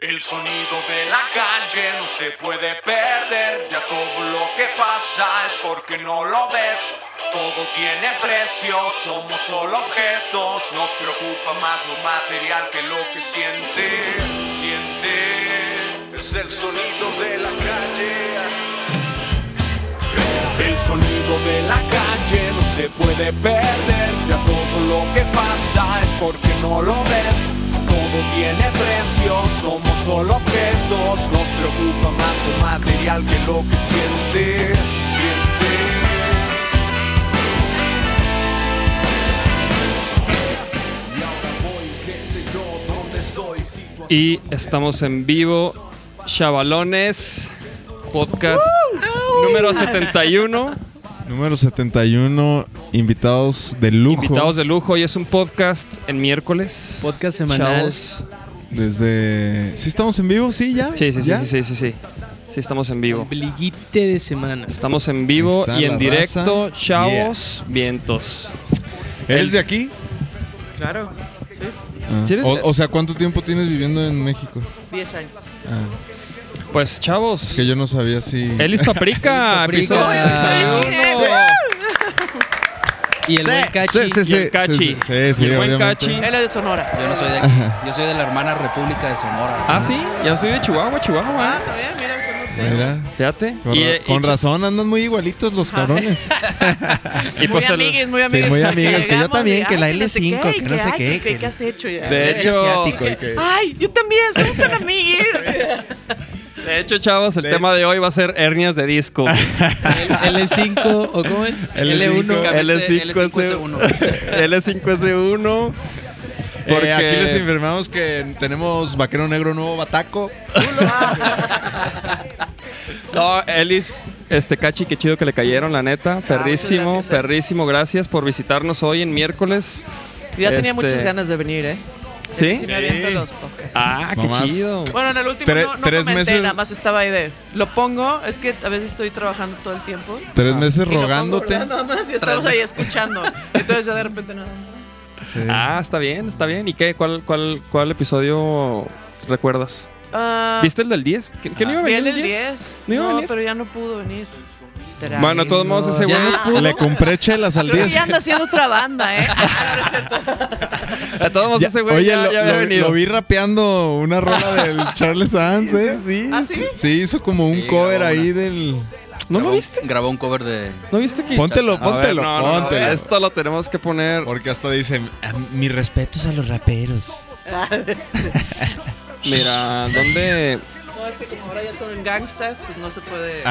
El sonido de la calle no se puede perder, ya todo lo que pasa es porque no lo ves. Todo tiene precio, somos solo objetos, nos preocupa más lo material que lo que siente, siente. Es el sonido de la calle. El sonido de la calle no se puede perder, ya todo lo que pasa es porque no lo ves. Todo tiene precio, somos solo objetos, nos preocupa más lo material que lo que siente, siente. Y ahora voy, qué sé yo, dónde estoy, situación Y estamos en vivo, Chavalones, podcast número 71. Número 71, invitados de lujo. Invitados de lujo y es un podcast en miércoles. Podcast semanal. Chavos. Desde... ¿Sí estamos en vivo? ¿Sí, ya? Sí, sí, sí, ¿Ya? sí, sí, sí, sí. Sí, estamos en vivo. Obliguite de semana. Estamos en vivo y en directo, raza. chavos, vientos. ¿Eres El- de aquí? Claro, Ah. ¿Sí eres O, de- o sea, ¿cuánto tiempo tienes viviendo en México? 10 años. Ah, Pues, es chavos. que yo no sabía si... Elis Paprika, Elis episodio Paprika. 61. Y el buen Cachi. Sí, sí, Y el Cachi. sí, sí, sí, Y el buen. Cachi. Él es de Sonora. Yo no soy de aquí. Yo soy de la hermana República de Sonora. Ah, sí, yo soy de Chihuahua, Chihuahua. Ah, está bien, mira, Mira, Fíjate. con, Y, eh, con y- razón andan muy igualitos los cabrones. y muy pues el- amigues, muy Sí, amigues. muy amigues, que yo también, que la ay, no sé L5, qué, que no sé qué, ¿Qué, has hecho ya? De hecho- asiático y que- Ay, yo también, somos tan amigues. De hecho, chavos, el De- tema de hoy va a ser hernias de disco. El L5, ¿o cómo es? L5. L5S1. L5S1. Porque Eh, aquí les informamos que tenemos Vaquero Negro Nuevo Bataco. No, Elis, este Cachi, qué chido que le cayeron, la neta. Perrísimo, muchas gracias, eh. perrísimo. Gracias por visitarnos hoy en miércoles. Ya tenía Este- muchas ganas de venir, ¿eh? ¿Sí? Sí, me aviento los podcasts. Ah, qué Nomás. chido. Bueno, en el último Tre- no, no tres comenté, meses- nada más estaba ahí de... Lo pongo, es que a veces estoy trabajando todo el tiempo. Tres meses y lo pongo, rogándote. ¿verdad? Nada más y estamos ahí escuchando. Entonces ya de repente nada. Sí. Ah, está bien, está bien. ¿Y qué? ¿Cuál, cuál, cuál episodio recuerdas? Ah, ¿Viste el del 10? ¿Que, que no iba a venir el el del 10? 10. ¿No iba a No, venir? pero ya no pudo venir. Bueno, de todos modos, ese güey no. Le compré chelas al 10. ya anda haciendo otra banda, ¿eh? De todos modos, ese güey Oye, ya, lo, ya había lo- venido. lo vi rapeando una rola del Charles Sanz, ¿eh? Sí. ¿Ah, sí? Sí, hizo como un Sí, cover ahí del. ¿No lo viste? Grabó un cover de. ¿No viste que...? Póntelo, A ver, póntelo, no, no, no, póntelo. Esto lo tenemos que poner. Porque hasta dice: "Ah, Mis respetos a los raperos. Mira, ¿dónde...? No, es que como ahora ya son gangstas, pues no se puede.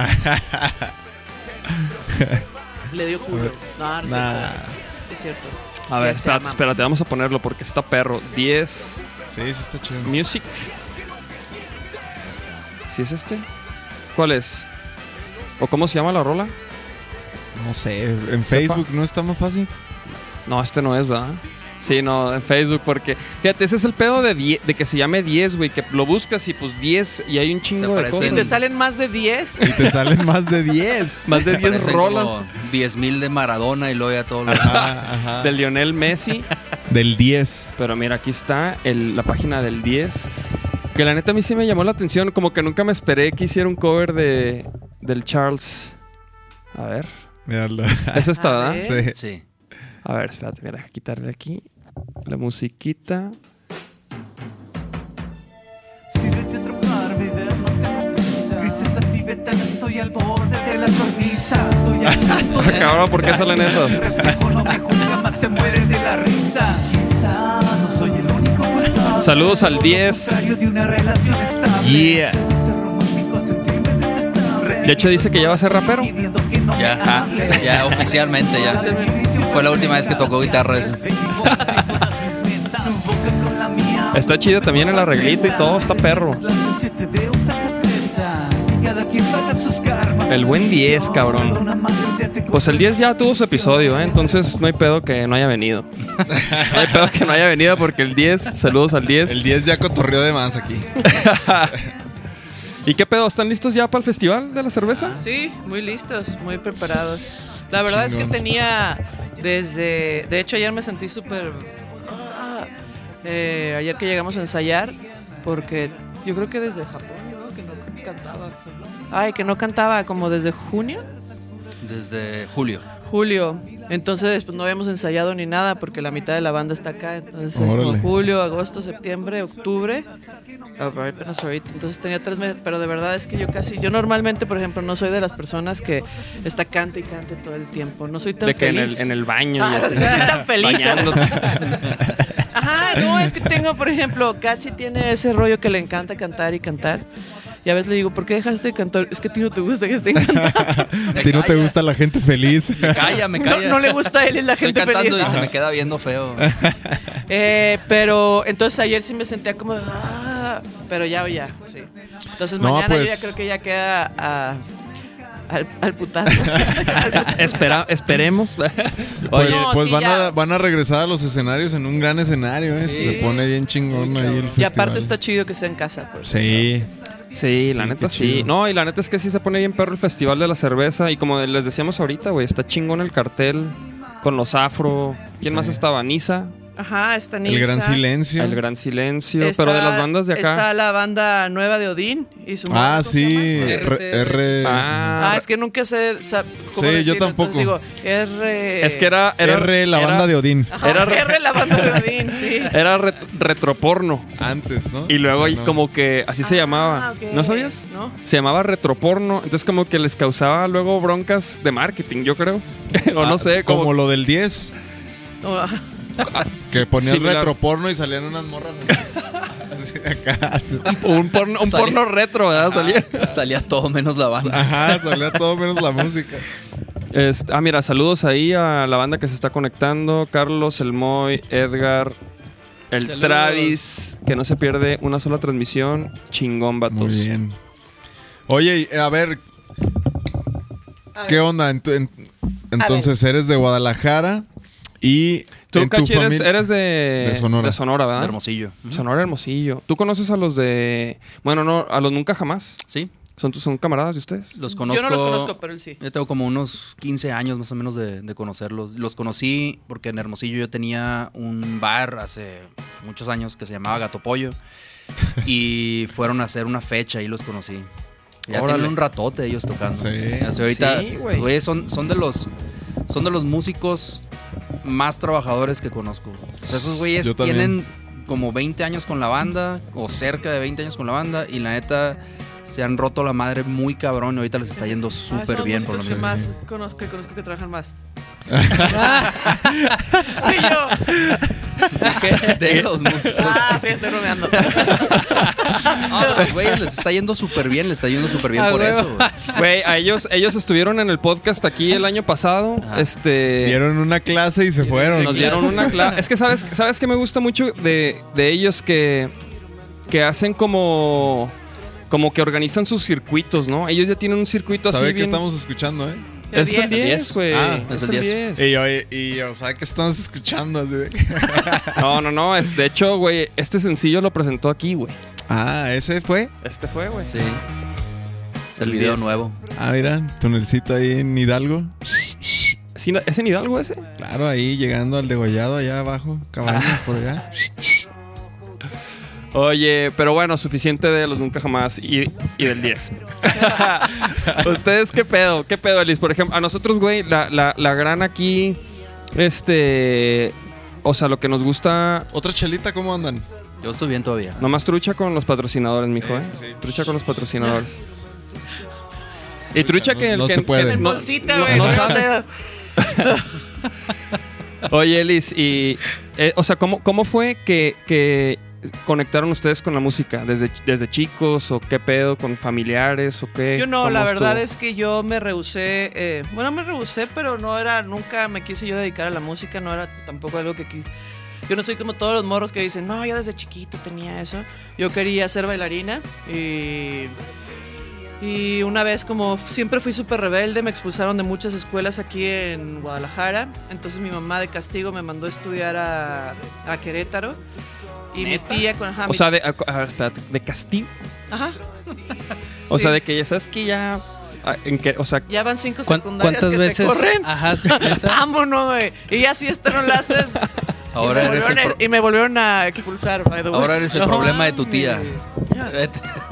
Le dio culo. No, no es Nah. cierto. Es cierto. A ver, espérate, amamos. espérate, vamos a ponerlo porque está perro. 10 Sí, sí, está chido. Music. ¿Sí es este? ¿Cuál es? ¿O cómo se llama la rola? No sé, en Facebook no está más fácil. No, este no es, ¿verdad? Sí, no, en Facebook, porque fíjate, ese es el pedo de, die- de que se llame 10, güey, que lo buscas y pues 10 y hay un chingo de cosas. te salen más de 10, Y te salen más de 10. Más de 10 Parecen rolas como 10 mil de Maradona y luego ya todo lo Ajá, de Lionel Messi. Del 10. Pero mira, aquí está el- la página del 10. Que la neta a mí sí me llamó la atención. Como que nunca me esperé que hiciera un cover de, del Charles. A ver. Míralo. Es esta, ¿verdad? ver. Sí. Sí. A ver, espérate, mira, quitarle aquí la musiquita. No tengo. Grises no estoy al borde de la cornisa. Estoy Cabrón, ¿por qué salen esas? El reflejo no me juzga, más se muere de la risa. Quizá no soy el único culpable. Saludos al Todo lo 10. contrario de una relación estable. Yeah. De hecho, dice que ya va a ser rapero. Ya, hables. ya oficialmente ya. Fue la última vez que tocó guitarra ese. Está chido también el arreglito y todo, está perro. El buen 10, cabrón. Pues el 10 ya tuvo su episodio, ¿eh? entonces no hay pedo que no haya venido. No hay pedo que no haya venido porque el 10, saludos al 10. El 10 ya cotorreó de más aquí. ¿Y qué pedo? ¿Están listos ya para el festival de la cerveza? Sí, muy listos, muy preparados. La verdad es que tenía desde... De hecho, ayer me sentí súper... ah, eh, ayer que llegamos a ensayar, porque yo creo que desde Japón, ¿no? Que no cantaba. Ay, que no cantaba como desde junio. Desde julio. Julio. Entonces, pues no habíamos ensayado ni nada porque la mitad de la banda está acá. Entonces, como Órale. julio, agosto, septiembre, octubre. Ah, pero apenas ahorita. Entonces tenía tres meses. Pero de verdad es que yo casi. Yo normalmente, por ejemplo, no soy de las personas que está cante y cante todo el tiempo. No soy tan De que en feliz. el, en el baño y Ah, así. no soy tan feliz. Ajá, no, es que tengo, por ejemplo, Cachi tiene ese rollo que le encanta cantar y cantar. Y a veces le digo, ¿por qué dejaste de cantar? Es que a ti no te gusta que estén cantando. A ti no te gusta la gente feliz. Me calla, me No, calla. no le gusta a él y la Estoy gente cantando feliz. y se me queda viendo feo. Eh, pero entonces ayer sí me sentía como, "Ah", pero ya, ya, sí. Entonces No, mañana yo pues- ya creo que ya queda a- al, al putazo. Espera, esperemos. Pues, Oye, No, pues sí, van, ya. a, van a regresar a los escenarios en un gran escenario, ¿eh? Sí. Se pone bien chingón ahí el y festival. aparte está chido que sea en casa. Pues. Sí. Sí, la Sí, neta sí. No, y la neta es que sí se pone bien perro el Festival de la Cerveza. Y como les decíamos ahorita, güey, está chingón el cartel con los afro. ¿Quién Sí. más estaba? Nisa, Ajá, está El Nilsa. gran silencio. El Gran Silencio. Está- pero de las bandas de acá. Está la banda nueva de Odín y su Ah, sí. R. R- Ah, Ah, es que nunca sé cómo Sí, yo tampoco. entonces digo, R... es que era. era R, la era- banda de Odín. Ajá, era- R, la banda de Odín, sí. Era ret- retroporno. Antes, ¿no? Y luego ahí No. como que así se Ah, llamaba. ok. ¿No sabías? ¿No? Se llamaba retroporno. Entonces como que les causaba luego broncas de marketing, yo creo. o no Ah, sé, Como, como... lo del 10, No, que ponías Similar. retroporno y salían unas morras así. Un porno, un porno retro, ¿verdad? Salía. Salía todo menos la banda. Ajá, salía todo menos la música. Este, ah, mira, saludos ahí a la banda que se está conectando. Carlos, el Moy, Edgar, el Saludos. Travis, que no se pierde una sola transmisión. Chingón, vatos. Muy bien. Oye, a ver, ¿qué onda? Ent- en- entonces, eres de Guadalajara y Tú, Cachi, eres, de, De Sonora. ¿verdad? Hermosillo. Sonora Hermosillo. ¿Tú conoces a los de. Bueno, no, a los Nunca Jamás? Sí, ¿Son, son camaradas de ustedes? los conozco. Yo no los conozco, pero él sí. Yo tengo como unos 15 años más o menos de, de conocerlos. Los conocí porque en Hermosillo yo tenía un bar hace muchos años que se llamaba Gato Pollo. y fueron a hacer una fecha y los conocí. Ya tienen un ratote ellos tocando. Sí. Así ahorita, Sí, son, son de los son de los músicos más trabajadores que conozco. O sea, esos güeyes tienen como 20 años con la banda o cerca de 20 años con la banda y la neta se han roto la madre muy cabrón y ahorita les está yendo Ah, súper bien por lo menos. más conozco, que conozco que trabajan más. sí, yo. De los músicos. Ah, sí, estoy bromeando. No, los güeyes les está yendo súper bien, les está yendo súper bien Ah, por eso. güey. Güey, a ellos, ellos estuvieron en el podcast aquí el año pasado. Ajá. Este. Dieron una clase y se fueron. Nos dieron una clase. Es que sabes, sabes que me gusta mucho de, de ellos que, que hacen como. Como que organizan sus circuitos, ¿no? Ellos ya tienen un circuito así ¿Sabe qué bien. estamos escuchando, eh? Es el 10. 10, güey. Ah, es es el el 10. Y yo, yo, ¿sabe qué estamos escuchando? Así de- No, no, no. Es, de hecho, güey, este sencillo lo presentó aquí, güey. Ah, ¿ese fue? Este fue, güey. Sí. Es el El video 10. nuevo. Ah, mira, tunelcito ahí en Hidalgo. ¿Sí, ¿Es en Hidalgo ese? Claro, ahí llegando al degollado allá abajo, cabañas por allá. Oye, pero bueno, suficiente de los nunca jamás y, y del 10. ¿Ustedes qué pedo? ¿Qué pedo, Elis? Por ejemplo, a nosotros, güey, la, la, la gran aquí, este... O sea, lo que nos gusta... Otra chelita, ¿cómo andan? Yo estoy bien todavía. Nomás trucha con los patrocinadores, mijo, ¿eh? sí, sí. Trucha con los patrocinadores. Y trucha que... no que- se puede. que En no- bolsita, no- no no sabes. Oye, Elis, y... eh, o sea, ¿cómo, cómo fue que, que conectaron ustedes con la música? ¿Desde, ¿Desde chicos o qué pedo? ¿Con familiares o qué? Yo no, ¿Cómo la verdad estuvo? es que yo me rehusé, eh, bueno, me rehusé, pero no era, nunca me quise yo dedicar a la música, no era tampoco algo que quise. Yo no soy como todos los morros que dicen, no, yo desde chiquito tenía eso. Yo quería ser bailarina y, y una vez como siempre fui súper rebelde, me expulsaron de muchas escuelas aquí en Guadalajara. Entonces mi mamá de castigo me mandó a estudiar a, a Querétaro. Y mi tía con... ajá, O mi- sea, de, a- a- espérate, de castigo. ajá. O Sí. sea, de que ya sabes que ya... ah, En que, o sea, Ya van cinco ¿Cuán- secundarias ¿Cuántas que veces? te corren. Ajá, sí, neta. Vámonos, güey. Y ya si esto no lo haces, Ahora y, me eres el volvieron a- pro- y me volvieron a expulsar, by the way. Ahora eres el problema de tu tía.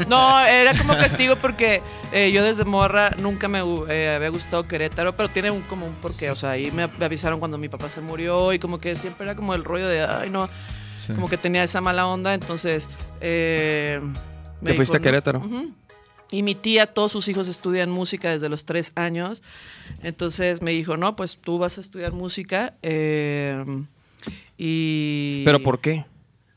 No, era como castigo porque eh, yo desde morra nunca me eh, había gustado Querétaro, pero tiene un, como un porqué. O sea, ahí me avisaron cuando mi papá se murió y como que siempre era como el rollo de, ay, no, Sí. como que tenía esa mala onda. Entonces, eh, me Te fuiste a "No". Querétaro. Y mi tía, todos sus hijos estudian música desde los tres años. Entonces me dijo, no, pues tú vas a estudiar música. eh, y... ¿Pero por qué?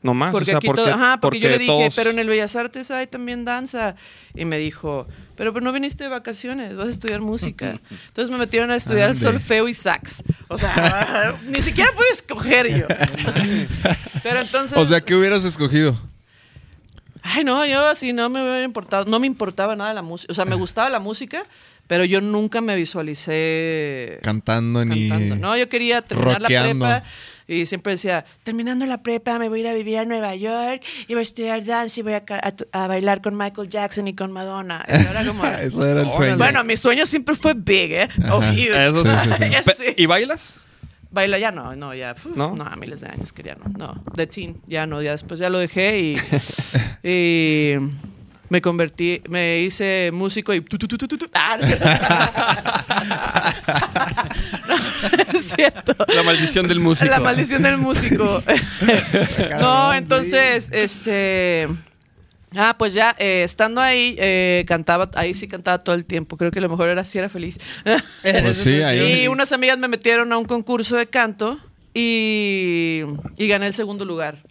No más, Porque o sea, aquí porque, todo- ajá, porque, yo le dije, todos- pero en el Bellas Artes hay también danza. Y me dijo, pero, pero no viniste de vacaciones, vas a estudiar música. Entonces me metieron a estudiar Ande. solfeo y sax. O sea, ni siquiera pude escoger yo. pero entonces. O sea, ¿qué hubieras escogido? Ay, no, yo así no me hubiera importado, no me importaba nada la música. O sea, me gustaba la música, pero yo nunca me visualicé Cantando ni... cantando. No, yo quería terminar rockeando. la prepa y siempre decía, terminando la prepa me voy a ir a vivir a Nueva York y voy a estudiar danza y voy a, ca- a tu- a bailar con Michael Jackson y con Madonna. Eso era como... Eso era el sueño. Bueno, mi sueño siempre fue big, ¿eh? O huge. Eso Sí. ¿Y bailas? Baila ya no, no, ya. ¿No? ¿No? miles de años quería, no. No, de teen, ya no, ya después ya lo dejé y, y me convertí, me hice músico y tu, tu, tu, tu, tu, tu. Ah, no es cierto. La maldición del músico. La maldición del músico. no, entonces, este. Ah, pues ya, eh, estando ahí, eh, cantaba, ahí sí cantaba todo el tiempo. Creo que a lo mejor era sí era feliz. Pues sí, ahí- y unas amigas me metieron a un concurso de canto y, y gané el segundo lugar.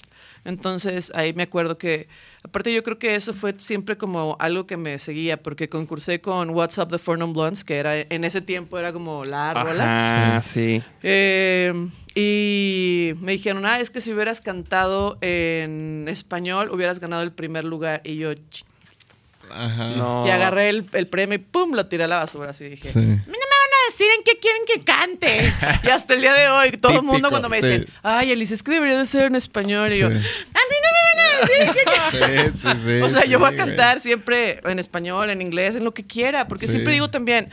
Entonces ahí me acuerdo que, aparte yo creo que eso fue siempre como algo que me seguía, porque concursé con What's Up the Four Non Blondes, que era en ese tiempo era como la rola. Ajá, sí. Eh, y me dijeron, ah, es que si hubieras cantado en español, hubieras ganado el primer lugar. Y yo. Ajá. No. y agarré el, el premio y pum, lo tiré a la basura. Así dije, Sí. "A mí no me van a decir en qué quieren que cante. y hasta el día de hoy, todo el mundo cuando me sí. dicen, ay, Elise, es que debería de ser en español. Y yo, a Sí. mí no me Sí, sí, sí. o sea, yo voy a güey. cantar siempre en español, en inglés, en lo que quiera, porque siempre digo también,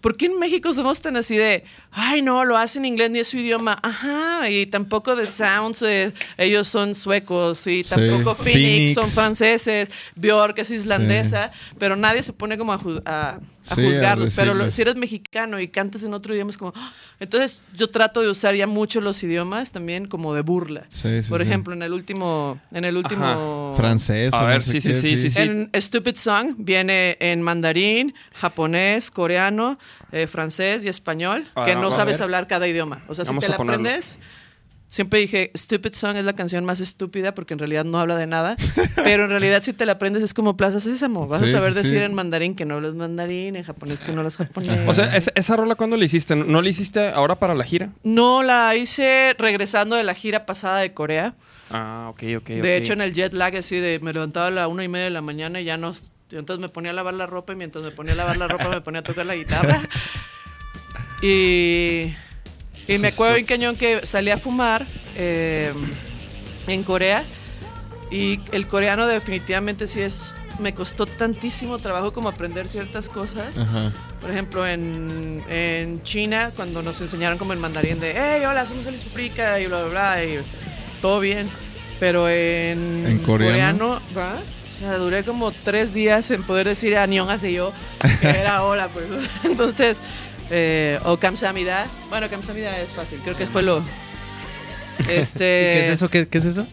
¿por qué en México somos tan así de, ay, no, lo hacen en inglés ni es su idioma? Ajá, y tampoco de Sounds, eh, ellos son suecos, y Sí. tampoco Phoenix, Phoenix. son franceses, Björk es islandesa, pero nadie se pone como a, a- a Sí, a juzgarlos. Pero lo- si eres mexicano y cantas en otro idioma, es como, ¡ah! entonces yo trato de usar ya mucho los idiomas también como de burla. Sí, sí, Por sí. ejemplo, en el último, en el último Francés. A ver, no sé sí, sí, qué, sí, sí, sí. en Stupid Song viene en mandarín, japonés, coreano, eh, francés y español, Ah, que no sabes hablar cada idioma. O sea, Vamos si te la ponerlo. aprendes, siempre dije, Stupid Song es la canción más estúpida porque en realidad no habla de nada, pero en realidad si te la aprendes es como Plaza Sésamo. Vas Sí, a saber sí, decir sí. en mandarín que no hablas mandarín, en japonés que no hablas japonés. O sea, esa, esa rola, ¿cuándo la hiciste? ¿No la hiciste ahora para la gira? no la hice regresando de la gira pasada de Corea. Ah, ok, ok. De hecho, en el jet lag, así de me levantaba a la una y media de la mañana y ya no. yo Entonces me ponía a lavar la ropa y mientras me ponía a lavar la ropa me ponía a tocar la guitarra. Y. Y me acuerdo bien cañón que salí a fumar eh, en Corea. Y el coreano definitivamente sí es. Me costó tantísimo trabajo como aprender ciertas cosas. Ajá. Por ejemplo, en, en China, cuando nos enseñaron como el mandarín de, hey, hola, somos el explica y bla, bla, bla, y todo bien. Pero en, ¿En coreano? ¿va? O sea, duré como tres días en poder decir yo que era hola, pues. Entonces, eh, o kamsamida. Bueno, kamsamida es fácil, creo que fue lo... Este, ¿Y ¿Qué es eso? ¿Qué, qué es eso?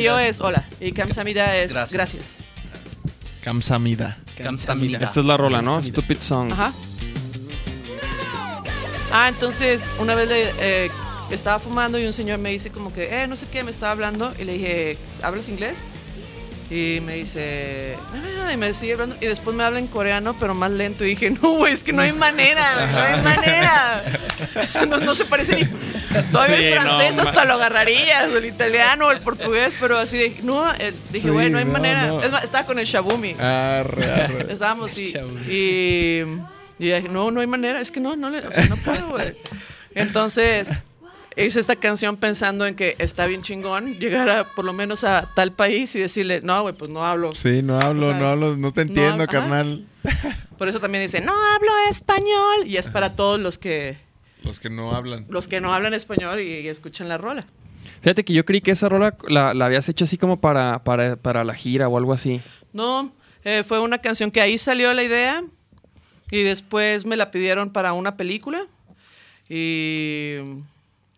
yo es hola y kamsamida es Gracias. gracias. Kamsamida. Kamsamida. Esta es la rola, ¿no? Stupid Song. Ajá. Ah, entonces una vez le, eh, estaba fumando y un señor me dice como que, eh, no sé qué, me estaba hablando y le dije, ¿hablas inglés? Y me dice, y me sigue hablando. Y después me habla en coreano, pero más lento. Y dije, no, güey, es que no hay manera, no hay manera. No, no se parece ni. Todavía Sí, el francés no, hasta lo agarrarías, o el italiano, o el portugués, pero así de, no, eh, dije, Sí, güey, no hay no, manera. no. Es más, estaba con el Shabumi. Arre, arre. Estábamos y, y, y dije, no, no hay manera, es que no, no, le, o sea, no puedo, güey. Entonces hice esta canción pensando en que está bien chingón llegar a por lo menos a tal país y decirle, no, güey, pues no hablo. Sí, no hablo, O sea, no hablo, no te entiendo, carnal. Por eso también dice, no hablo español. Y es para todos los que, Los que no hablan. los que no hablan español y, y escuchan la rola. Fíjate que yo creí que esa rola la, la habías hecho así como para, para, para la gira o algo así. No, eh, fue una canción que ahí salió la idea y después me la pidieron para una película y,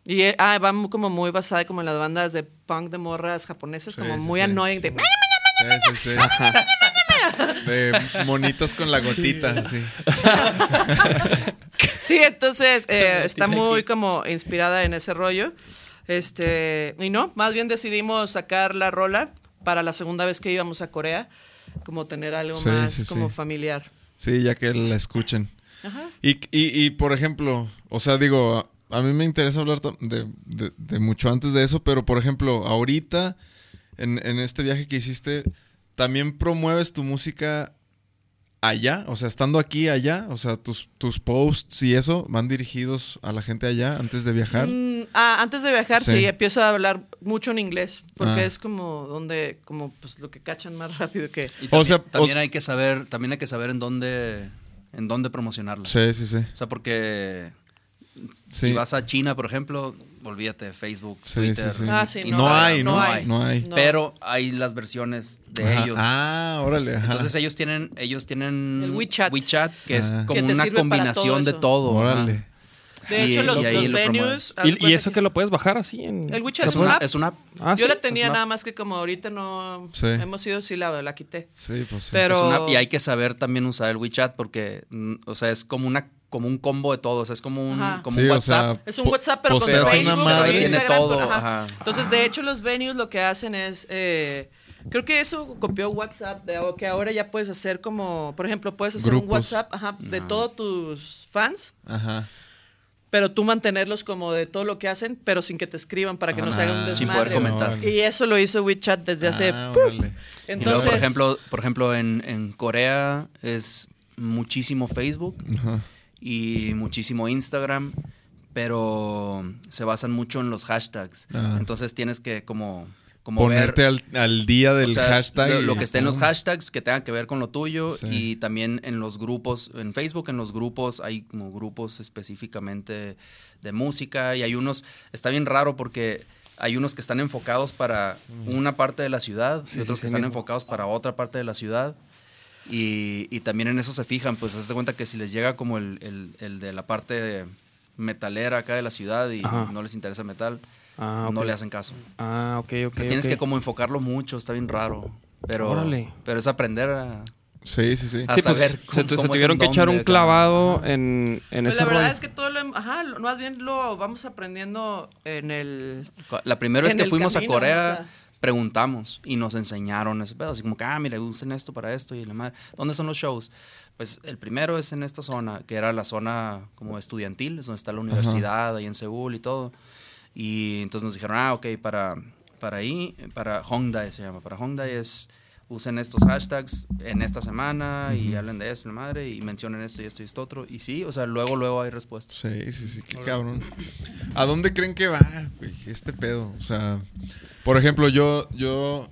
y eh, ah, va como muy basada como en las bandas de punk de morras japonesas, Sí, como sí, muy sí. annoying de... Sí, sí, sí. De monitos con la gotita, sí. Sí, entonces eh, está muy como inspirada en ese rollo. Este, y no, más bien decidimos sacar la rola para la segunda vez que íbamos a Corea, como tener algo Sí, más sí, sí. como familiar. Sí, ya que la escuchen. Ajá. Y, y, y, por ejemplo, o sea, digo, a mí me interesa hablar de, de- de mucho antes de eso, pero por ejemplo, ahorita, en, en este viaje que hiciste, ¿también promueves tu música allá? O sea, estando aquí, allá, o sea, tus, tus posts y eso van dirigidos a la gente allá antes de viajar. Mm, ah, antes de viajar, sí. Sí. empiezo a hablar mucho en inglés, porque Ah. es como donde, como pues lo que cachan más rápido que... Y O también, sea, también o- hay que saber, también hay que saber en dónde, en dónde promocionarla. Sí, sí, sí. O sea, porque Sí. si vas a China, por ejemplo, olvídate Facebook, Sí, Twitter, sí, sí. Ah, sí, no. Hay, no hay, no hay. No. Pero hay las versiones de Ajá. ellos. Ah, órale. ajá. Entonces ellos tienen, ellos tienen El WeChat. que es como Que una combinación todo de todo. Órale. De Y- hecho, los, y los venues... ¿Y, eso que lo puedes bajar así en. El WeChat Es es una app. es una Ah, Yo sí. la tenía nada más que como ahorita no... Sí. Hemos ido, sí la, la quité. Sí, pues sí. Pero... es una app y hay que saber también usar el WeChat porque, mm, o sea, es como una como un combo de todos, es como un, Ajá. como Sí, un o WhatsApp. sea, Es un WhatsApp, pero con posteas una Facebook, madre. Tiene Instagram, todo, con- ajá. Entonces, de hecho, los venues lo que hacen es... eh, creo que eso copió WhatsApp, de, que ahora ya puedes hacer como... Por ejemplo, puedes hacer un. WhatsApp ajá, de todos tus fans, Ajá. pero tú mantenerlos como de todo lo que hacen, pero sin que te escriban para que no se haga un Ah, desmadre. sin poder comentar. Órale. Y eso lo hizo WeChat desde hace... Ah, por ejemplo, por ejemplo en, en Corea es muchísimo Facebook Ajá. Y muchísimo Instagram, pero se basan mucho en los hashtags. Ah. Entonces tienes que como, como Ponerte ver al, al día del o sea, hashtag. Lo, que esté en los hashtags que tengan que ver con lo tuyo Sí. y también en los grupos, en Facebook, en los grupos hay como grupos específicamente de música y hay unos, está bien raro porque hay unos que están enfocados para una parte de la ciudad Sí, y otros sí, que están enfocados para otra parte de la ciudad. Y, y también en eso se fijan, pues se cuenta que si les llega como el, el- el de la parte metalera acá de la ciudad y Ajá. no les interesa metal, Ah, no le hacen caso. Ah, ok, ok. Entonces tienes ok. que como enfocarlo mucho, está bien raro. Pero, Órale. pero es aprender a... Sí, sí, sí. a Sí, pues, saber se, cómo- se cómo es tuvieron que echar un clavado en, en pues ese la verdad es que todo lo... Ajá, lo- más bien lo vamos aprendiendo en el... La primera vez que fuimos camino, a Corea, o sea. Preguntamos y nos enseñaron ese pedo. Así como que, ah, mira, usen esto para esto y la madre. ¿Dónde son los shows? Pues el primero es en esta zona, que era la zona como estudiantil, es donde está la universidad, ahí en Seúl y todo. Y entonces nos dijeron, ah, ok, para, para ahí, para Hongdae se llama. Para Hongdae es, usen estos hashtags en esta semana y hablen de esto, la madre, y mencionen esto y esto y esto otro. Y sí, o sea, luego, luego hay respuestas. Sí, sí, sí, qué cabrón. ¿A dónde creen que va, güey, este pedo? O sea, por ejemplo, yo, yo,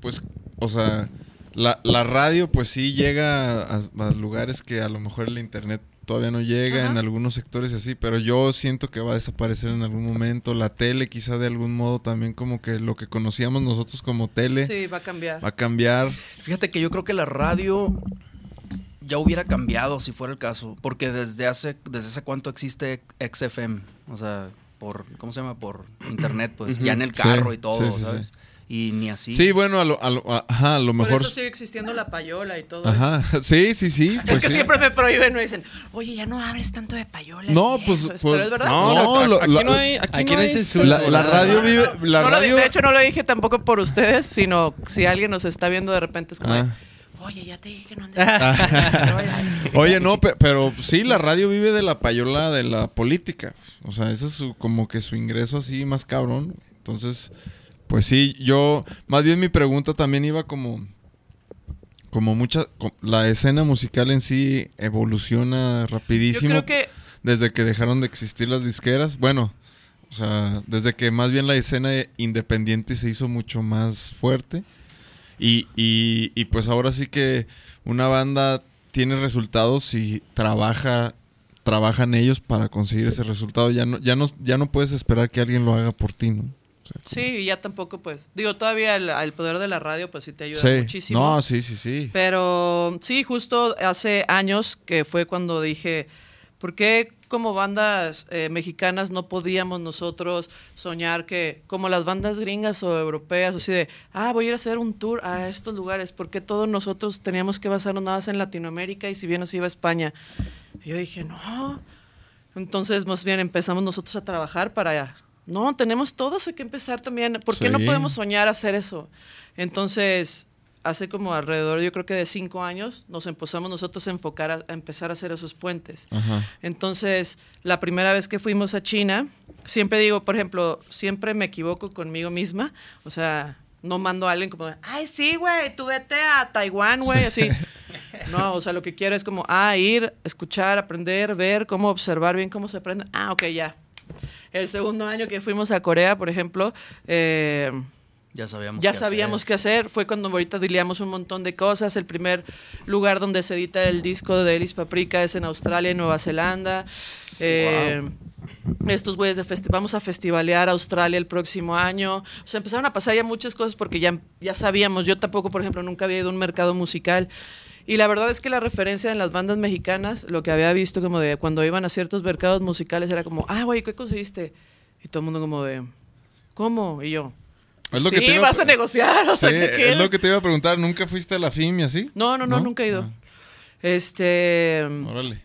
pues, o sea, la, la radio, pues sí llega a, a lugares que a lo mejor el internet todavía no llega, Ajá. en algunos sectores y así, pero yo siento que va a desaparecer en algún momento. La tele, quizá de algún modo también, como que lo que conocíamos nosotros como tele, Sí, va a cambiar. va a cambiar. Fíjate que yo creo que la radio ya hubiera cambiado si fuera el caso, porque desde hace desde hace cuánto existe XFM, o sea, por ¿cómo se llama? por internet, pues ya en el Sí, carro y todo, sí, sí, ¿sabes? Y ni así. Sí, bueno, a lo, a lo, a- ajá, a lo Por mejor. eso sigue existiendo la payola y todo. Ajá, sí, sí, sí. es pues que sí. siempre me prohíben, me dicen, oye, ya no hables tanto de payolas. No, pues- eso". pues- Pero es verdad. No, No, a- lo- aquí no hay. Aquí, aquí no hay censura. La, la radio vive. La No lo di- radio. de hecho, no lo dije tampoco por ustedes, sino si alguien nos está viendo de repente es como, Ah. oye, ya te dije que no andes. Oye, no, pe- pero sí, la radio vive de la payola de la política. O sea, ese es su, como que su ingreso así más cabrón. Entonces, pues sí, yo, más bien mi pregunta también iba como, como mucha, la escena musical en sí evoluciona Yo rapidísimo creo que desde que dejaron de existir las disqueras. Bueno, o sea, desde que más bien la escena independiente se hizo mucho más fuerte. Y, y, y pues ahora sí que una banda tiene resultados y trabaja trabajan ellos para conseguir ese resultado. Ya no, ya no, ya no puedes esperar que alguien lo haga por ti, ¿no? O Sí, ya tampoco, pues. Digo, todavía el, el poder de la radio, pues sí te ayuda Sí. muchísimo. No, sí, sí, sí. Pero sí, justo hace años que fue cuando dije, ¿por qué como bandas eh, mexicanas no podíamos nosotros soñar que, como las bandas gringas o europeas, así de, ah, voy a ir a hacer un tour a estos lugares? ¿Por qué todos nosotros teníamos que basarnos nada más en Latinoamérica y si bien nos iba a España? Y yo dije, no. Entonces, más bien empezamos nosotros a trabajar para... No, tenemos todos que empezar también. ¿Por qué no podemos soñar hacer eso? Entonces, hace como alrededor, yo creo que de cinco años, nos empezamos nosotros a enfocar a, a empezar a hacer esos puentes. Ajá. Entonces, la primera vez que fuimos a China, siempre digo, por ejemplo, siempre me equivoco conmigo misma. O sea, no mando a alguien como, ay, sí, güey, tú vete a Taiwán, güey, así. No, o sea, lo que quiero es como, ah, ir, escuchar, aprender, ver, cómo observar bien cómo se aprende. Ah, ok, ya. El segundo año que fuimos a Corea, por ejemplo, eh, Ya sabíamos. ya qué sabíamos hacer. qué hacer. Fue cuando ahorita dileamos un montón de cosas. El primer lugar donde se edita el disco de Elis Paprika es en Australia y Nueva Zelanda. Eh, Estos güeyes de festi- vamos a festivalear Australia el próximo año. O sea, empezaron a pasar ya muchas cosas porque ya, ya sabíamos. Yo tampoco, por ejemplo, nunca había ido a un mercado musical. Y la verdad es que la referencia en las bandas mexicanas, lo que había visto como de cuando iban a ciertos mercados musicales era como, ah, güey, ¿qué conseguiste? Y todo el mundo como de, ¿cómo? Y yo, Es lo sí, que te vas a negociar. O Sí, sea, ¿qué- qué? es lo que te iba a preguntar. ¿Nunca fuiste a la FIM y así? No, no, no, ¿No? nunca he ido. Ah. Este, Órale.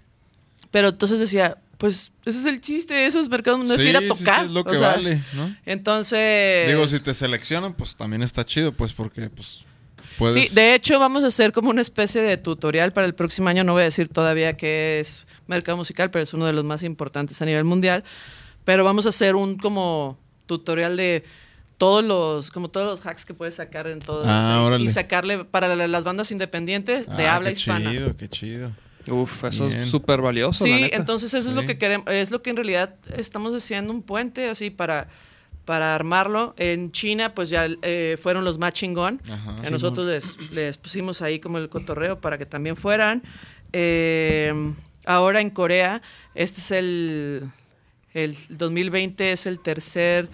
pero entonces decía, pues ese es el chiste de esos mercados, no es ir a tocar. es lo o que sea, vale, ¿no? Entonces, Digo, si te seleccionan, pues también está chido, pues porque pues puedes... Sí, de hecho vamos a hacer como una especie de tutorial para el próximo año. No voy a decir todavía qué es mercado musical, pero es uno de los más importantes a nivel mundial. Pero vamos a hacer un como tutorial de todos los, como todos los hacks que puedes sacar en todo. Ah, o sea, y sacarle para la- las bandas independientes de Ah, habla qué hispana. chido, qué chido. Uf, eso Bien. es súper valioso. la Sí, neta. entonces eso es lo que queremos, es lo que en realidad estamos haciendo un puente así para para armarlo. En China, pues ya eh, fueron los más chingón. Ajá. Nosotros les, les pusimos ahí como el cotorreo para que también fueran. Eh, ahora en Corea, este es el, el 2020 es el tercer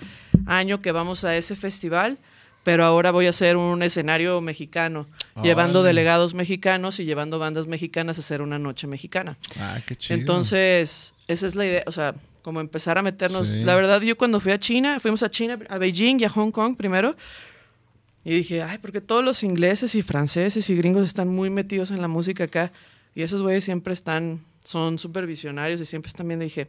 año que vamos a ese festival, pero ahora voy a hacer un escenario mexicano, llevando delegados mexicanos y llevando bandas mexicanas a hacer una noche mexicana. Ah, qué chido. Entonces, esa es la idea, o sea, como empezar a meternos. Sí. La verdad, yo cuando fui a China, fuimos a China, a Beijing y a Hong Kong primero, y dije, ay, porque todos los ingleses y franceses y gringos están muy metidos en la música acá, y esos güeyes siempre están, son súper visionarios y siempre están viendo, y dije,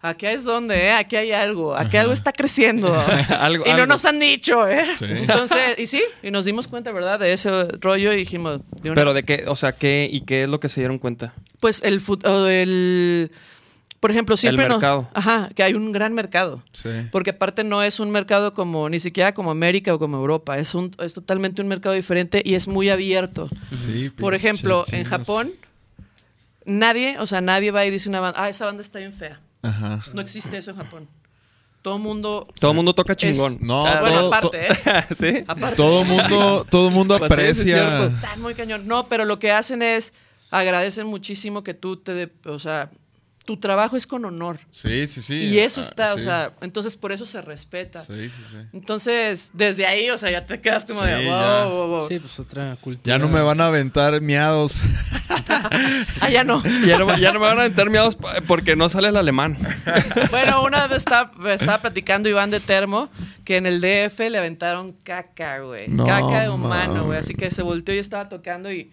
aquí es donde, ¿eh? aquí hay algo, aquí algo está creciendo. Algo- y no algo. nos han dicho, ¿eh? Sí. Entonces, y sí, y nos dimos cuenta, ¿verdad? De ese rollo y dijimos, de una- Pero de qué, o sea, qué y qué es lo que se dieron cuenta. pues el, el por ejemplo, siempre nos- mercado. ajá, que hay un gran mercado. Sí. Porque aparte no es un mercado como ni siquiera como América o como Europa, es un es totalmente un mercado diferente y es muy abierto. Sí, Por ejemplo, en. Japón nadie, o sea, nadie va y dice una banda, ah, esa banda está bien fea. Ajá. No existe eso en Japón. Todo mundo Todo el mundo toca Es- chingón. No, Ah, bueno, todo- aparte, ¿eh? ¿Sí? Aparte. Todo mundo, todo mundo Pues sí es aprecia. cierto. Están muy cañón. No, pero lo que hacen es agradecen muchísimo que tú te, de- o sea, tu trabajo es con honor. Sí, sí, sí. Y eso Ah, está, o sea, entonces por eso se respeta. Sí, sí, sí. Entonces, desde ahí, o sea, ya te quedas como Sí, de, wow, ya. wow, wow. Sí, pues otra cultura. Ya no me van a aventar miados. Ah, ya no. Ya no, ya no me van a meter miados porque no sale el alemán. bueno, una vez estaba, estaba platicando Iván de Termo que en el DF le aventaron caca, güey. No, caca de humano, güey. Así que se volteó y estaba tocando y.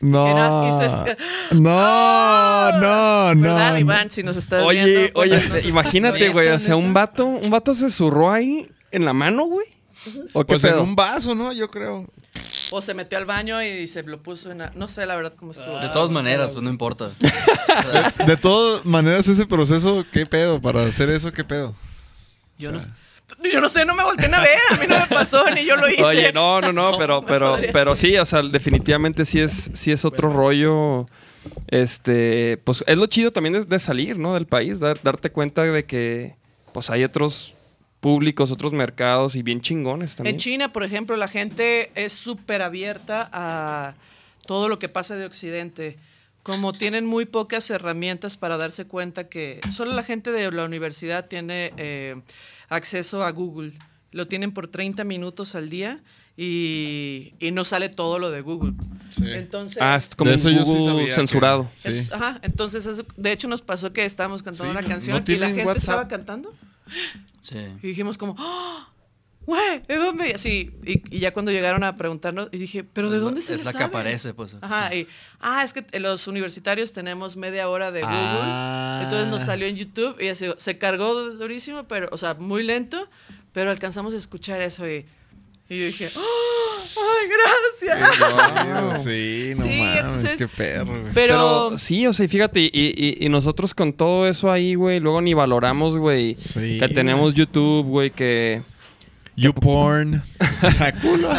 No. ¿Qué nas- dices? No, no, no. ¿Verdad, Iván? Si nos estás Oye, viendo. pues, oye, imagínate, güey. O sea, un vato, un vato se zurró ahí en la mano, güey. ¿O Pues en un vaso, ¿no? Yo creo. O se metió al baño y se lo puso en. la- No sé la verdad cómo estuvo. De todas maneras, pues no importa. De todas maneras, ese proceso, ¿qué pedo? Para hacer eso, ¿qué pedo? Yo no, yo no sé, no me volteen a ver. A mí no me pasó, ni yo lo hice. Oye, no, no, no, pero, pero, pero sí, o sea, definitivamente sí es, sí es otro rollo. Este, pues es lo chido también es de salir, ¿no? Del país, dar- darte cuenta de que, pues hay otros públicos, otros mercados y bien chingones también. En China, por ejemplo, la gente es súper abierta a todo lo que pasa de Occidente. como tienen muy pocas herramientas para darse cuenta que solo la gente de la universidad tiene eh, acceso a Google. Lo tienen por 30 minutos al día y, y no sale todo lo de Google. Sí. Entonces, Ah, es como De un eso yo sí Google que- censurado. Sí. es- ajá, entonces eso- de hecho nos pasó que estábamos cantando Sí, una canción no y la gente WhatsApp. estaba cantando Sí. y dijimos como, ¡Ah! Güey, ¿de dónde? Y así, y, y ya cuando llegaron a preguntarnos, y dije, ¿pero de dónde se Es les la que aparece, pues. Ajá, y, ah, es que los universitarios tenemos media hora de Google. Ah. Entonces nos salió en YouTube y así, se cargó durísimo, pero, o sea, muy lento, pero alcanzamos a escuchar eso y, y yo dije, ¡Oh! ¡ay, gracias! Sí, no Sí, mames, entonces- qué perro, güey. Pero, Pero sí, o sea, y fíjate, y, y- y nosotros con todo eso ahí, güey, luego ni valoramos, güey, Sí, que tenemos YouTube, güey, que... YouPorn. Culo.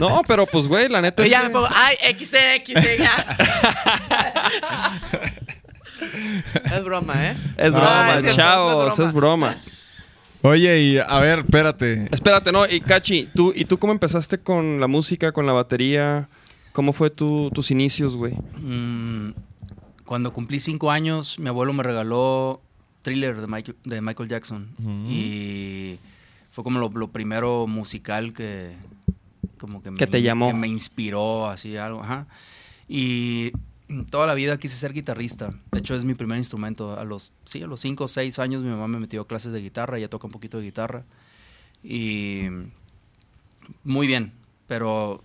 No, pero pues, güey, la neta es ya que- me pongo, ¡ay, XD, XD, ya! es broma, ¿eh? Es No, broma, es chavos, es broma. es broma. Oye, y a ver, espérate. Espérate, no, y Cachi, ¿tú, ¿y tú cómo empezaste con la música, con la batería? ¿Cómo fue tu- tus inicios, güey? Mm, cuando cumplí cinco años, mi abuelo me regaló Thriller de Michael, de Michael Jackson. Y fue como lo, lo primero musical que, como que, me, Que te llamó. que me inspiró, así algo. Ajá. Y toda la vida quise ser guitarrista. De hecho, es mi primer instrumento. A los, sí, a los cinco o seis años mi mamá me metió a clases de guitarra, ya toca un poquito de guitarra. Y muy bien, pero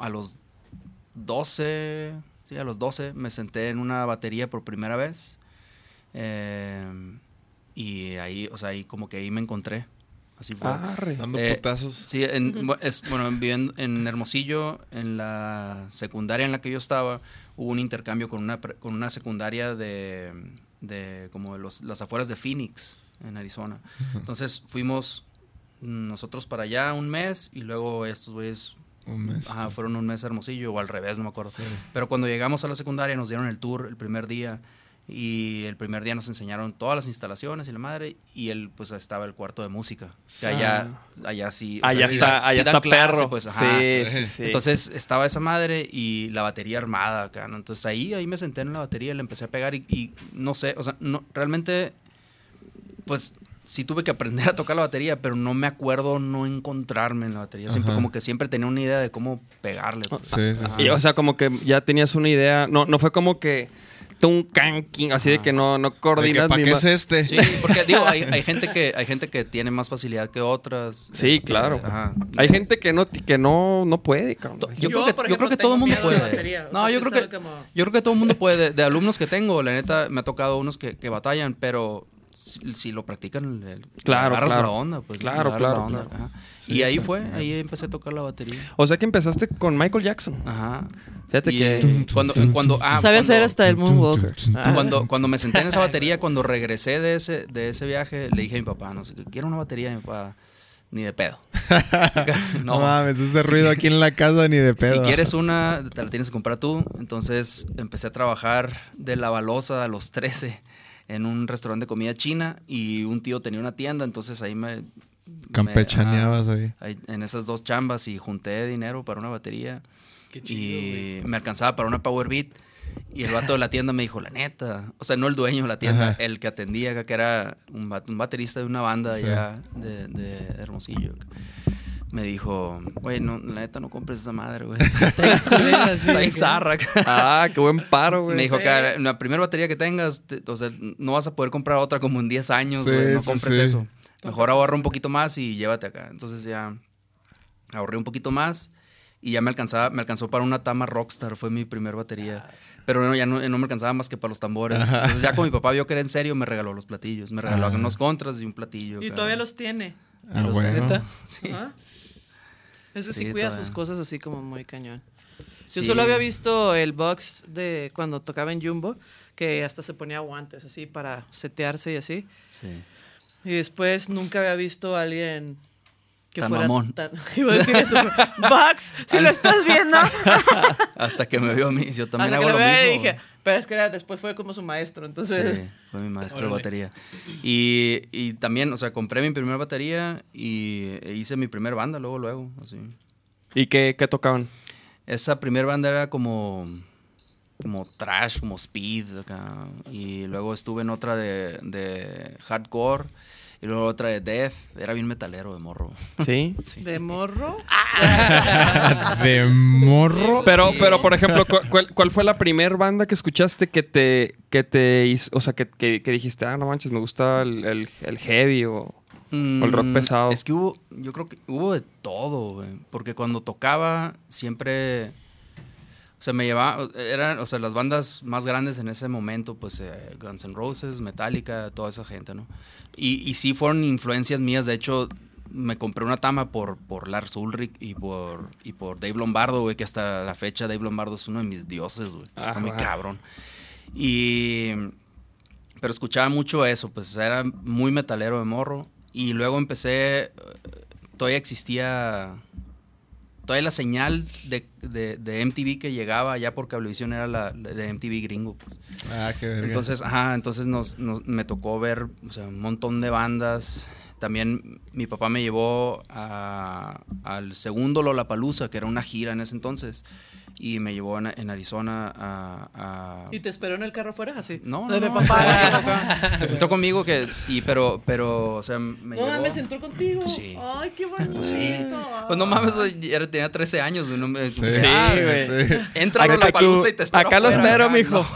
a los 12, sí, a los 12 me senté en una batería por primera vez. eh, y ahí, o sea, ahí como que ahí me encontré. Así fue. Arre. Dando Eh, putazos. Sí, en, es, bueno, viviendo en Hermosillo, en la secundaria en la que yo estaba, hubo un intercambio con una, pre- con una secundaria de, de como de los, las afueras de Phoenix, en Arizona. Entonces fuimos nosotros para allá un mes y luego estos güeyes Un mes. Ajá, fueron un mes a Hermosillo o al revés, no me acuerdo. Pero cuando llegamos a la secundaria nos dieron el tour el primer día y el primer día nos enseñaron todas las instalaciones y la madre y él pues estaba el cuarto de música. Que allá, allá sí. o sea, Allá está, sí allá está clase, perro. pues, ajá. sí, sí, sí. Entonces estaba esa madre y la batería armada acá, ¿no? Entonces ahí, ahí me senté en la batería y le empecé a pegar y, y no sé, o sea, no, realmente, pues sí tuve que aprender a tocar la batería, pero no me acuerdo no encontrarme en la batería. Siempre Ajá. como que siempre tenía una idea de cómo pegarle. pues. Sí, sí, Ajá. sí. Y, o sea, como que ya tenías una idea. No, no fue como que un canking, así de que no, no De que, coordinas ¿Para ni qué es este? Sí, porque digo, hay, hay gente que hay gente que tiene más facilidad que otras. Sí, este, claro. ajá. Hay gente que no, que no, no puede, cabrón. Yo, Yo, creo que, por yo ejemplo, creo que todo el mundo puede. batería, no, sea, yo creo que como- yo creo que todo el mundo puede. De, de alumnos que tengo, la neta, me ha tocado unos que, que batallan, pero si, si lo practican, le- Claro, agarras claro. la onda, pues. Claro, claro, la onda, claro. y ahí fue, ahí empecé a tocar la batería. O sea que empezaste con Michael Jackson. Ajá. Fíjate Y, que- eh, cuando, cuando, ah, Sabe hacer hasta el Moonwalker. Ah. cuando, cuando me senté en esa batería, cuando regresé de ese, de ese viaje, le dije a mi papá, no sé, qué, quiero una batería, mi papá, ni de pedo. No, mames, ese ruido aquí en la casa ni de pedo. Si quieres una, te la tienes que comprar tú. Entonces empecé a trabajar de la balosa a los 13 en un restaurante de comida china y un tío tenía una tienda, entonces ahí me... Campechaneabas me- ahí. en esas dos chambas y junté dinero para una batería. y me alcanzaba para una Power Beat. Y el vato de la tienda me dijo, la neta. O sea, no el dueño de la tienda, Ajá. el que atendía acá, que era un, bat- un baterista de una banda Sí. allá de, de Hermosillo. Me dijo, güey, no, la neta no compres esa madre, güey. Está bien zarra. Ah, qué buen paro, güey. me dijo, que la primera batería que tengas, te- o sea, no vas a poder comprar otra como en 10 años, Sí, güey. No compres sí. eso. Mejor ahorra un poquito más y llévate acá. Entonces ya ahorré un poquito más y ya me alcanzaba, me alcanzó para una Tama Rockstar, fue mi primer batería. Pero no, ya no, no me alcanzaba más que para los tambores. Entonces ya con mi papá vio que era en serio, me regaló los platillos. Me regaló Ah. unos contras y un platillo. Y todavía los tiene. Ah, los bueno. Sí. ¿Ah? Ese sí, Sí, cuida todavía. sus cosas así como muy cañón. Sí. Yo solo había visto el box de cuando tocaba en Jumbo, que hasta se ponía guantes así para setearse y así. Sí. Y después nunca había visto a alguien que Tan fuera mamón. tan... Iba a decir eso. Box, si lo estás viendo. Hasta que me vio a mí, yo también Hasta hago que lo mismo. y dije, pero es que era- después fue como su maestro, entonces... Sí, fue mi maestro de batería. Y, y también, o sea, compré mi primera batería y e hice mi primer banda luego, luego, así. ¿Y qué, qué tocaban? Esa primera banda era como... como trash, como speed acá. Y luego estuve en otra de, de hardcore. Y luego otra de death. Era bien metalero de morro. ¿Sí? Sí. ¿De morro? De morro. Pero, Sí. pero por ejemplo, ¿cu- ¿cuál, cuál fue la primer banda que escuchaste que te, que te hizo, o sea, que, que- que dijiste, ah, no manches, me gusta el, el- el heavy o... el rock Mm, pesado. Es que hubo, yo creo que hubo de todo, güey. Porque cuando tocaba, siempre. O sea, me llevaba. Eran, o sea, las bandas más grandes en ese momento, pues eh, Guns N' Roses, Metallica, toda esa gente, ¿no? Y, y sí fueron influencias mías. De hecho, me compré una tama por, por Lars Ulrich y por, y por Dave Lombardo, güey, que hasta la fecha Dave Lombardo es uno de mis dioses, güey. Ah, Está muy cabrón. Y. Pero escuchaba mucho eso, pues era muy metalero de morro. Y luego empecé, eh, todavía existía, todavía la señal de, de- de MTV que llegaba ya por Cablevisión era la de MTV gringo, pues. Ah, qué verga. Entonces, ajá, entonces nos, nos- me tocó ver o sea, un montón de bandas. También mi papá me llevó a- al segundo Lollapalooza, que era una gira en ese entonces. Y me llevó en, en Arizona a, a- ¿Y te esperó en el carro afuera? Así. no, no, no, papá. acá. Entró conmigo que, y pero, pero, o sea, me No llevó. mames, entró contigo. Sí. Ay, qué bonito. Sí. Pues no mames, ya tenía 13 años, güey. No me, Sí, Sí, güey. sí. Entra a Lollapalooza tú- y te espero acá lo afuera, espero, acá, mijo.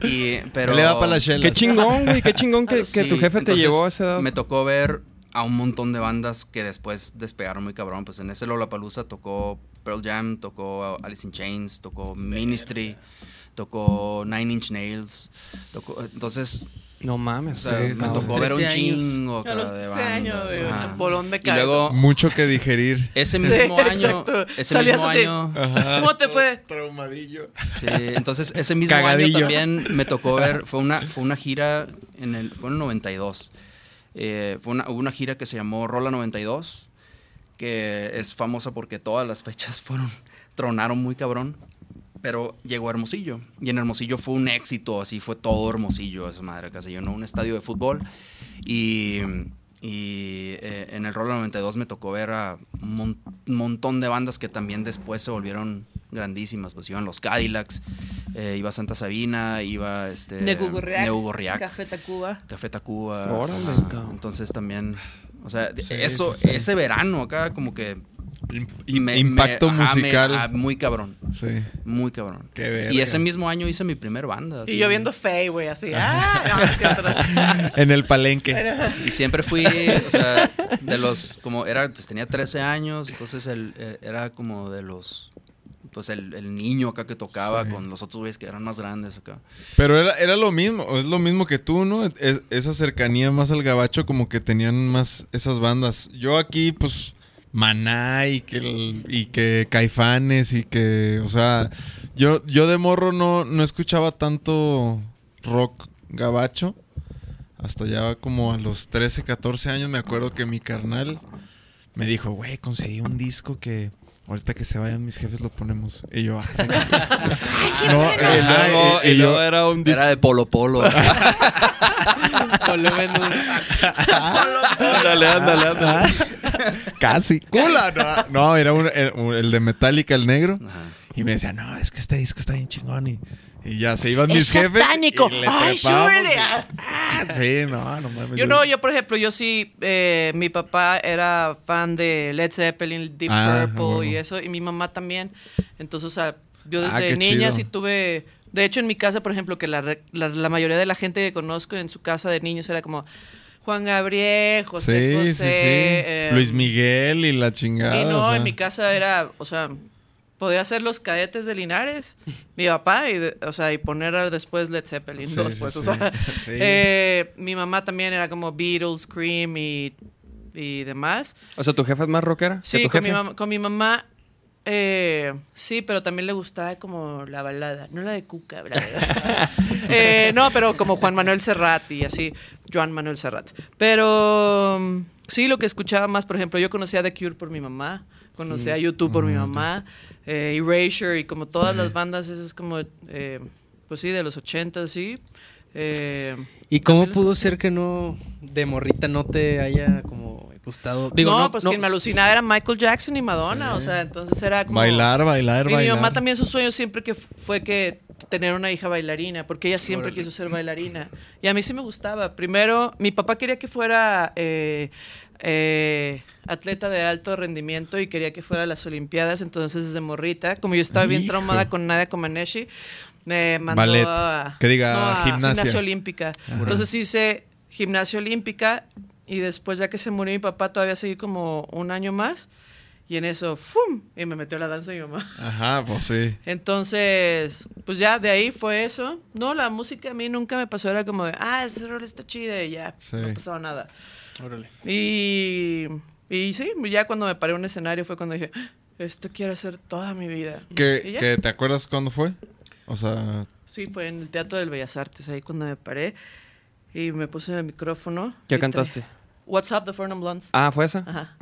no. y, pero... Le va para la chela. Qué chingón, güey, qué chingón que, que Sí, tu jefe te llevó a esa edad. Me tocó ver a un montón de bandas que después despegaron muy cabrón. Pues en ese Lollapalooza tocó Pearl Jam, tocó Alice in Chains, tocó Ministry, tocó Nine Inch Nails. Tocó, entonces, No o mames. sea, güey, me no. tocó ver un 13 años. chingo A los de 13 bandas. años, de ajá. un bolón de Y caldo. luego, Mucho que digerir. ese Sí, mismo año, exacto. ese Salías mismo así. año... ¿Cómo te fue? Traumadillo. Sí, entonces ese mismo Cagadillo. año también me tocó ver, fue una, fue una gira en el, fue en el 92. Eh, fue una, hubo una gira que se llamó Rola 92, que es famosa porque todas las fechas fueron, tronaron muy cabrón. Pero llegó a Hermosillo. Y en Hermosillo fue un éxito, así fue todo Hermosillo, esa madre, que se llenó un estadio de fútbol. Y, y, eh, en el Rola 92 me tocó ver a un, mon- un montón de bandas que también después se volvieron grandísimas. Pues iban los Cadillacs, eh, iba Santa Sabina, iba este. Negugorriac, Café Tacuba. Café Tacuba. Órale, cabrón. Entonces también, o sea, Sí, eso, sí, sí. ese verano acá como que... Me- impacto me- ajá, me- musical. ah, muy cabrón, Sí. muy cabrón. Qué verga. Y ese mismo año hice mi primer banda. así. Y yo viendo Faye, güey, así. ¡Ah! No. En el palenque. Y siempre fui, o sea, de los, como era, pues tenía 13 años, entonces el, eh, era como de los, pues el, el niño acá que tocaba Sí. con los otros güeyes que eran más grandes acá. Pero era, era lo mismo, es lo mismo que tú, ¿no? Es- esa cercanía más al gabacho, como que tenían más esas bandas. Yo aquí, pues, Maná y que, el- y que Caifanes y que, o sea, yo, yo de morro no, no escuchaba tanto rock gabacho. Hasta ya como a los 13, 14 años me acuerdo que mi carnal me dijo, güey, conseguí un disco que ahorita que se vayan mis jefes lo ponemos. Y yo, "Ay, no, Y luego, y- y y yo- luego era un disco. Era de Polo Polo. Uno. Ándale, ándale, ándale. Casi. ¡Cula! No, no, era un- el, un- el de Metallica, el negro. Ajá. Y me decía, no, es que este disco está bien chingón. Y, y ya se iban mis ¡Es jefes. satánico! y le ¡Ay, y- Ah, sí, no, no mames. Yo no, yo por ejemplo, yo sí, eh, mi papá era fan de Led Zeppelin, Deep Ah, Purple huevo. y eso, y mi mamá también. Entonces, o sea, yo Ah, desde qué niña chido. sí tuve... De hecho, en mi casa, por ejemplo, que la, la, la mayoría de la gente que conozco en su casa de niños era como Juan Gabriel, José sí, José... sí, sí. eh, Luis Miguel y la chingada. Y no, o sea. en mi casa era, o sea, podía ser los cadetes de Linares, mi papá, y, de- o sea, y poner después Led Zeppelin Sí, 2, sí, pues, o sí. sea, Sí. eh, mi mamá también era como Beatles, Cream y, y demás. O sea, ¿tu jefa es más rockera? que Sí, tu con mi, mamá, con mi mamá, eh, sí, pero también le gustaba como la balada, no la de Cuca, ¿verdad? Eh, no, pero como Juan Manuel Serrat y así, Joan Manuel Serrat. Pero mm, sí, lo que escuchaba más, por ejemplo, yo conocía The Cure por mi mamá, conocía a YouTube por mi mamá, eh, Erasure y como todas Sí. las bandas, esas como, eh, pues sí, de los 80, sí. Eh, ¿Y cómo pudo ser que no, de morrita, no te haya como Gustado. Digo, no, no- pues no- quien me alucinaba era Michael Jackson y Madonna. O sea, entonces era como. Bailar, bailar, Y mi bailar. mamá también su sueño siempre que fue que tener una hija bailarina, porque ella siempre quiso ser bailarina. Y a mí sí me gustaba. Primero, mi papá quería que fuera eh, eh, atleta de alto rendimiento y quería que fuera a las Olimpiadas, entonces desde morrita, como yo estaba bien Hijo. traumada con Nadia Comaneci, me mandó Ballet. a... Que diga, no, a gimnasia. olímpica. Entonces hice gimnasia olímpica y después ya que se murió mi papá todavía seguí como un año más y en eso, ¡fum! Y me metió la danza mi mamá. Ajá, pues sí. Entonces, pues ya de ahí fue eso. No, la música a mí nunca me pasó, era como de, ah, ese rol está chida y ya, Sí. no pasaba nada. Órale. Y, y sí, ya cuando me paré en un escenario fue cuando dije, "Ah, esto quiero hacer toda mi vida. ¿Y ¿Que, ya? que ¿Te acuerdas cuándo fue? O sea, Sí, fue en el Teatro del Bellas Artes, ahí cuando me paré y me puse en el micrófono. ¿Qué cantaste? What's Up, The Four Non Blondes. Ah, ¿fue esa? Ajá.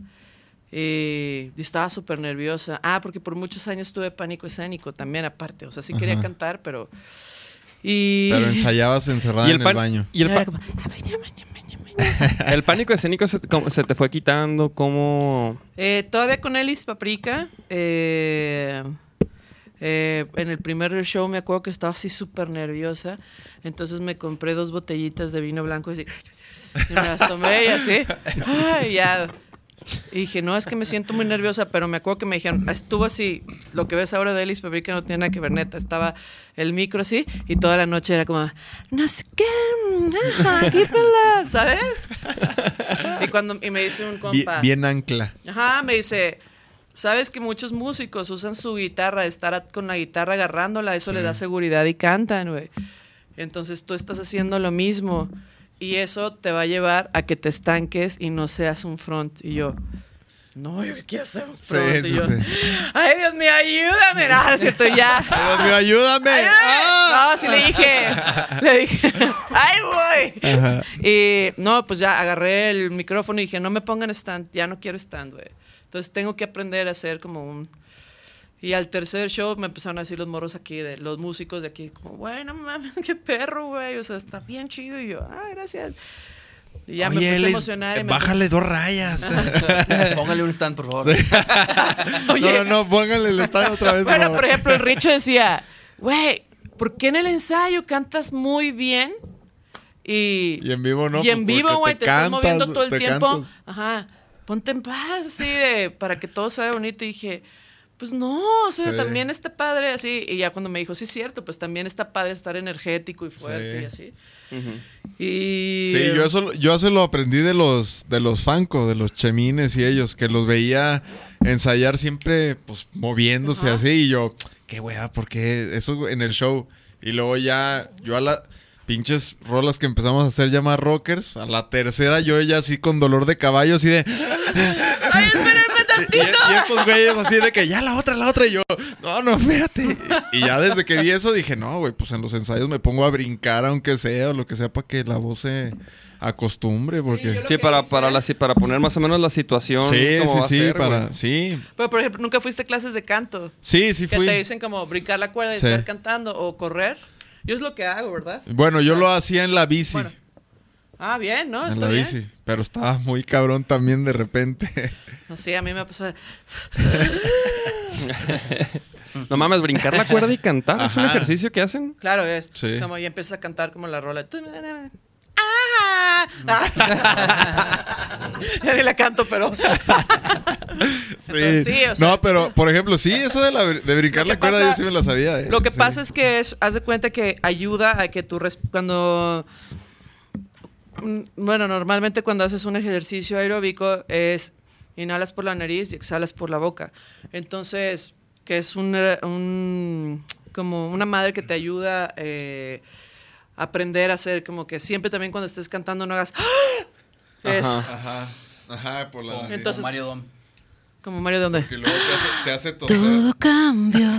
Y y estaba súper nerviosa. Ah, porque por muchos años tuve pánico escénico también, aparte. O sea, sí quería Ajá. cantar, pero. Y. pero ensayabas encerrada Y el en el baño. Y el, el pánico escénico se, te- cómo- se te fue quitando, ¿cómo...? Eh, todavía con Elis Paprika. eh, eh, en el primer show me acuerdo que estaba así súper nerviosa. Entonces me compré dos botellitas de vino blanco y, así, y me las tomé y así. Ay, ya. Y dije, no, es que me siento muy nerviosa, pero me acuerdo que me dijeron, estuvo así, lo que ves ahora de Elis Paprika no tiene nada que ver, neta. Estaba el micro así y toda la noche era como, no sé qué, ajá, keep it love", ¿sabes? Y, cuando, y me dice un Bien, compa. bien ancla. Ajá, me dice, sabes que muchos músicos usan su guitarra, estar con la guitarra agarrándola, eso le da seguridad y cantan, güey. Entonces tú estás haciendo lo mismo y eso te va a llevar a que te estanques y no seas un front. Y yo, no, yo quiero ser un front. sí, y yo, sí. ay, Dios mío, ayúdame. No, es cierto, ya. Dios mío, ayúdame. Ayúdame. ¡Ah! No, sí le dije. Le dije, ¡ay, voy! Y no, pues ya agarré el micrófono y dije, no me pongan stand, ya no quiero stand, güey. Entonces tengo que aprender a hacer como un. Y al tercer show me empezaron a decir los morros aquí, de los músicos de aquí, como, güey, no mames, qué perro, güey. O sea, está bien chido. Y yo, ah, gracias. Y ya me empecé a emocionar. y me bájale dos rayas. Póngale un stand, por favor. Oye, No, no, no, póngale el estadio otra vez. por Bueno, favor. por ejemplo, el Richo decía, güey, ¿por qué en el ensayo cantas muy bien? Y, Y en vivo no, Y en pues, vivo, porque güey, te te, estás moviendo todo el tiempo. cansas. Ajá. Ponte en paz, así de, para que todo sea bonito. Y dije, pues no, o sea, Sí. también está padre así. Y ya cuando me dijo, sí, es cierto, pues también está padre estar energético y fuerte Sí. y así. Y. Sí, yo eso, yo eso lo aprendí de los, de los Fanco, de los Chemines y ellos, que los veía ensayar siempre, pues, moviéndose así, y yo, qué wea, ¿por qué? Eso en el show. Y luego ya, yo a la pinches rolas que empezamos a hacer ya más rockers, a la tercera yo ya así con dolor de caballo, así de... ¡Ay, espérenme Y, tantito! y estos güeyes así de que ya la otra, la otra. Y yo, no, no, espérate. Y ya desde que vi eso dije, no, güey, pues en los ensayos me pongo a brincar, aunque sea, o lo que sea, para que la voz se acostumbre. Porque. Sí, para, hice- para, la, sí, para poner más o menos la situación. Sí, cómo sí, va a sí, ser, para. güey. Sí. Pero, por ejemplo, ¿nunca fuiste a clases de canto? Sí, sí Que fui. te dicen como brincar la cuerda y Sí. estar cantando o correr. Yo es lo que hago, ¿verdad? Bueno, yo lo hacía en la bici. Bueno, Ah, bien, ¿no? en Está la bien. bici. Pero estaba muy cabrón también de repente. Así a mí me ha pasado. No mames, brincar la cuerda y cantar. ¿Es un ejercicio que hacen? Claro, es Sí. como y empiezas a cantar como la rola. ¡Ah! ya ni la canto, pero. Sí. Sí, o sea- no, pero por ejemplo, sí, eso de, la, de brincar la cuerda pasa- yo sí me la sabía. eh. Lo que Sí. pasa es que es, haz de cuenta que ayuda a que tú cuando mm, bueno, normalmente cuando haces un ejercicio aeróbico es inhalas por la nariz y exhalas por la boca. Entonces, que es un, eh, un- como una madre que te ayuda eh, aprender a hacer como que siempre también cuando estés cantando no hagas es Ajá. Ajá. Ajá, por la. Entonces- Mario Dom. como Mario donde Que luego te hace, te hace. Todo cambió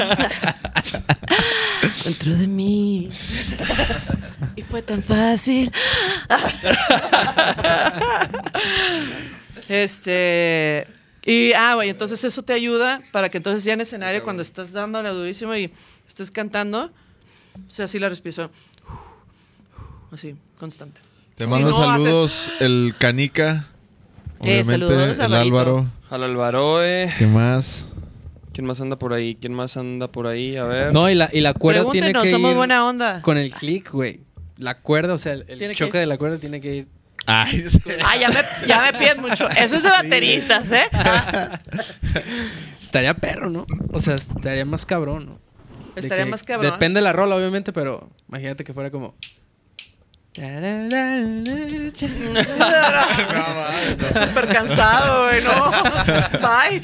dentro de mí. Y fue tan fácil. este. Y, ah, güey, entonces eso te ayuda para que entonces ya en escenario, cuando estás dándole durísimo y estés cantando, sea así la respiración. Así, constante. Te Si mando haces- saludos el Canica. Obviamente, saludos el. Álvaro. Al Alvaroe. ¿Qué más? ¿Quién más anda por ahí? ¿Quién más anda por ahí? A ver. No, y la, y la cuerda tiene que somos ir buena onda. con el click, güey. La cuerda, o sea, el, el Tiene que choque de la cuerda tiene que ir. Ay, sí. Ah, ya me, ya me pides mucho. Eso es de bateristas, ¿eh? Estaría perro, ¿no? O sea, estaría más cabrón, ¿no? Estaría que- más cabrón. Depende de la rola, obviamente, pero imagínate que fuera como. Súper cansado, güey, no. Bye.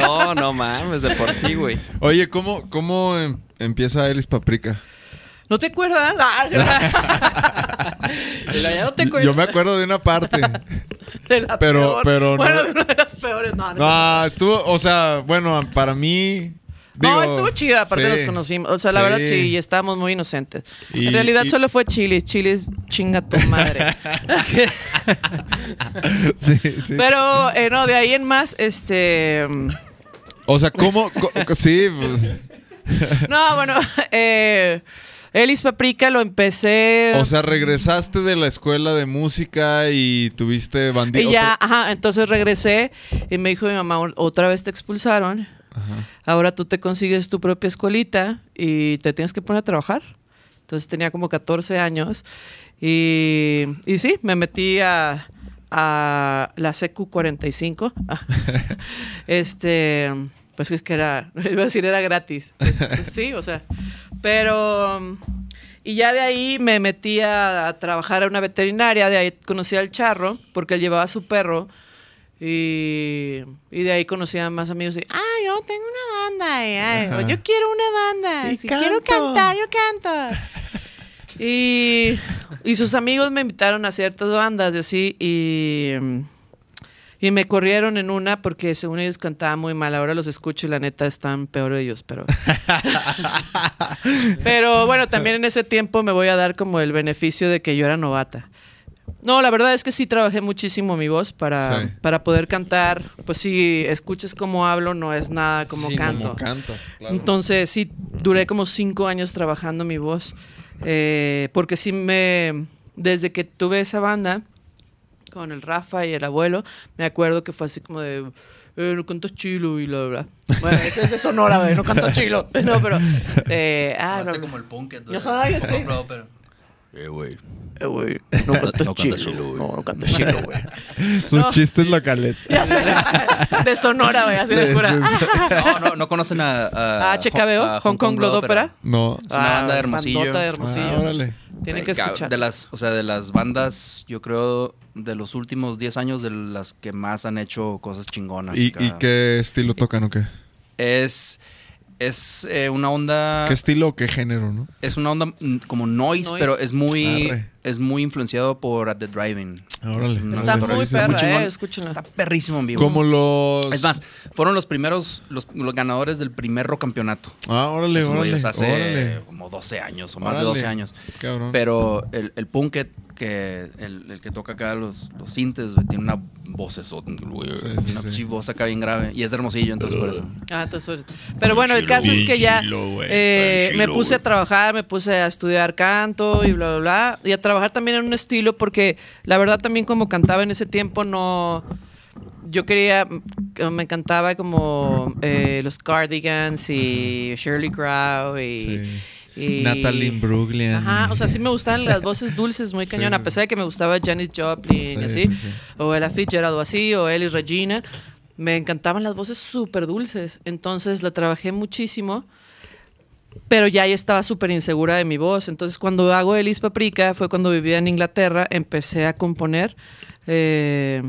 No, no mames, de por sí, güey. Oye, ¿cómo, cómo em- empieza Elis Paprika? ¿No te acuerdas? Ah, sí. Y la- ya no te Yo me acuerdo de una parte. De la Pero- peor. pero no- Bueno, de una de las peores. No, no. No, estuvo, o sea, bueno, para mí. No, estuvo chida, aparte sí, nos conocimos. O sea, la sí. verdad sí, y estábamos muy inocentes. Y- en realidad y- solo fue Chile. Chile es chinga tu madre. Sí, sí. Pero, eh, no, de ahí en más, este. O sea, ¿cómo? sí. No, bueno, eh, Elis Paprika lo empecé. O sea, regresaste de la escuela de música y tuviste bandito. y ya, ajá, entonces regresé y me dijo mi mamá, otra vez te expulsaron. Ahora tú te consigues tu propia escuelita y te tienes que poner a trabajar. Entonces tenía como 14 años y, y sí, me metí a, la CQ45. este, pues es que era, iba a decir era gratis. Pues, pues sí, o sea, pero... Y ya de ahí me metí a, trabajar a una veterinaria, de ahí conocí al charro, porque él llevaba su perro. Y, y de ahí conocí a más amigos. Y, ah, yo tengo una banda. y, ay, o yo quiero una banda. Y si quiero cantar, yo canto. y, y sus amigos me invitaron a ciertas bandas y así. Y, y me corrieron en una porque según ellos cantaban muy mal. Ahora los escucho y la neta están peor ellos, pero... pero bueno, también en ese tiempo me voy a dar como el beneficio de que yo era novata. No, la verdad es que sí trabajé muchísimo mi voz para, Sí. para poder cantar. Pues si escuchas cómo hablo, no es nada como Sí, canto. Como cantas, claro. Entonces sí, duré como cinco años trabajando mi voz. eh, porque sí me... Desde que tuve esa banda con el Rafa y el abuelo, me acuerdo que fue así como de... Eh, no cantas chilo y bla, bla. Bueno, ese es de Sonora, güey, no canto chilo. No, pero... Eh, ah, no, como el punk. Ajá, ya sé. No, pero... eh, güey, no cantas chilo. No, no cantas chilo, güey. Sus No. chistes locales. Ya sé. De Sonora, güey, así de Sí, pura. sí, sí. No, no, no conocen a... a Ah, HKBO, a Hong Kong Blood Opera. No. Es una banda de Hermosillo. bandota de Hermosillo. Ah, órale. Tienen que escuchar. De las, o sea, de las bandas, yo creo, de los últimos 10 años, de las que más han hecho cosas chingonas. ¿Y, acá. y qué estilo tocan o qué? Es, es eh, una onda... ¿Qué estilo o qué género, no? Es una onda mm, como noise, Noise. pero es muy, Arre. Es muy influenciado por At The Driving. Órale. Está muy perra, eh, escúchenla. Está perrísimo en vivo. Como los. Es más, fueron los primeros, los, los ganadores del primer rock campeonato. Ah, órale, Esos órale. hace órale. como 12 años o más Órale. de 12 años. Cabrón. Pero el, el punk que, que- el, el que toca acá los, los tiene una voz güey. Sí, sí, una sí. voz acá bien grave. Y es de hermosillo, entonces por eso. Ah, entonces, pero bueno, el caso es que ya eh, me puse a trabajar, me puse a estudiar canto y bla, bla, bla. Y a trabajar también en un estilo porque la verdad también como cantaba en ese tiempo no... Yo quería, me encantaba como eh, los Cardigans y Shirley Crow y... Sí. y- Natalie Bruglia. Ajá, o sea, sí me gustaban las voces dulces muy Sí, cañón, a pesar de que me gustaba Janis Joplin Sí, así, sí, sí. o Ella Fitzgerald o así, o Ellie Regina, me encantaban las voces súper dulces, entonces la trabajé muchísimo, pero ya estaba súper insegura de mi voz, entonces cuando hago Elis Paprika fue cuando vivía en Inglaterra, empecé a componer, eh,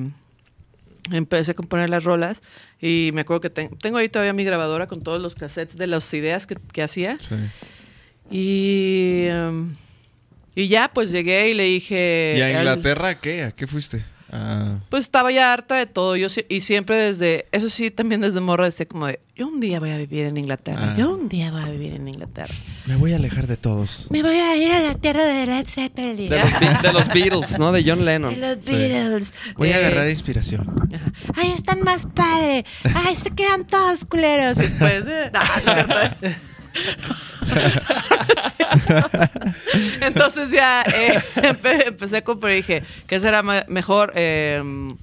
empecé a componer las rolas y me acuerdo que ten- tengo ahí todavía mi grabadora con todos los cassettes de las ideas que, que hacía. Sí. Y, em, y ya, pues llegué y le dije... ¿Y a al- Inglaterra qué? ¿A qué fuiste? Ah, pues estaba ya harta de todo. Yo, y siempre desde... Eso sí, también desde morra decía como de... Yo un día voy a vivir en Inglaterra. Ah. Yo un día voy a vivir en Inglaterra. me voy a alejar de todos. Me voy a ir a la tierra de Led Zeppelin. De los, Be- de los Beatles, ¿no? De John Lennon. De los Beatles. Voy a agarrar inspiración. Ajá. Ay, están más padre. Ay, se quedan todos culeros. Después de. No. Entonces ya eh, empe- empecé a comprar y dije, ¿qué será mejor? Eh,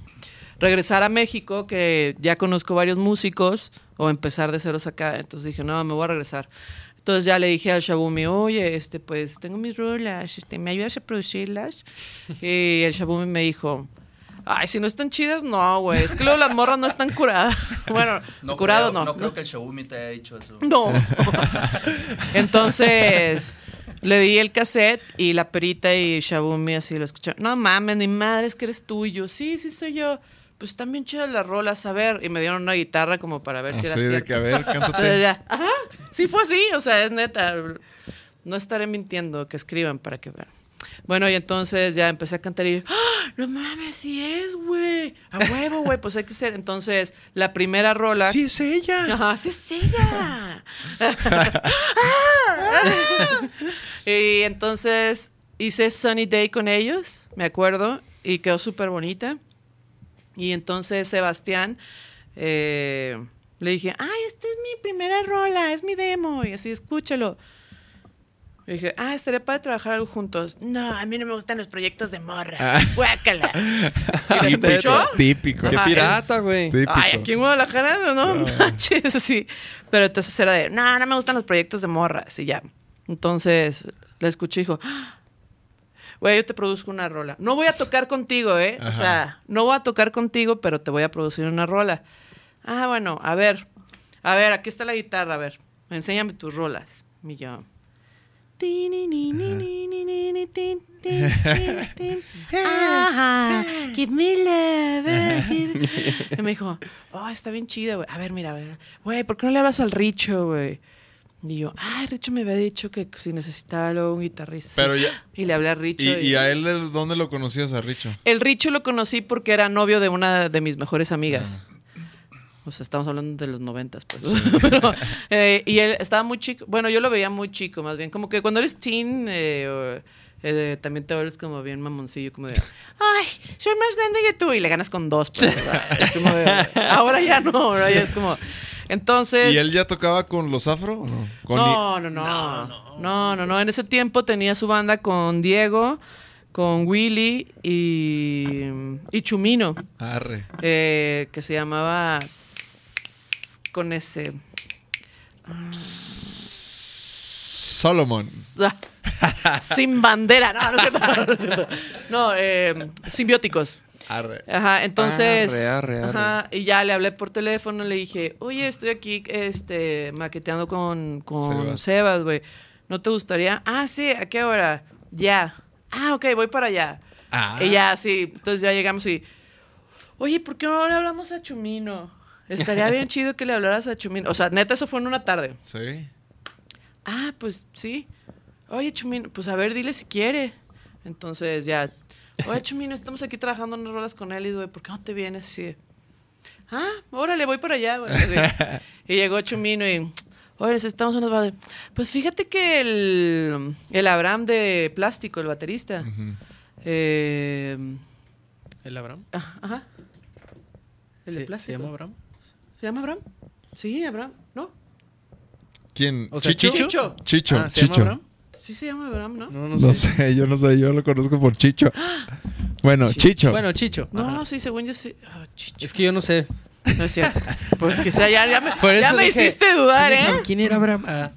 regresar a México, que ya conozco varios músicos, o empezar de ceros acá. Entonces dije, no, me voy a regresar. Entonces ya le dije al Shabumi, oye, este, pues tengo mis rolas, este, ¿me ayudas a producirlas? Y el Shabumi me dijo, ay, si no están chidas, no, güey. Es que luego las morras no están curadas. bueno, curado creo, no. No creo que el Xiaomi te haya dicho eso. No. Entonces le di el cassette y la perita y Shabumi así lo escucharon. No mames, ni madre, es que eres tú. Y yo, sí, sí soy yo. Pues están bien chidas las rolas, a ver. Y me dieron una guitarra como para ver si era Así de cierto. que, a ver, Entonces cántate. ya, ajá, sí fue así, o sea, es neta. No estaré mintiendo, que escriban para que vean. Bueno, y entonces ya empecé a cantar y, ¡Ah! no mames, sí es, güey. A huevo, güey, pues hay que ser. Entonces, la primera rola. Sí, es ella. Ajá, sí es ella. y entonces hice Sunny Day con ellos, me acuerdo, y quedó súper bonita. Y entonces Sebastián eh, le dije, ay, esta es mi primera rola, es mi demo, y así escúchalo. Le dije, ah, estaría para trabajar algo juntos. No, a mí no me gustan los proyectos de morras. Guácala. ¿Y lo escuchó? Típico. Qué pirata, güey. Típico. Ay, aquí en Guadalajara, no, no manches, así. Pero entonces era de, no, no me gustan los proyectos de morras, y ya. Entonces la escuché y dijo, "Ah, güey, yo te produzco una rola. No voy a tocar contigo, ¿eh? O sea, no voy a tocar contigo, pero te voy a producir una rola. Ah, bueno, a ver, a ver, aquí está la guitarra, a ver, enséñame tus rolas. Y yo. Ajá, give me love. give- Y me dijo, oh, está bien chida, güey. A ver, mira. Güey, ¿por qué no le hablas al Richo, güey? Y yo, ah, Richo me había dicho que si necesitaba luego un guitarrista. Pero ya. Y le hablé a Richo. ¿Y, y a él de dónde lo conocías a Richo? El Richo lo conocí porque era novio de una de mis mejores amigas. O sea, estamos hablando de los noventas, pues. Pero, eh, y él estaba muy chico. Bueno, yo lo veía muy chico, más bien. Como que cuando eres teen, eh, o, eh, también te vuelves como bien mamoncillo, como de, ay, soy más grande que tú. Y le ganas con dos, pues. ¿verdad? Es como de- ahora ya no, ahora ya es como. Entonces. ¿Y él ya tocaba con los afro o no? Con No, no, no. No, no, no. En ese tiempo tenía su banda con Diego, con Willy y, y Chumino, Arre. eh, que se llamaba con ese. Solomon. Ah, Sin bandera. No, no es cierto. No, no es cierto. No, eh, simbióticos. Arre. Ajá, entonces. Arre, arre, arre. Ajá, y ya le hablé por teléfono, le dije, oye, estoy aquí este, maqueteando con, con Sebas. Sebas, güey. ¿No te gustaría? Ah, sí, ¿a qué hora? Ya. Ah, ok, voy para allá. Ah. Y ya, sí. Entonces ya llegamos y. Oye, ¿por qué no le hablamos a Chumino? Estaría bien chido que le hablaras a Chumino. O sea, neta, eso fue en una tarde. Sí. Ah, pues sí. Oye, Chumino, pues a ver, dile si quiere. Entonces ya. Oye, Chumino, estamos aquí trabajando unas rolas con él y, güey, ¿por qué no te vienes así? Ah, órale, voy para allá, güey. Y llegó Chumino y. Oye, necesitamos unos ba- Pues fíjate que el, el Abraham de plástico, el baterista. eh, ¿El Abraham? ah, ajá. El ¿Se, de ¿Se plástico. llama Abraham? ¿Se llama Abraham? Sí, Abraham. ¿No? ¿Quién? O sea, ¿Chicho? Chicho. Chicho. Ah, ¿Se llama. Abraham? Sí se llama Abraham, ¿no? No, no, No sé. sé, yo no sé, yo lo conozco por Chicho. Bueno, Chicho. Bueno, Chicho. No, Ajá. sí, según yo sí. Ah, Chicho. Es que yo no sé. No es cierto. Pues quizá ya, ya me, Por ya me dije, hiciste dudar, ¿quién es- ¿eh? ¿Quién era Abraham? Ah.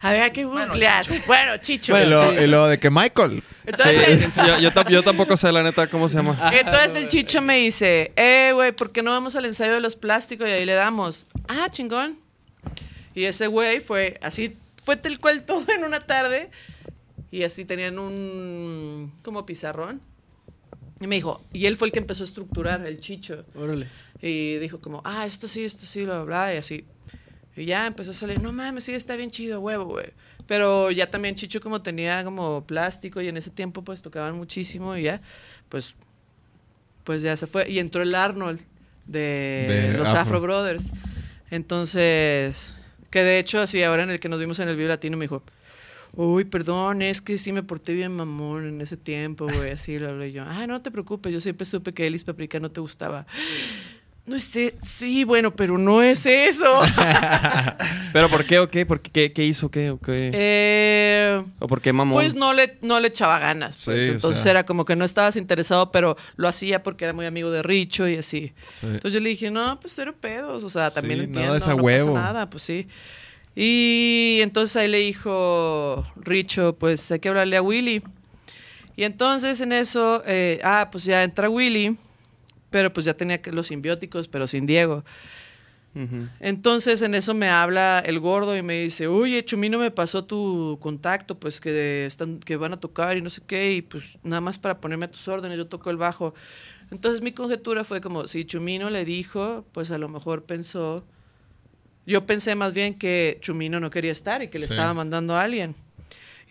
A ver, hay que googlear. Bueno, Chicho. y, Bueno, lo, sí. y lo de que Michael. Entonces, Sí, yo, yo yo tampoco sé la neta cómo se llama. entonces el Chicho me dice, eh, güey, ¿por qué no vamos al ensayo de los plásticos y ahí le damos? Ah, chingón. Y ese güey fue así, fue tal cual todo en una tarde. Y así tenían un como pizarrón. Y me dijo, y él fue el que empezó a estructurar, el Chicho. Órale. Y dijo como, ah, esto sí, esto sí, bla, bla, bla, y así. Y ya empezó a salir, no mames, sí, está bien chido, huevo, güey. Pero ya también Chicho como tenía como plástico y en ese tiempo pues tocaban muchísimo y ya, pues, pues ya se fue. Y entró el Arnold de, De los Afro. Afro. Brothers. Entonces, que de hecho así ahora en el que nos vimos en el Vivo Latino me dijo, uy, perdón, es que sí me porté bien mamón en ese tiempo, güey, así lo hablé yo. Ah, no te preocupes, yo siempre supe que Elis Paprika no te gustaba. No sé, sí, bueno, pero no es eso. ¿Pero por qué o qué? ¿Por qué? ¿Qué, qué hizo? ¿Qué? ¿O, qué? Eh, ¿O por qué mamón? Pues no le, no le echaba ganas. Sí, pues. o Entonces sea. era como que no estabas interesado, pero lo hacía porque era muy amigo de Richo y así. Sí. Entonces yo le dije, no, pues cero pedos. O sea, Sí, también nada entiendo. es a no huevo. pasa nada, pues sí. Y entonces ahí le dijo Richo, pues hay que hablarle a Willy. Y entonces en eso, eh, ah, pues ya entra Willy, pero pues ya tenía que los simbióticos, pero sin Diego. Entonces en eso me habla el gordo y me dice, oye, Chumino me pasó tu contacto, pues que, están, que van a tocar y no sé qué, y pues nada más para ponerme a tus órdenes, yo toco el bajo. Entonces mi conjetura fue como, si Chumino le dijo, pues a lo mejor pensó, yo pensé más bien que Chumino no quería estar y que le Sí. estaba mandando a alguien.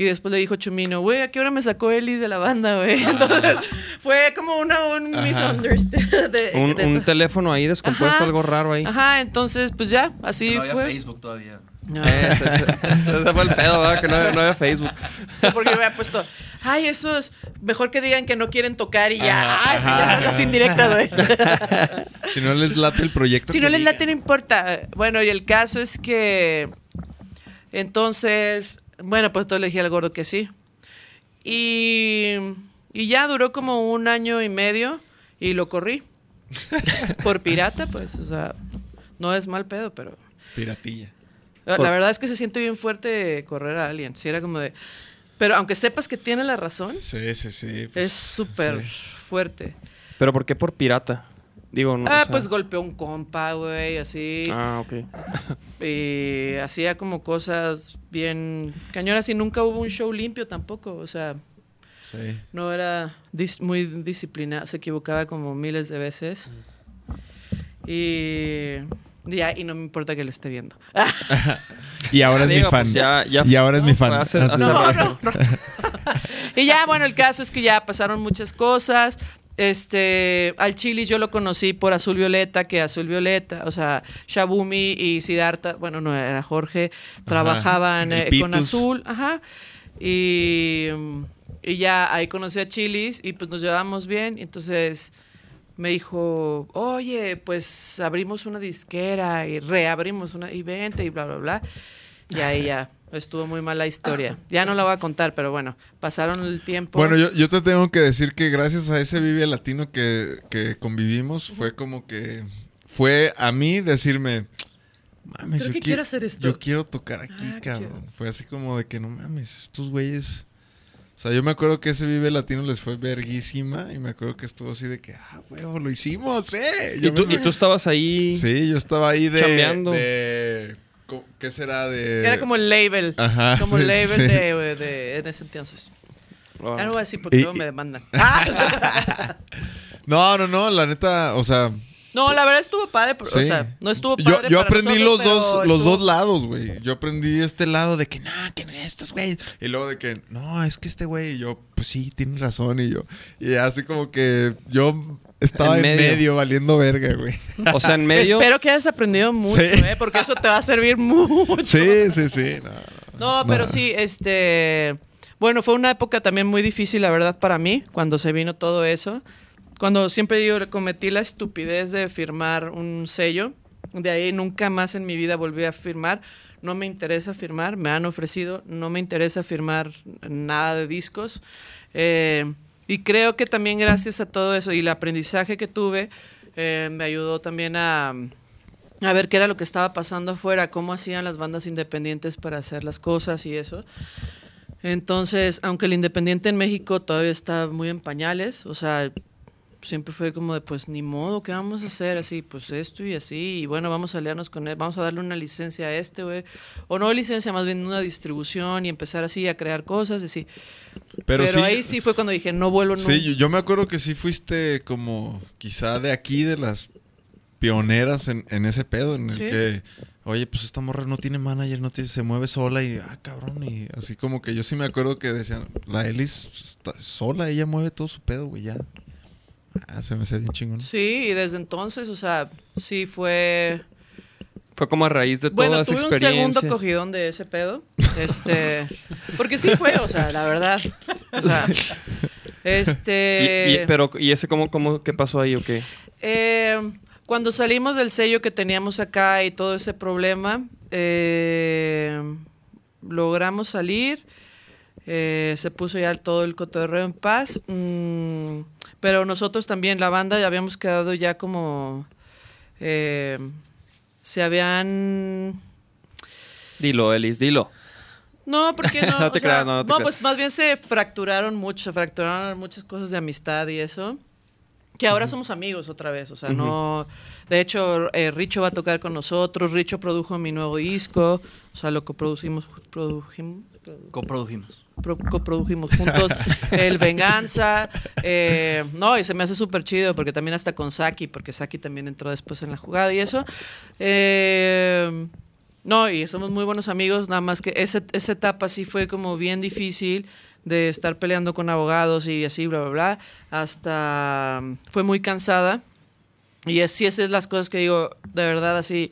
Y después le dijo Chumino, güey, ¿a qué hora me sacó Eli de la banda, güey? Entonces fue como una, un Ajá. misunderstanding. de- Un, de- un teléfono ahí descompuesto, Ajá. algo raro ahí. Ajá, entonces pues ya, así no había fue. Facebook todavía. No. Ese, ese- ese fue el pedo, ¿verdad? Que no, había- no había Facebook. Porque me había puesto, ay, esos, mejor que digan que no quieren tocar y ya, Ajá, ay, sí, ya ajá, son las indirectas, güey. Si no les late el proyecto. si no les late, no importa. Bueno, y el caso es que, entonces, bueno, pues entonces le dije al gordo que sí. Y, y ya duró como un año y medio y lo corrí. Por pirata, pues, o sea, no es mal pedo, pero... Piratilla. La Por- verdad es que se siente bien fuerte correr a alguien. Si era como de. Pero aunque sepas que tiene la razón, Sí, sí, sí. pues, es súper sí. fuerte. ¿Pero por qué por pirata? Digo, no. ah, o sea- pues golpeó un compa, güey, así. Ah, ok. Y hacía como cosas bien cañonas y nunca hubo un show limpio tampoco. O sea, Sí. no era dis- muy disciplinado. Se equivocaba como miles de veces. Y. Ya, y no me importa que lo esté viendo. Y ahora es mi fan. pues ya- ya- y ahora es mi fan. fue hace- Así. hace No, rato. no, no. y ya, bueno, el caso es que ya pasaron muchas cosas. Este, al Chili yo lo conocí por Azul Violeta, que Azul Violeta, o sea, Shabumi y Siddhartha, bueno, no era Jorge, trabajaban eh, con. Azul, ajá. Y, y ya ahí conocí a Chilis y pues nos llevamos bien. y entonces me dijo, oye, pues abrimos una disquera y reabrimos una y vente y bla, bla, bla. Y ahí ya estuvo muy mala historia. Ya no la voy a contar, pero bueno, pasaron el tiempo. Bueno, yo, yo te tengo que decir que gracias a ese Vive Latino que, que convivimos, fue como que fue a mí decirme, mames, Creo yo que qui- quiero hacer esto". Yo quiero tocar aquí, Ah, cabrón. chido. Fue así como de que no mames, estos güeyes. O sea, yo me acuerdo que ese Vive Latino les fue verguísima y me acuerdo que estuvo así de que, ah, huevo, lo hicimos, eh. ¿Y tú, me- y tú estabas ahí. Sí, yo estaba ahí de. Chambeando. de- ¿Qué será de.? Era como el label. Ajá, Como sí, el label sí. de, de- en ese entonces. Ya no voy a decir porque Y- luego me demandan. No, no, no, la neta, o sea. no, la verdad estuvo padre. pero- O Sí. sea, no estuvo Yo, padre. yo para aprendí nosotros, los dos, los estuvo- dos lados, güey. Yo aprendí este lado de que, no, que no estos güeyes. Y luego de que, no, es que este güey. Y yo, pues sí, tienes razón. Y yo, y así como que yo estaba En en medio. medio, valiendo verga, güey. O sea, en medio. Espero que hayas aprendido mucho, Sí. ¿eh? Porque eso te va a servir mucho. Sí, sí, sí. no, No, pero no. sí, este. Bueno, fue una época también muy difícil, la verdad, para mí, cuando se vino todo eso. Cuando siempre digo, cometí la estupidez de firmar un sello. De ahí nunca más en mi vida volví a firmar. No me interesa firmar, me han ofrecido, no me interesa firmar nada de discos. Eh, y creo que también gracias a todo eso y el aprendizaje que tuve, eh, me ayudó también a, a ver qué era lo que estaba pasando afuera, cómo hacían las bandas independientes para hacer las cosas y eso. Entonces, aunque el independiente en México todavía está muy en pañales, o sea, siempre fue como de, pues ni modo, ¿qué vamos a hacer? Así, pues esto y así, y bueno, vamos a aliarnos con él, vamos a darle una licencia a este, güey. O no licencia, más bien una distribución y empezar así a crear cosas, así. Pero, Pero, sí. ahí sí fue cuando dije, no vuelvo nunca. Sí, yo, me acuerdo que sí fuiste como quizá de aquí, de las pioneras en, en ese pedo, en el Sí. que, oye, pues esta morra no tiene manager, no tiene, se mueve sola y, ah, cabrón, y así como que yo sí me acuerdo que decían, la Elis está sola, ella mueve todo su pedo, güey, ya. Ah, se me hace bien chingón. Sí, y desde entonces, o sea, sí fue... Fue como a raíz de toda Bueno, esa tuve un experiencia. segundo cogidón de ese pedo. Este. Porque sí fue, o sea, la verdad. O sea. Y- Este. y- pero, ¿y ese cómo, cómo, qué pasó ahí o qué? eh, Cuando salimos del sello que teníamos acá y todo ese problema, eh, logramos salir. eh, se puso ya todo el cotorreo en paz. mm, pero nosotros también, la banda, ya habíamos quedado ya como. eh, se habían. Dilo, Elis, dilo. No, porque no. No te o sea, creas, no, no te creas. pues más bien se fracturaron mucho, se fracturaron muchas cosas de amistad y eso. Que ahora somos amigos otra vez, o sea, no... De hecho, eh, Richo va a tocar con nosotros, Richo produjo mi nuevo disco, o sea, lo coproducimos, produjimos, produ- Coprodujimos. Pro- coprodujimos juntos el Venganza. eh, no, y se me hace súper chido porque también hasta con Saki, porque Saki también entró después en la jugada y eso. Eh, no, y somos muy buenos amigos, nada más que esa, esa etapa sí fue como bien difícil de estar peleando con abogados y así, bla, bla, bla. Hasta fue muy cansada. Y así esas es las cosas que digo, de verdad, así,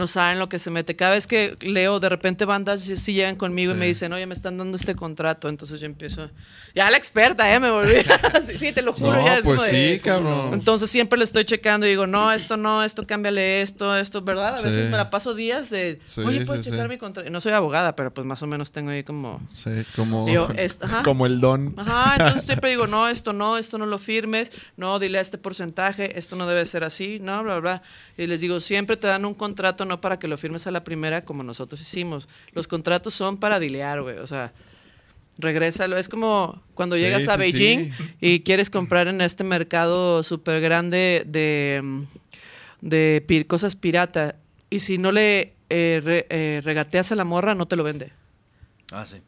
no saben lo que se mete. Cada vez que leo, de repente bandas sí, sí llegan conmigo y me dicen, oye, me están dando este contrato. Entonces yo empiezo, ya la experta, ¿eh? Me volví. sí, sí, te lo juro. No, ya es pues sí, cabrón. Entonces siempre le estoy checando y digo, no, esto no, esto cámbiale esto, esto, ¿verdad? A veces me la paso días de, Sí, oye, ¿puedo checar mi contrato? No soy abogada, pero pues más o menos tengo ahí como... Sí, como, ajá. como el don. Ajá, entonces siempre digo, no, esto no, esto no lo firmes, no, dile a este porcentaje, esto no debe ser así, no, bla, bla. Y les digo, siempre te dan un contrato no para que lo firmes a la primera como nosotros hicimos. Los contratos son para dilear, güey, o sea, regrésalo. Es como cuando Sí, llegas a sí, Beijing sí. y quieres comprar en este mercado súper grande de, de cosas pirata y si no le eh, re- eh, regateas a la morra, no te lo vende. Ah, sí.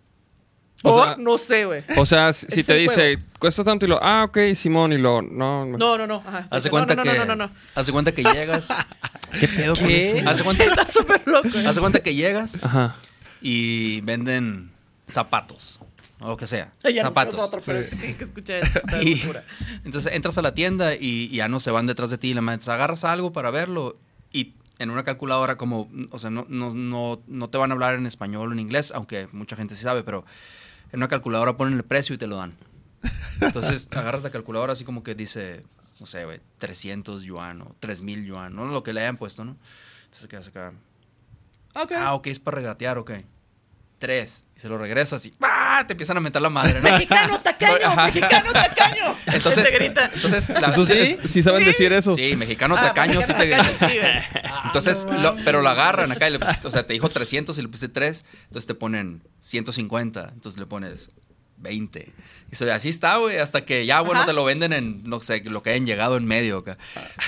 O O sea- no sé, güey. O sea, si Es te dice, cuesta tanto y lo, ah, ok, Simón, y lo, no. no. No, no, no. Ajá. Hace no, cuenta no, que. no, no, no, no. Hace cuenta que llegas. ¿Qué pedo con. Hace cuenta, Está súper loco. ¿eh? hace cuenta que llegas Ajá. y venden zapatos. O lo que sea. Ya no zapatos. nosotros, pero es que tienen que escuchar de Y- locura. entonces entras a la tienda y, y ya no se van detrás de ti. y La madre, agarras algo para verlo y en una calculadora como, o sea, no, no, no, no te van a hablar en español o en inglés, aunque mucha gente sí sabe, pero en una calculadora ponen el precio y te lo dan. Entonces agarras la calculadora así como que dice, no sé, güey, 300 yuan o 3000 yuan, no lo que le hayan puesto, ¿no? Entonces quedas acá. Ok. Ah, ok, es para regatear, ok. Tres. Y se lo regresas y ¡ah! Te empiezan a meter la madre, ¿no? Mexicano tacaño, Ajá. mexicano tacaño. Entonces, te grita. entonces la- Eso sí, sí saben decir eso. Sí, mexicano Ah, tacaño sí te mexicano sí, güey. Entonces, lo- pero lo agarran acá, y le o sea, te dijo 300 y le puse 3, entonces te ponen 150, entonces le pones 20. Y así está, güey, hasta que ya, bueno, Ajá. te lo venden en, no sé, lo que hayan llegado en medio acá.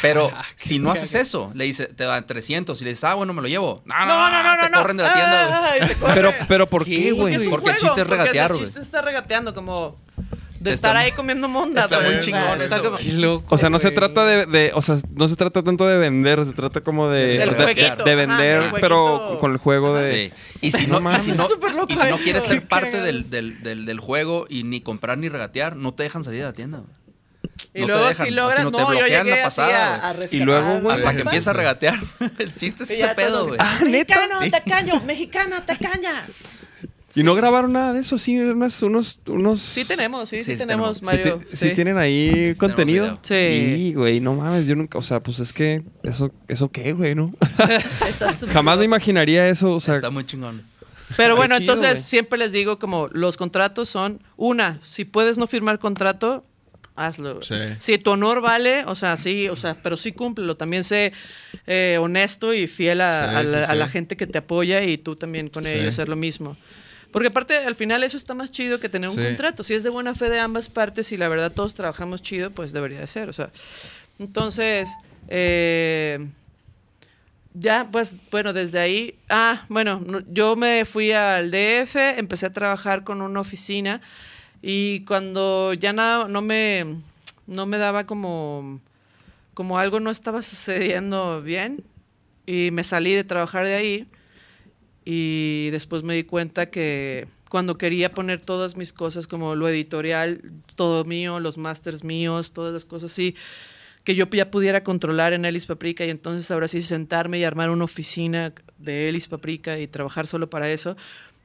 Pero si no haces eso, le dice, te dan 300 y le dices, ah, bueno, me lo llevo. No, No, no, no, no. te no. corren de la tienda, güey. Corren. Pero, pero ¿por qué, güey? Porque el chiste es regatear, El güey. chiste está regateando, como de Está estar ahí comiendo monda. está muy O sea, chingón está eso, como-. O sea, no se trata de, de- o sea, no se trata tanto de vender, se trata como de, Del de, jueguito, de ajá, vender, pero con el juego de... Sí. Y si No no, y si mames. no, Súper loco y si no quieres ser parte del, del, del, del juego y ni comprar ni regatear, no te dejan salir de la tienda. Y No luego dejan, si logras, no te yo bloquean llegué la así pasada, a, a. Y luego, güey, Hasta que ¿Qué empieza a regatear. El chiste es Y ese pedo, güey. Ah. Mexicano, Sí. tacaño, mexicana, tacaña. Y no grabaron nada de eso, sí, unos... unos, unos Sí tenemos, sí, sí, tenemos, sí, Mario. te- sí tienen ahí contenido. Sí. Sí, güey, no mames, yo nunca, o sea, pues es que, ¿eso, eso qué, güey, no? Jamás me imaginaría eso, o sea... Está muy chingón. Pero bueno, chido, entonces siempre les digo como los contratos son una, si puedes no firmar contrato, hazlo. Sí. Si tu honor vale, o sea, sí, o sea, pero sí cúmplelo. También sé eh, honesto y fiel a, Sí, a la, sí, a la sí. gente que te apoya y tú también con Sí. ellos hacer lo mismo. Porque aparte, al final eso está más chido que tener un Sí. contrato. Si es de buena fe de ambas partes y la verdad todos trabajamos chido, pues debería de ser. O sea, entonces, eh, ya, pues, bueno, desde ahí, ah, bueno, no- yo me fui al DF, empecé a trabajar con una oficina y cuando ya nada, no me, no me daba como, como algo no estaba sucediendo bien y me salí de trabajar de ahí y después me di cuenta que cuando quería poner todas mis cosas como lo editorial, todo mío, los masters míos, todas las cosas así, que yo ya pudiera controlar en Elis Paprika y entonces ahora sí sentarme y armar una oficina de Elis Paprika y trabajar solo para eso.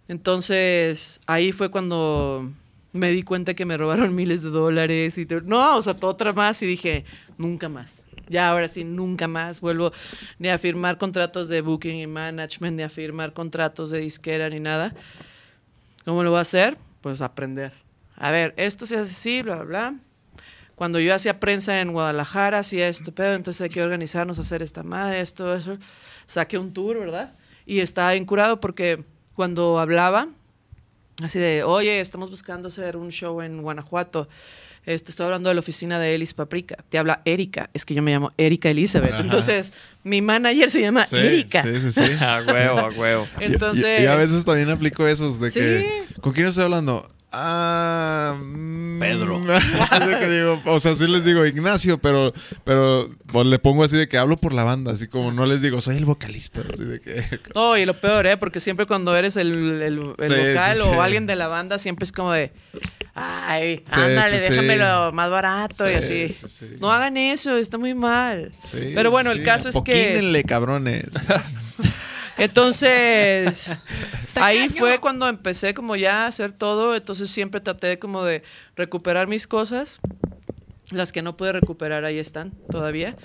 Entonces ahí fue cuando me di cuenta que me robaron miles de dólares y no, o sea, todo otra más y dije, nunca más. Ya ahora sí, nunca más vuelvo ni a firmar contratos de booking y management, ni a firmar contratos de disquera ni nada. ¿Cómo lo voy a hacer? Pues aprender. A ver, esto se hace así, bla, bla, bla. Cuando yo hacía prensa en Guadalajara, hacía esto, pero entonces hay que organizarnos, hacer esta madre, esto, eso. Saqué un tour, ¿verdad? Y estaba incurado porque cuando hablaba, así de, oye, estamos buscando hacer un show en Guanajuato. Este, estoy hablando de la oficina de Elis Paprika. Te habla Erika. Es que yo me llamo Erika Elizabeth. Ajá. Entonces, mi manager se llama Sí, Erika. Sí, sí, sí. A huevo, a huevo. Y- Entonces, y, y a veces también aplico esos de Sí. que. ¿Con quién estoy hablando? Ah. mm, Pedro. que digo, o sea, sí les digo Ignacio, pero, pero pues, le pongo así de que hablo por la banda, así como no les digo, soy el vocalista, así de que. No, y lo peor, ¿eh? Porque siempre cuando eres el, el- el Sí, vocal sí, o sí. alguien de la banda, siempre es como de, ay, Sí, ándale, sí, sí. déjamelo más barato y Sí, así. sí, sí. No hagan eso, está muy mal. Sí, Pero bueno, el caso es que... poquínenle, cabrones. Entonces, ahí fue cuando empecé como ya a hacer todo, entonces siempre traté como de recuperar mis cosas. Las que no pude recuperar ahí están todavía.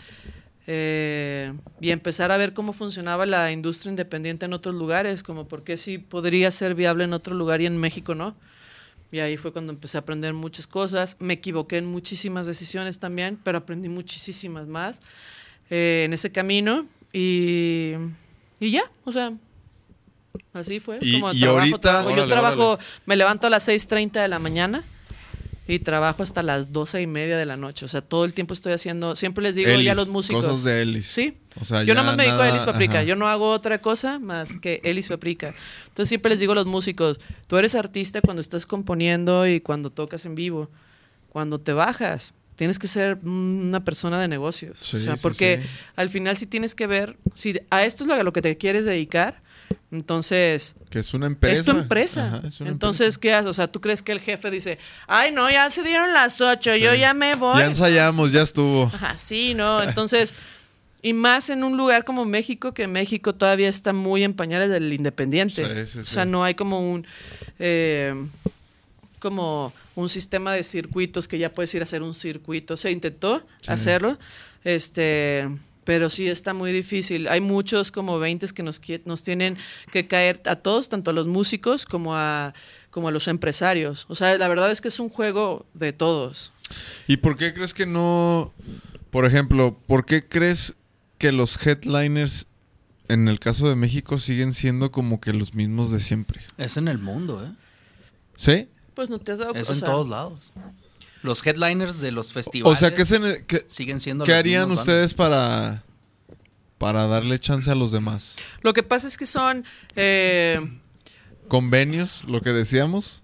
Eh, y empezar a ver cómo funcionaba la industria independiente en otros lugares, como por qué sí podría ser viable en otro lugar y en México no. Y ahí fue cuando empecé a aprender muchas cosas. Me equivoqué en muchísimas decisiones también, pero aprendí muchísimas más eh, en ese camino. Y, y ya, o sea, así fue. Y- como y trabajo, ahorita- trabajo. Yo Órale, trabajo, me levanto a las 6.30 de la mañana y trabajo hasta las doce y media de la noche. O sea, todo el tiempo estoy haciendo, siempre les digo ya a Ellis, los músicos. Cosas de Ellis. Sí. O sea, Yo nada más me dedico a Elis Paprika. ajá. Yo no hago otra cosa más que Elis Paprika. Entonces siempre les digo a los músicos, tú eres artista cuando estás componiendo y cuando tocas en vivo. Cuando te bajas, tienes que ser una persona de negocios. Sí, o sea, sí, porque sí. al final sí tienes que ver, si a esto es lo, a lo que te quieres dedicar, entonces Que es una empresa. es tu empresa. Ajá, es una Entonces, empresa. ¿qué haces? O sea, ¿tú crees que el jefe dice, ay, no, ya se dieron las ocho, yo ya me voy? Ya ensayamos, ya estuvo. Ajá, sí, ¿no? Entonces, y más en un lugar como México, que México todavía está muy en pañales del independiente. Sí, sí, O sí. sea, no hay como un... eh, como un sistema de circuitos que ya puedes ir a hacer un circuito. Se intentó Sí. hacerlo, este, pero sí está muy difícil. Hay muchos como 20 que nos, nos tienen que caer a todos, tanto a los músicos como a, como a los empresarios. O sea, la verdad es que es un juego de todos. ¿Y por qué crees que no, por ejemplo, por qué crees que los headliners en el caso de México siguen siendo como que los mismos de siempre? Es en el mundo, ¿eh? ¿Sí? Pues no te has dado Es o en sea, todos lados. Los headliners de los festivales O sea, ¿qué, se- qué- siguen siendo qué harían ustedes para, para darle chance a los demás? Lo que pasa es que son, eh, ¿Convenios? Lo que decíamos.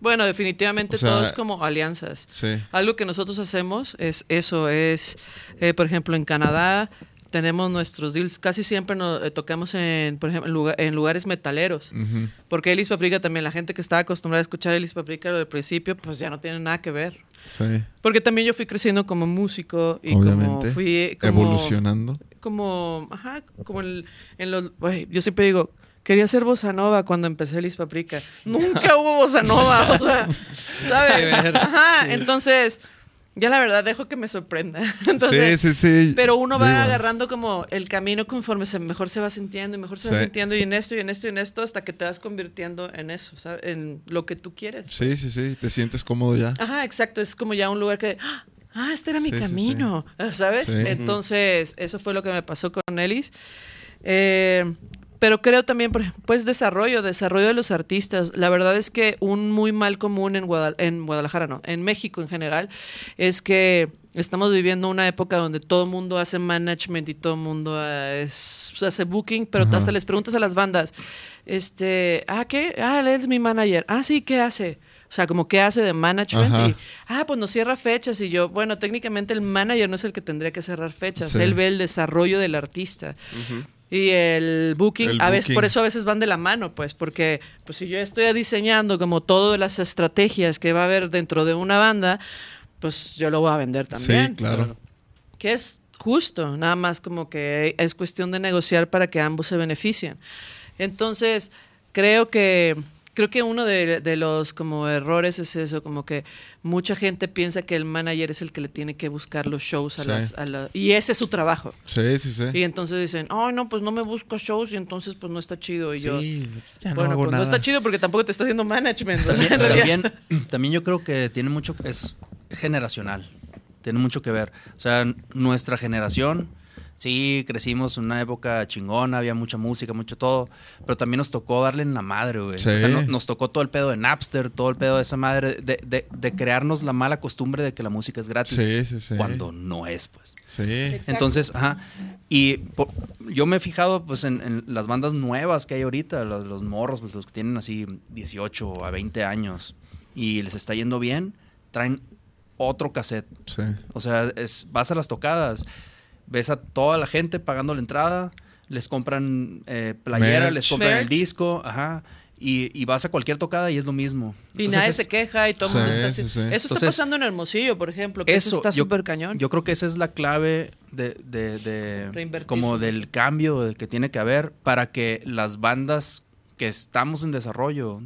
bueno, definitivamente O sea, todo es como alianzas. Sí. Algo que nosotros hacemos es eso, es, eh, por ejemplo, en Canadá tenemos nuestros deals, casi siempre nos, eh, tocamos en, por ejemplo, en, lugar- en lugares metaleros. Ujú. Porque Elis Paprika también, la gente que estaba acostumbrada a escuchar Elis Paprika del principio, pues ya no tiene nada que ver. Sí. Porque también yo fui creciendo como músico y Obviamente. como fui como, Evolucionando. como, ajá, como en, en los, güey, yo siempre digo, quería ser bossa nova cuando empecé Elis Paprika. Nunca hubo bossa nova, o sea, ¿sabes? Ajá, entonces, ya la verdad dejo que me sorprenda. Entonces, sí, sí, sí. pero uno va agarrando como el camino conforme se mejor se va sintiendo y mejor se va sintiendo y en esto y en esto y en esto hasta que te vas convirtiendo en eso, ¿sabes? En lo que tú quieres. Sí, sí, sí. Te sientes cómodo ya. Ajá, exacto. Es como ya un lugar que. Ah, este era mi camino. ¿Sabes? Entonces, eso fue lo que me pasó con Ellis. Eh, pero creo también, pues desarrollo, desarrollo de los artistas. La verdad es que un muy mal común en, Guadal- en Guadalajara, no, en México en general, es que estamos viviendo una época donde todo el mundo hace management y todo el mundo es- hace booking, pero Ajá. hasta les preguntas a las bandas, este, ah, ¿qué? Ah, él es mi manager. Ah, sí, ¿qué hace? O sea, como qué hace de management Ajá. y, ah, pues nos cierra fechas y yo, bueno, técnicamente el manager no es el que tendría que cerrar fechas, Sí. él ve el desarrollo del artista. Y el booking, El a veces, booking. por eso a veces van de la mano, pues, porque pues si yo estoy diseñando como todas las estrategias que va a haber dentro de una banda, pues yo lo voy a vender también. Sí, claro. Que es justo, nada más como que es cuestión de negociar para que ambos se beneficien. Entonces, creo que creo que uno de, de los como errores es eso, como que mucha gente piensa que el manager es el que le tiene que buscar los shows a Sí. las, a la- y ese es su trabajo. Sí, sí, sí. Y entonces dicen, oh, no, pues no me busco shows y entonces pues no está chido. Y yo, Sí, ya no bueno, hago pues no está chido porque tampoco te está haciendo management. realidad. También, también yo creo que tiene mucho, es generacional, tiene mucho que ver. O sea, nuestra generación, sí, crecimos en una época chingona, había mucha música, mucho todo, pero también nos tocó darle en la madre, güey. Sí. O sea, no- nos tocó todo el pedo de Napster, todo el pedo de esa madre, de, de- de crearnos la mala costumbre de que la música es gratis. Sí, sí, sí. Cuando no es, pues. Sí. Entonces, ajá. Y por- yo me he fijado pues en, en las bandas nuevas que hay ahorita, los, los morros, pues los que tienen así 18 a 20 años y les está yendo bien, traen otro cassette. Sí. O sea, es, vas a las tocadas, ves a toda la gente pagando la entrada, les compran eh, playera, Merch. les compran el disco, ajá. Y, y vas a cualquier tocada y es lo mismo. Y Entonces nadie es- se queja y todo el Sí, mundo está sí, así. sí. Eso está pasando en Hermosillo, por ejemplo, que eso, está yo- súper cañón. Yo creo que esa es la clave de, de- de- como del cambio que tiene que haber para que las bandas que estamos en desarrollo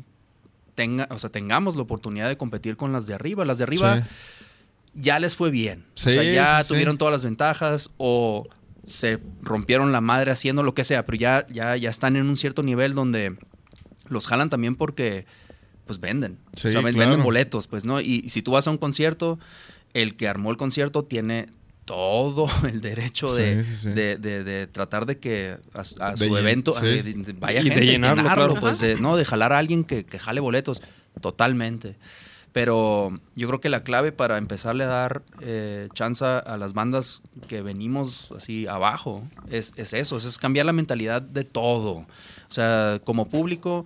tenga, o sea, tengamos la oportunidad de competir con las de arriba. Las de arriba Sí. Ya les fue bien. Sí, o sea, ya sí, sí. tuvieron todas las ventajas o se rompieron la madre haciendo lo que sea, pero ya, ya, ya están en un cierto nivel donde los jalan también porque pues venden. Sí, o sea, claro. venden boletos, pues, ¿no? Y, y si tú vas a un concierto, el que armó el concierto tiene todo el derecho de, Sí, sí, sí. de- de- de tratar de que a, su- a De su llen- evento sí. de- de- vaya Y de gente, llenarlo, claro. pues, de, no, de jalar a alguien que, que jale boletos, totalmente. Pero yo creo que la clave para empezarle a dar eh, chance a las bandas que venimos así abajo es, es eso, es, es cambiar la mentalidad de todo. O sea, como público,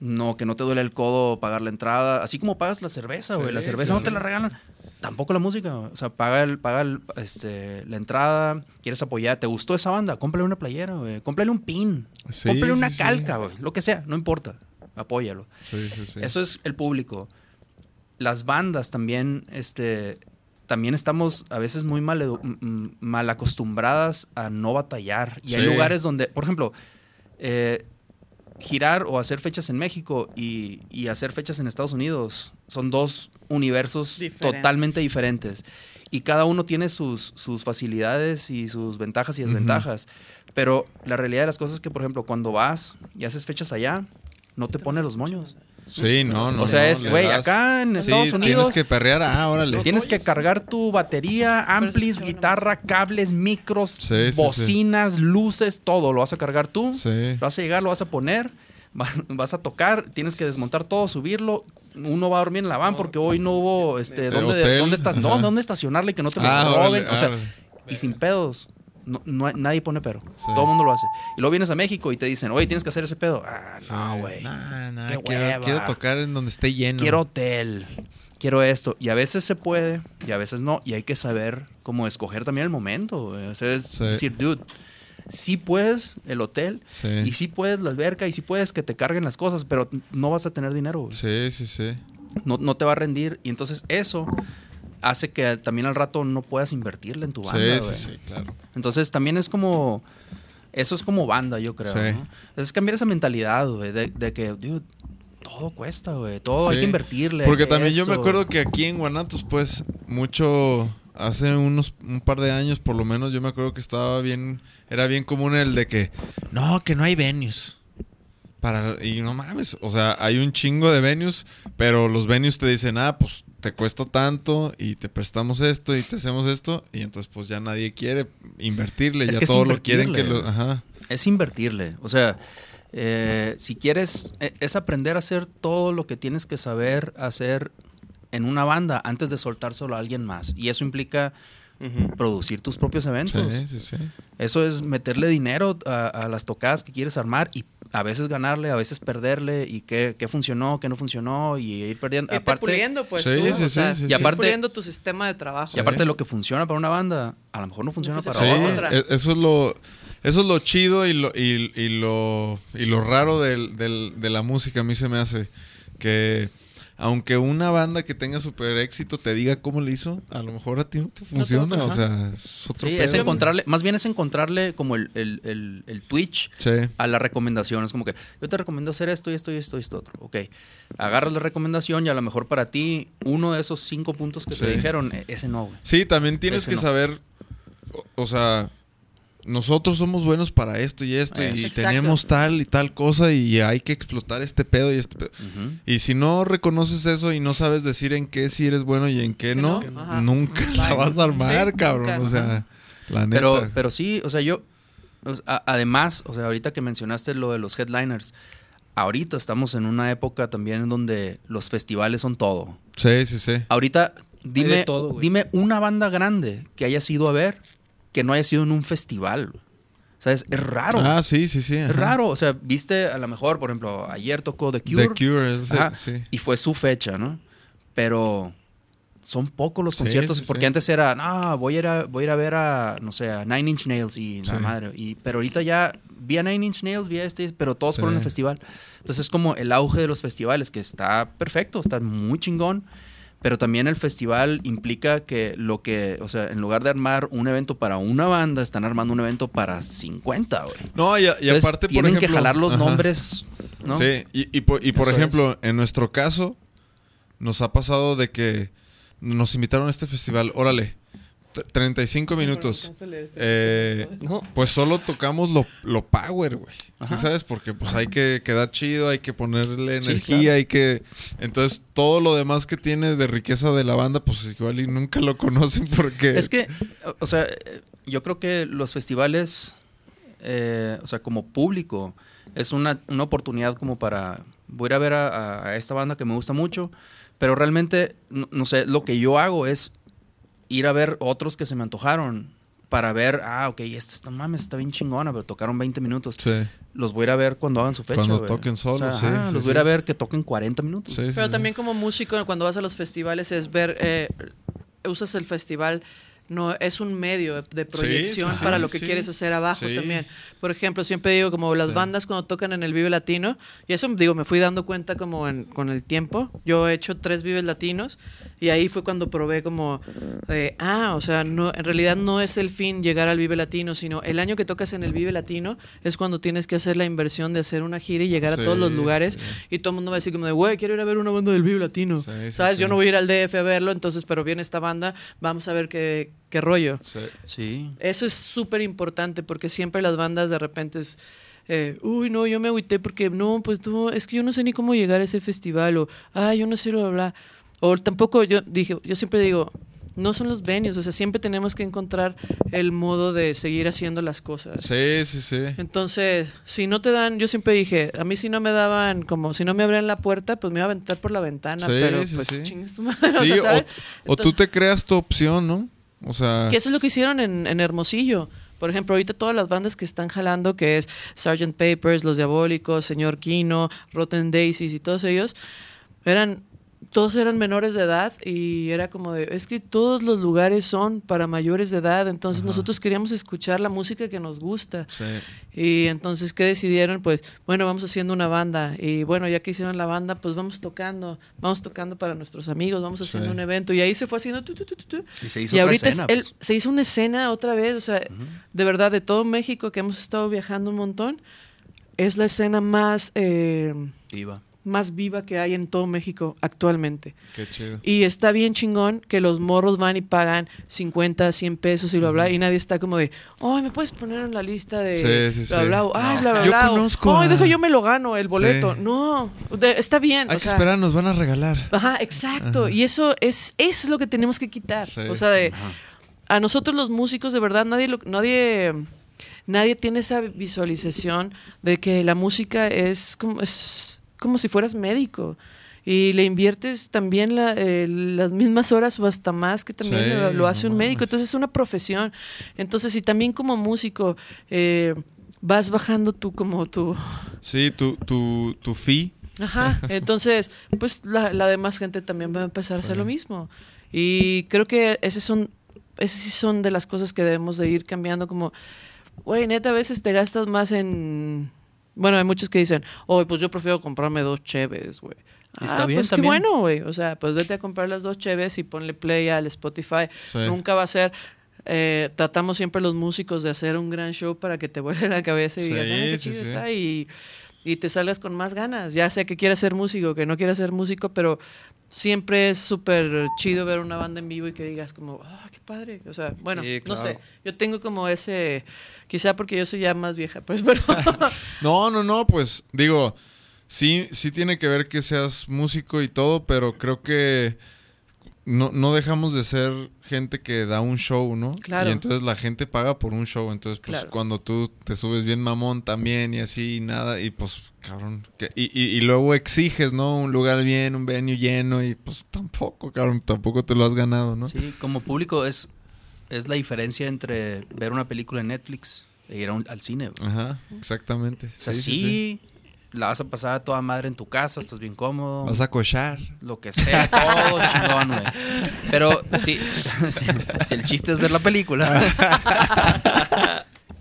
no, que no te duele el codo pagar la entrada, así como pagas la cerveza, güey, Sí, la cerveza sí, no sí. te la regalan. Tampoco la música, o sea, paga, el, paga el, este, la entrada, quieres apoyar, ¿te gustó esa banda? Cómprale una playera, güey, cómprale un pin, cómprale una calca, güey, lo que sea, no importa, apóyalo. Sí, sí, sí. Eso es el público. Las bandas también, este, también estamos a veces muy mal, acostumbradas a no batallar. Y hay lugares donde, por ejemplo, eh, girar o hacer fechas en México y, y hacer fechas en Estados Unidos son dos universos totalmente diferentes. Y cada uno tiene sus, sus facilidades y sus ventajas y desventajas. Pero la realidad de las cosas es que, por ejemplo, cuando vas y haces fechas allá, no te pone los moños. Sí, no, no. o sea, no, es, güey, acá en Sí, Estados Unidos Tienes que perrear, ah, órale. tienes que cargar tu batería, amplis, guitarra, cables, micros, Sí, sí, bocinas, luces, todo. Lo vas a cargar tú. Sí. Lo vas a llegar, lo vas a poner, vas, vas a tocar, tienes que desmontar todo, subirlo. Uno va a dormir en la van porque hoy no hubo este, dónde, dónde, estás, no, dónde estacionarle que no te lo Ah, roben. órale, o sea, órale. y sin pedos. No, nadie pone pero. Sí. Todo el mundo lo hace. Y luego vienes a México y te dicen, oye, tienes que hacer ese pedo. Ah, Sí. no, güey. Nah, nah, quiero, tocar en donde esté lleno. Quiero hotel. Quiero esto. Y a veces se puede y a veces no. Y hay que saber cómo escoger también el momento. güey. O sea, es Sí. decir, dude, sí puedes el hotel Sí. y sí puedes la alberca y sí puedes que te carguen las cosas, pero no vas a tener dinero. Sí, sí, sí. No, no te va a rendir. Y entonces eso hace que también al rato no puedas invertirle en tu banda. Sí, sí, sí, claro. Entonces también es como. Eso es como banda, yo creo. Sí. ¿no? Es cambiar esa mentalidad, güey, de, de que, dude, todo cuesta, güey. Todo hay que invertirle. Porque también yo me acuerdo que aquí en Guanatos, pues, mucho, hace unos, un par de años por lo menos, yo me acuerdo que estaba bien, era bien común el de que, no, que no hay venues. Para, y no mames, o sea, hay un chingo de venues, pero los venues te dicen, ah, pues te cuesta tanto y te prestamos esto y te hacemos esto, y entonces pues ya nadie quiere invertirle, Es ya que es todo lo quieren que lo... Ajá. Es invertirle. O sea, eh, si quieres, eh, es aprender a hacer todo lo que tienes que saber hacer en una banda antes de soltárselo a alguien más. Y eso implica Producir tus propios eventos. Sí, sí, sí. Eso es meterle dinero a, a las tocadas que quieres armar y a veces ganarle, a veces perderle y qué, qué funcionó, qué no funcionó y ir perdiendo. Irte Aparte, puliendo, pues, Sí, tú, sí, o sea, sí, sí, Y aparte- puliendo tu sistema de trabajo. y aparte de lo que funciona para una banda, a lo mejor no funciona para otra. e- eso es lo eso es lo chido y lo y, y lo y lo raro del, del- de la música a mí se me hace que aunque una banda que tenga super éxito te diga cómo le hizo, a lo mejor a ti no te funciona. o sea, es otro Sí, pedo, es güey. encontrarle, más bien es encontrarle como el, el, el, el twitch Sí. a la recomendación. Es como que yo te recomiendo hacer esto y esto y esto y esto otro. Ok. Agarras la recomendación y a lo mejor para ti, uno de esos cinco puntos que Sí. te dijeron, e- ese no, güey. Sí, también tienes Ese que no. saber, o, o sea, nosotros somos buenos para esto y esto y. Exacto. tenemos tal y tal cosa y hay que explotar este pedo y este pedo. Y si no reconoces eso y no sabes decir en qué sí eres bueno y en qué no, ajá. nunca la vas a armar, Sí, cabrón. nunca, o sea, ajá. la neta. Pero, pero sí, o sea, yo. además, o sea, ahorita que mencionaste lo de los headliners, ahorita estamos en una época también en donde los festivales son todo. sí, sí, sí. Ahorita, dime, todo, dime una banda grande que hayas ido a ver que no haya sido en un festival. ¿Sabes? Es raro. Ah, sí, sí, sí. es raro. O sea, viste, a lo mejor, por ejemplo, ayer tocó The Cure. The Cure, es, Ajá, sí. Y fue su fecha, ¿no? Pero son pocos los conciertos. sí, porque sí. antes era, no, voy a, ir a, voy a ir a ver a, no sé, a Nine Inch Nails y la madre. Y, pero ahorita ya vi a Nine Inch Nails, vi a este, pero todos fueron en festival. Entonces es como el auge de los festivales, que está perfecto, está muy chingón. Pero también el festival implica que lo que, o sea, en lugar de armar un evento para una banda, están armando un evento para 50, güey. No, y, y Entonces, aparte, por tienen ejemplo. que jalar los ajá. nombres, ¿no? Sí, y, y por, y por Eso es. ejemplo, en nuestro caso, nos ha pasado de que nos invitaron a este festival, órale, 35 minutos. Eh, No. pues solo tocamos lo, lo power, güey. ¿Sí sabes? Porque pues hay que quedar chido, hay que ponerle Sí, energía, claro. hay que... Entonces, todo lo demás que tiene de riqueza de la banda, pues igual y nunca lo conocen porque... Es que, o- sea, eh, yo creo que los festivales, eh, o sea, como público, es una, una oportunidad como para, voy a ir a ver a, a- a esta banda que me gusta mucho, pero realmente, no, no sé, lo que yo hago es ir a ver otros que se me antojaron para ver, ah, ok, esta, no mames, está bien chingona, pero tocaron 20 minutos. Sí, Los voy a ir a ver cuando hagan su fecha. Cuando toquen solos, sí, ajá, sí, Los voy a ir a ver que toquen 40 minutos. sí, sí, Pero sí. también como músico, cuando vas a los festivales, es ver, eh, usas el festival, no es un medio de proyección sí, para lo que sí. quieres hacer abajo también. Por ejemplo, siempre digo, como las bandas cuando tocan en el Vive Latino, y eso digo, me fui dando cuenta como en- con el tiempo. Yo he hecho tres Vives Latinos y ahí fue cuando probé como, ah, o sea, no, en realidad no es el fin llegar al Vive Latino, sino el año que tocas en el Vive Latino es cuando tienes que hacer la inversión de hacer una gira y llegar a todos los lugares y todo el mundo va a decir como de, güey, quiero ir a ver una banda del Vive Latino. ¿Sabes? Yo no voy a ir al DF a verlo, entonces, pero viene esta banda, vamos a ver qué, qué rollo. Sí. Sí. Eso es súper importante porque siempre las bandas de repente es, eh, uy, no, yo me agüité porque no, pues no, es que yo no sé ni cómo llegar a ese festival o, ah, yo no sé, bla, bla. O tampoco, yo dije, yo siempre digo, no son los venues, o sea, siempre tenemos que encontrar el modo de seguir haciendo las cosas. Sí, sí, sí. Entonces, si no te dan, yo siempre dije, a mí si no me daban, como si no me abrían la puerta, pues me iba a aventar por la ventana, Sí, pero sí, pues sí. Sí, o, ¿sabes? o tú te creas tu opción, ¿no? Que eso es lo que hicieron en, en Hermosillo. Por ejemplo, ahorita todas las bandas que están jalando, que es Sgt. Papers, Los Diabólicos, Señor Kino, Rotten Daisies y todos ellos, eran todos eran menores de edad y era como de, es que todos los lugares son para mayores de edad, entonces nosotros queríamos escuchar la música que nos gusta. sí. Y entonces, ¿qué decidieron? Pues, bueno, vamos haciendo una banda. Y bueno, ya que hicieron la banda, pues vamos tocando. Vamos tocando para nuestros amigos, vamos haciendo Sí. un evento. Y ahí se fue haciendo... tu, tu, tu. Y se hizo Y otra ahorita escena, pues. se hizo una escena otra vez. O sea, de verdad, de todo México que hemos estado viajando un montón, es la escena más, eh, Iba. Más viva que hay en todo México actualmente. Qué chido. Y está bien chingón que los morros van y pagan 50, 100 pesos y bla, bla, y nadie está como de, ay, ¿me puedes poner en la lista de Sí, sí, bla, sí. bla, ay, bla, bla, Yo bla, o, conozco ay, a- deja, yo me lo gano, el boleto. Sí. No, de- está bien. Hay o que sea, esperar, nos van a regalar. Ajá, exacto. Y eso es, eso es lo que tenemos que quitar. Sí. O sea, de, Ajá. a nosotros los músicos, de verdad, nadie, lo- nadie, nadie tiene esa visualización de que la música es como, es como si fueras médico. Y le inviertes también la- eh, las mismas horas o hasta más que también Sí, lo, lo hace no un médico. Entonces es una profesión. Entonces, si también como músico eh, vas bajando tú como tu... Sí, tu, tu, tu fee. Ajá, entonces, pues la, la demás gente también va a empezar a hacer lo mismo. Y creo que esas son, esas sí son de las cosas que debemos de ir cambiando, como, güey, neta, a veces te gastas más en, bueno, hay muchos que dicen, oh, pues yo prefiero comprarme dos cheves, güey. Está Ah, bien pues qué también. bueno, güey. O sea, pues vete a comprar las dos cheves y ponle play al Spotify. Sí. Nunca va a ser. eh, tratamos siempre los músicos de hacer un gran show para que te vuele la cabeza y Sí, digas, "Ah, qué chido sí. está", y, y te salgas con más ganas. Ya sea que quieras ser músico, que no quieras ser músico, pero siempre es súper chido ver una banda en vivo y que digas como, ah, qué padre. O sea, bueno, Sí, no sé. Yo tengo como ese, quizá porque yo soy ya más vieja, pues, pero No, no, no, pues digo, sí, sí tiene que ver que seas músico y todo, pero creo que no, no dejamos de ser gente que da un show, ¿no? Claro. Y entonces la gente paga por un show, entonces pues Claro. cuando tú te subes bien mamón también y así y nada, y pues cabrón, que- y, y, y luego exiges, ¿no? Un lugar bien, un venue lleno y pues tampoco, cabrón, tampoco te lo has ganado, ¿no? Sí, como público es, es la diferencia entre ver una película en Netflix e ir a un- al cine. Ajá, exactamente. O sea, sí, la vas a pasar a toda madre en tu casa, estás bien cómodo. Vas a cochar. Lo que sea, todo chingón, güey. Pero si, si, si- si el chiste es ver la película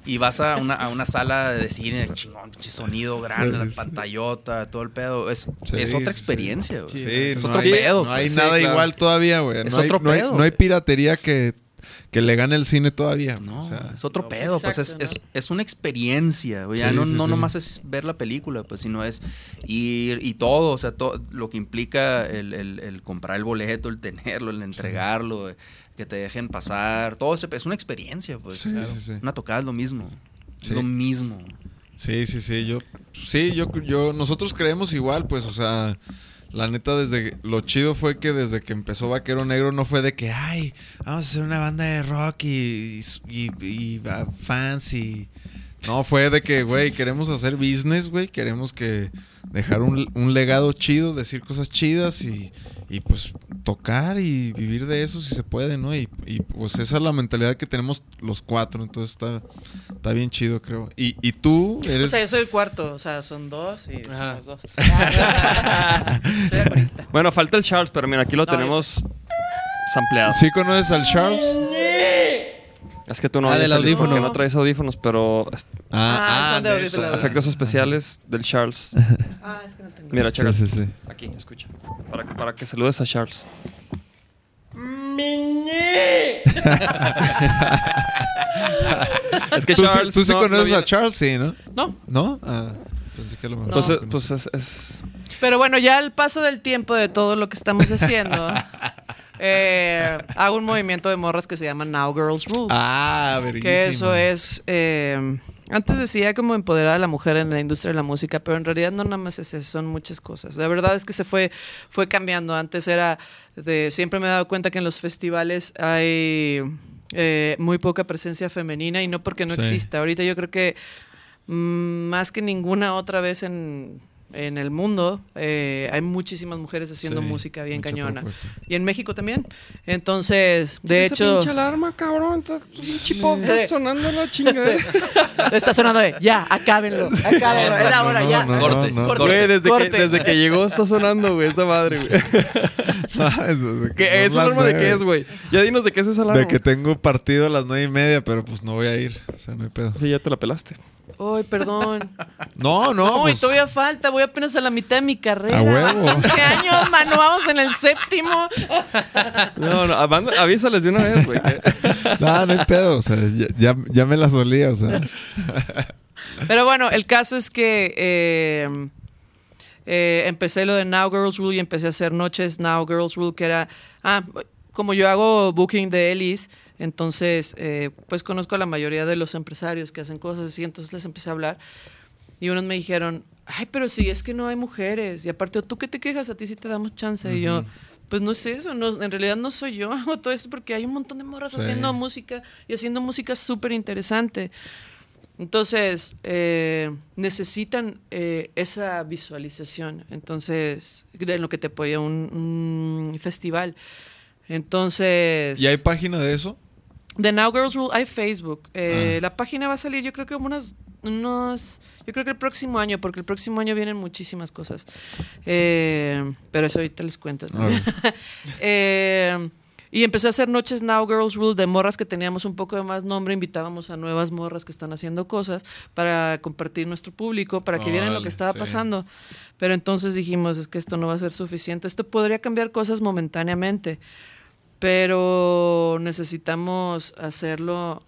y vas a una, a una sala de cine, chingón, sonido grande, Sí, la pantallota, todo el pedo, es, Sí, es otra experiencia, güey. Sí, es no otro hay, pedo. No hay pues. nada Sí, claro. igual todavía, güey. Es no, hay, otro no hay- pedo, no hay piratería que, que le gane el cine todavía. No, o sea, es otro No, pedo, pues es, es, una experiencia. Ya Sí, no, sí, no sí. nomás es ver la película, pues, sino es ir y todo, o sea, todo lo que implica el, el- el comprar el boleto, el tenerlo, el entregarlo, que te dejen pasar, todo ese, es una experiencia, pues. Sí, claro. sí, sí. Una tocada es lo mismo, es lo mismo. sí, sí, sí. Yo, sí, yo, yo, nosotros creemos igual, pues, o sea, la neta, desde lo chido fue que desde que empezó Vaquero Negro no fue de que, ay, vamos a hacer una banda de rock y, y, y- ah, fans y. No, fue de que, güey, queremos hacer business, güey, queremos que dejar un, un legado chido, decir cosas chidas y, y, pues tocar y vivir de eso si se puede, ¿no? Y, y, pues esa es la mentalidad que tenemos los cuatro, entonces está, está bien chido, creo. Y, y tú O eres... sea, yo soy el cuarto, o sea, son dos y Ajá. somos dos. soy. Bueno, falta el Charles, pero mira, aquí lo No, tenemos sampleado. ¿Sí conoces al Charles? Es que tú no Ah, del porque audífono. no traes audífonos, pero es- Ah, son de neta. audífonos. efectos especiales del Charles. Ah, es que no tengo. Mira, Sí, chécate. sí, sí. Aquí, escucha. Para, para que saludes a Charles. es que ¿Tú, sí- Charles. tú sí no- no conoces viene- a Charles, sí, ¿no? No, ¿No? Ah, pensé que a lo mejor Pues, eh, pues es, es- pero bueno, ya al paso del tiempo de todo lo que estamos haciendo, eh, hago un movimiento de morras que se llama Now Girls Rule. Ah, que verguísima. eso es. eh, antes decía como empoderar a la mujer en la industria de la música, pero en realidad no nada más es eso, son muchas cosas. La verdad es que se fue, fue cambiando. Antes era de. Siempre me he dado cuenta que en los festivales hay eh, muy poca presencia femenina y no porque no Sí. exista. Ahorita yo creo que mm, más que ninguna otra vez en, en el mundo eh, hay muchísimas mujeres haciendo Sí, música bien cañona. propuesta. Y en México también. Entonces, de Esa hecho. pinche alarma, cabrón. Está pinche podcast sonando la chingada. Está sonando de ya, acábenlo, acábenlo, es la hora, no, ya. no, Corte, no, corte. Güey, desde que, Corte. desde que llegó está sonando, güey, esa madre, güey. Eso que ¿Qué, ¿Esa alarma de qué es, güey? Ya dinos de qué es esa alarma. De que tengo partido a las nueve y media, pero pues no voy a ir. O sea, no hay pedo. Sí, ya te la pelaste. Ay, perdón. No, no. No, pues, y todavía falta, voy apenas a la mitad de mi carrera. A huevo. 15 años, mano, vamos en el séptimo. No, no, avísales de una vez, güey. No, no hay pedo. O sea, ya, ya, me la solía, o sea. Pero bueno, el caso es que eh, eh, empecé lo de Now Girls Rule y empecé a hacer noches Now Girls Rule, que era, ah, como yo hago booking de Ellis, entonces eh, pues conozco a la mayoría de los empresarios que hacen cosas así, entonces les empecé a hablar y unos me dijeron, ay, pero si es que no hay mujeres y aparte, ¿tú qué te quejas? A ti sí te damos chance y yo... Pues no es eso, no, en realidad no soy yo, hago todo eso porque hay un montón de morras Sí. haciendo música y haciendo música súper interesante. Entonces, eh, necesitan eh, esa visualización. Entonces, de lo que te apoya un, un festival. Entonces, ¿Y hay página de eso? De Now Girls Rule hay Facebook. Eh, Ah. La página va a salir, yo creo que como unas, unos, yo creo que el próximo año, porque el próximo año vienen muchísimas cosas. Eh, pero eso ahorita les cuento. Ver. Eh, Y empecé a hacer noches Now Girls Rule de morras que teníamos un poco de más nombre. Invitábamos a nuevas morras que están haciendo cosas para compartir nuestro público, para que vieran lo que estaba sí. pasando. Pero entonces dijimos, es que esto no va a ser suficiente. Esto podría cambiar cosas momentáneamente, pero necesitamos hacerlo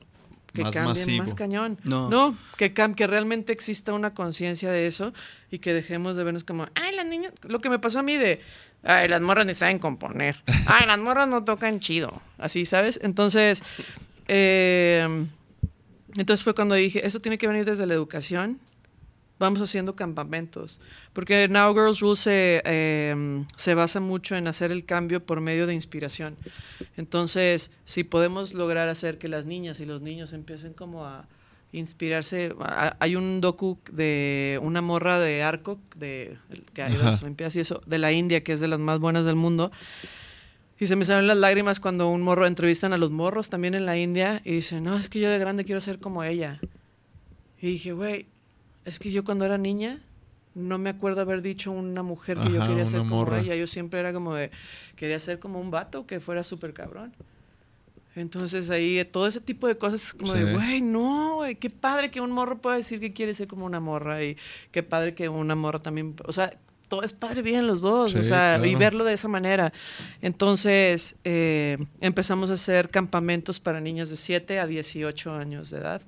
que Más cambie masivo. más cañón. No. No, que, cam- que realmente exista una conciencia de eso y que dejemos de vernos como, ay, las niñas, lo que me pasó a mí de, ay, las morras ni saben componer, ay, las morras no tocan chido, así, ¿sabes? Entonces, eh, entonces fue cuando dije, esto tiene que venir desde la educación, vamos haciendo campamentos, porque Now Girls Rule se, eh, se basa mucho en hacer el cambio por medio de inspiración. Entonces, si podemos lograr hacer que las niñas y los niños empiecen como a inspirarse, hay un docu de una morra de Arco, de, que ha ido a las. Olimpiadas y eso, de la India, que es de las más buenas del mundo, y se me salen las lágrimas cuando un morro entrevistan a los morros también en la India y dicen, no, es que yo de grande quiero ser como ella. Y dije, güey, es que yo cuando era niña no me acuerdo haber dicho una mujer que yo quería ser como morra. ella. Yo siempre era como de, quería ser como un vato que fuera súper cabrón. Entonces ahí eh, todo ese tipo de cosas como de, Sí. güey, no, güey, qué padre que un morro pueda decir que quiere ser como una morra y qué padre que una morra también, o sea, todo es padre bien los dos, o y verlo de esa manera. Entonces eh, empezamos a hacer campamentos para niñas de 7 a 18 años de edad.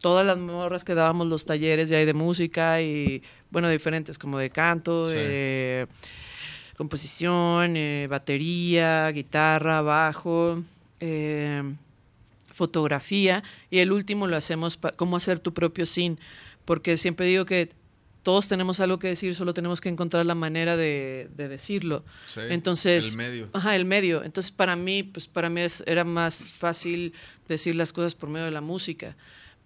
Todas las morras que dábamos los talleres ya hay de música y, bueno, diferentes, como de canto, Sí. eh, composición, eh, batería, guitarra, bajo, eh, fotografía. Y el último lo hacemos, cómo hacer tu propio scene. Porque siempre digo que todos tenemos algo que decir, solo tenemos que encontrar la manera de, de decirlo. Sí, Entonces, el medio. Ajá, el medio. Entonces, para mí, pues para mí es- era más fácil decir las cosas por medio de la música.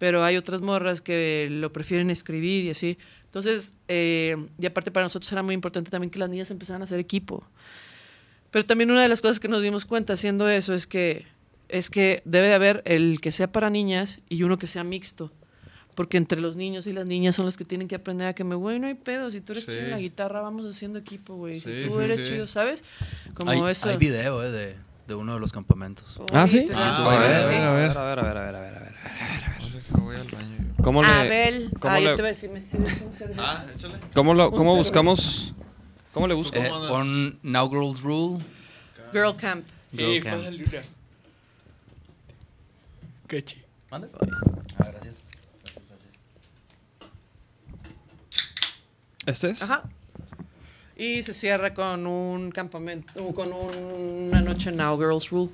Pero hay otras morras que lo prefieren escribir y así. Entonces, eh, y aparte para nosotros era muy importante también que las niñas empezaran a hacer equipo. Pero también una de las cosas que nos dimos cuenta haciendo eso es que es que debe de haber el que sea para niñas y uno que sea mixto. Porque entre los niños y las niñas son los que tienen que aprender a que me, güey, no hay pedo. Si tú eres Sí. chido en la guitarra, vamos haciendo equipo, güey. Sí, si tú sí, eres sí. chido, ¿sabes? Como Hay, eso. hay video eh, de, de uno de los campamentos. Ah, ¿sí? Ah, a, ver, a ver, a ver. a ver, a ver, a ver, a ver, a ver, a ver. Voy al baño yo. ¿Cómo le, Abel. cómo Ah, yo le- te voy a decir, me un cerveza? Ah, échale. cómo lo- cómo buscamos? ¿Cómo le busco? Eh, pon Now Girls Rule. Girl Camp. Girl Camp. ¿Mande? Ah, gracias. ¿Este es? Ajá. Y se cierra con un campamento, con un- una noche Now Girls Rule.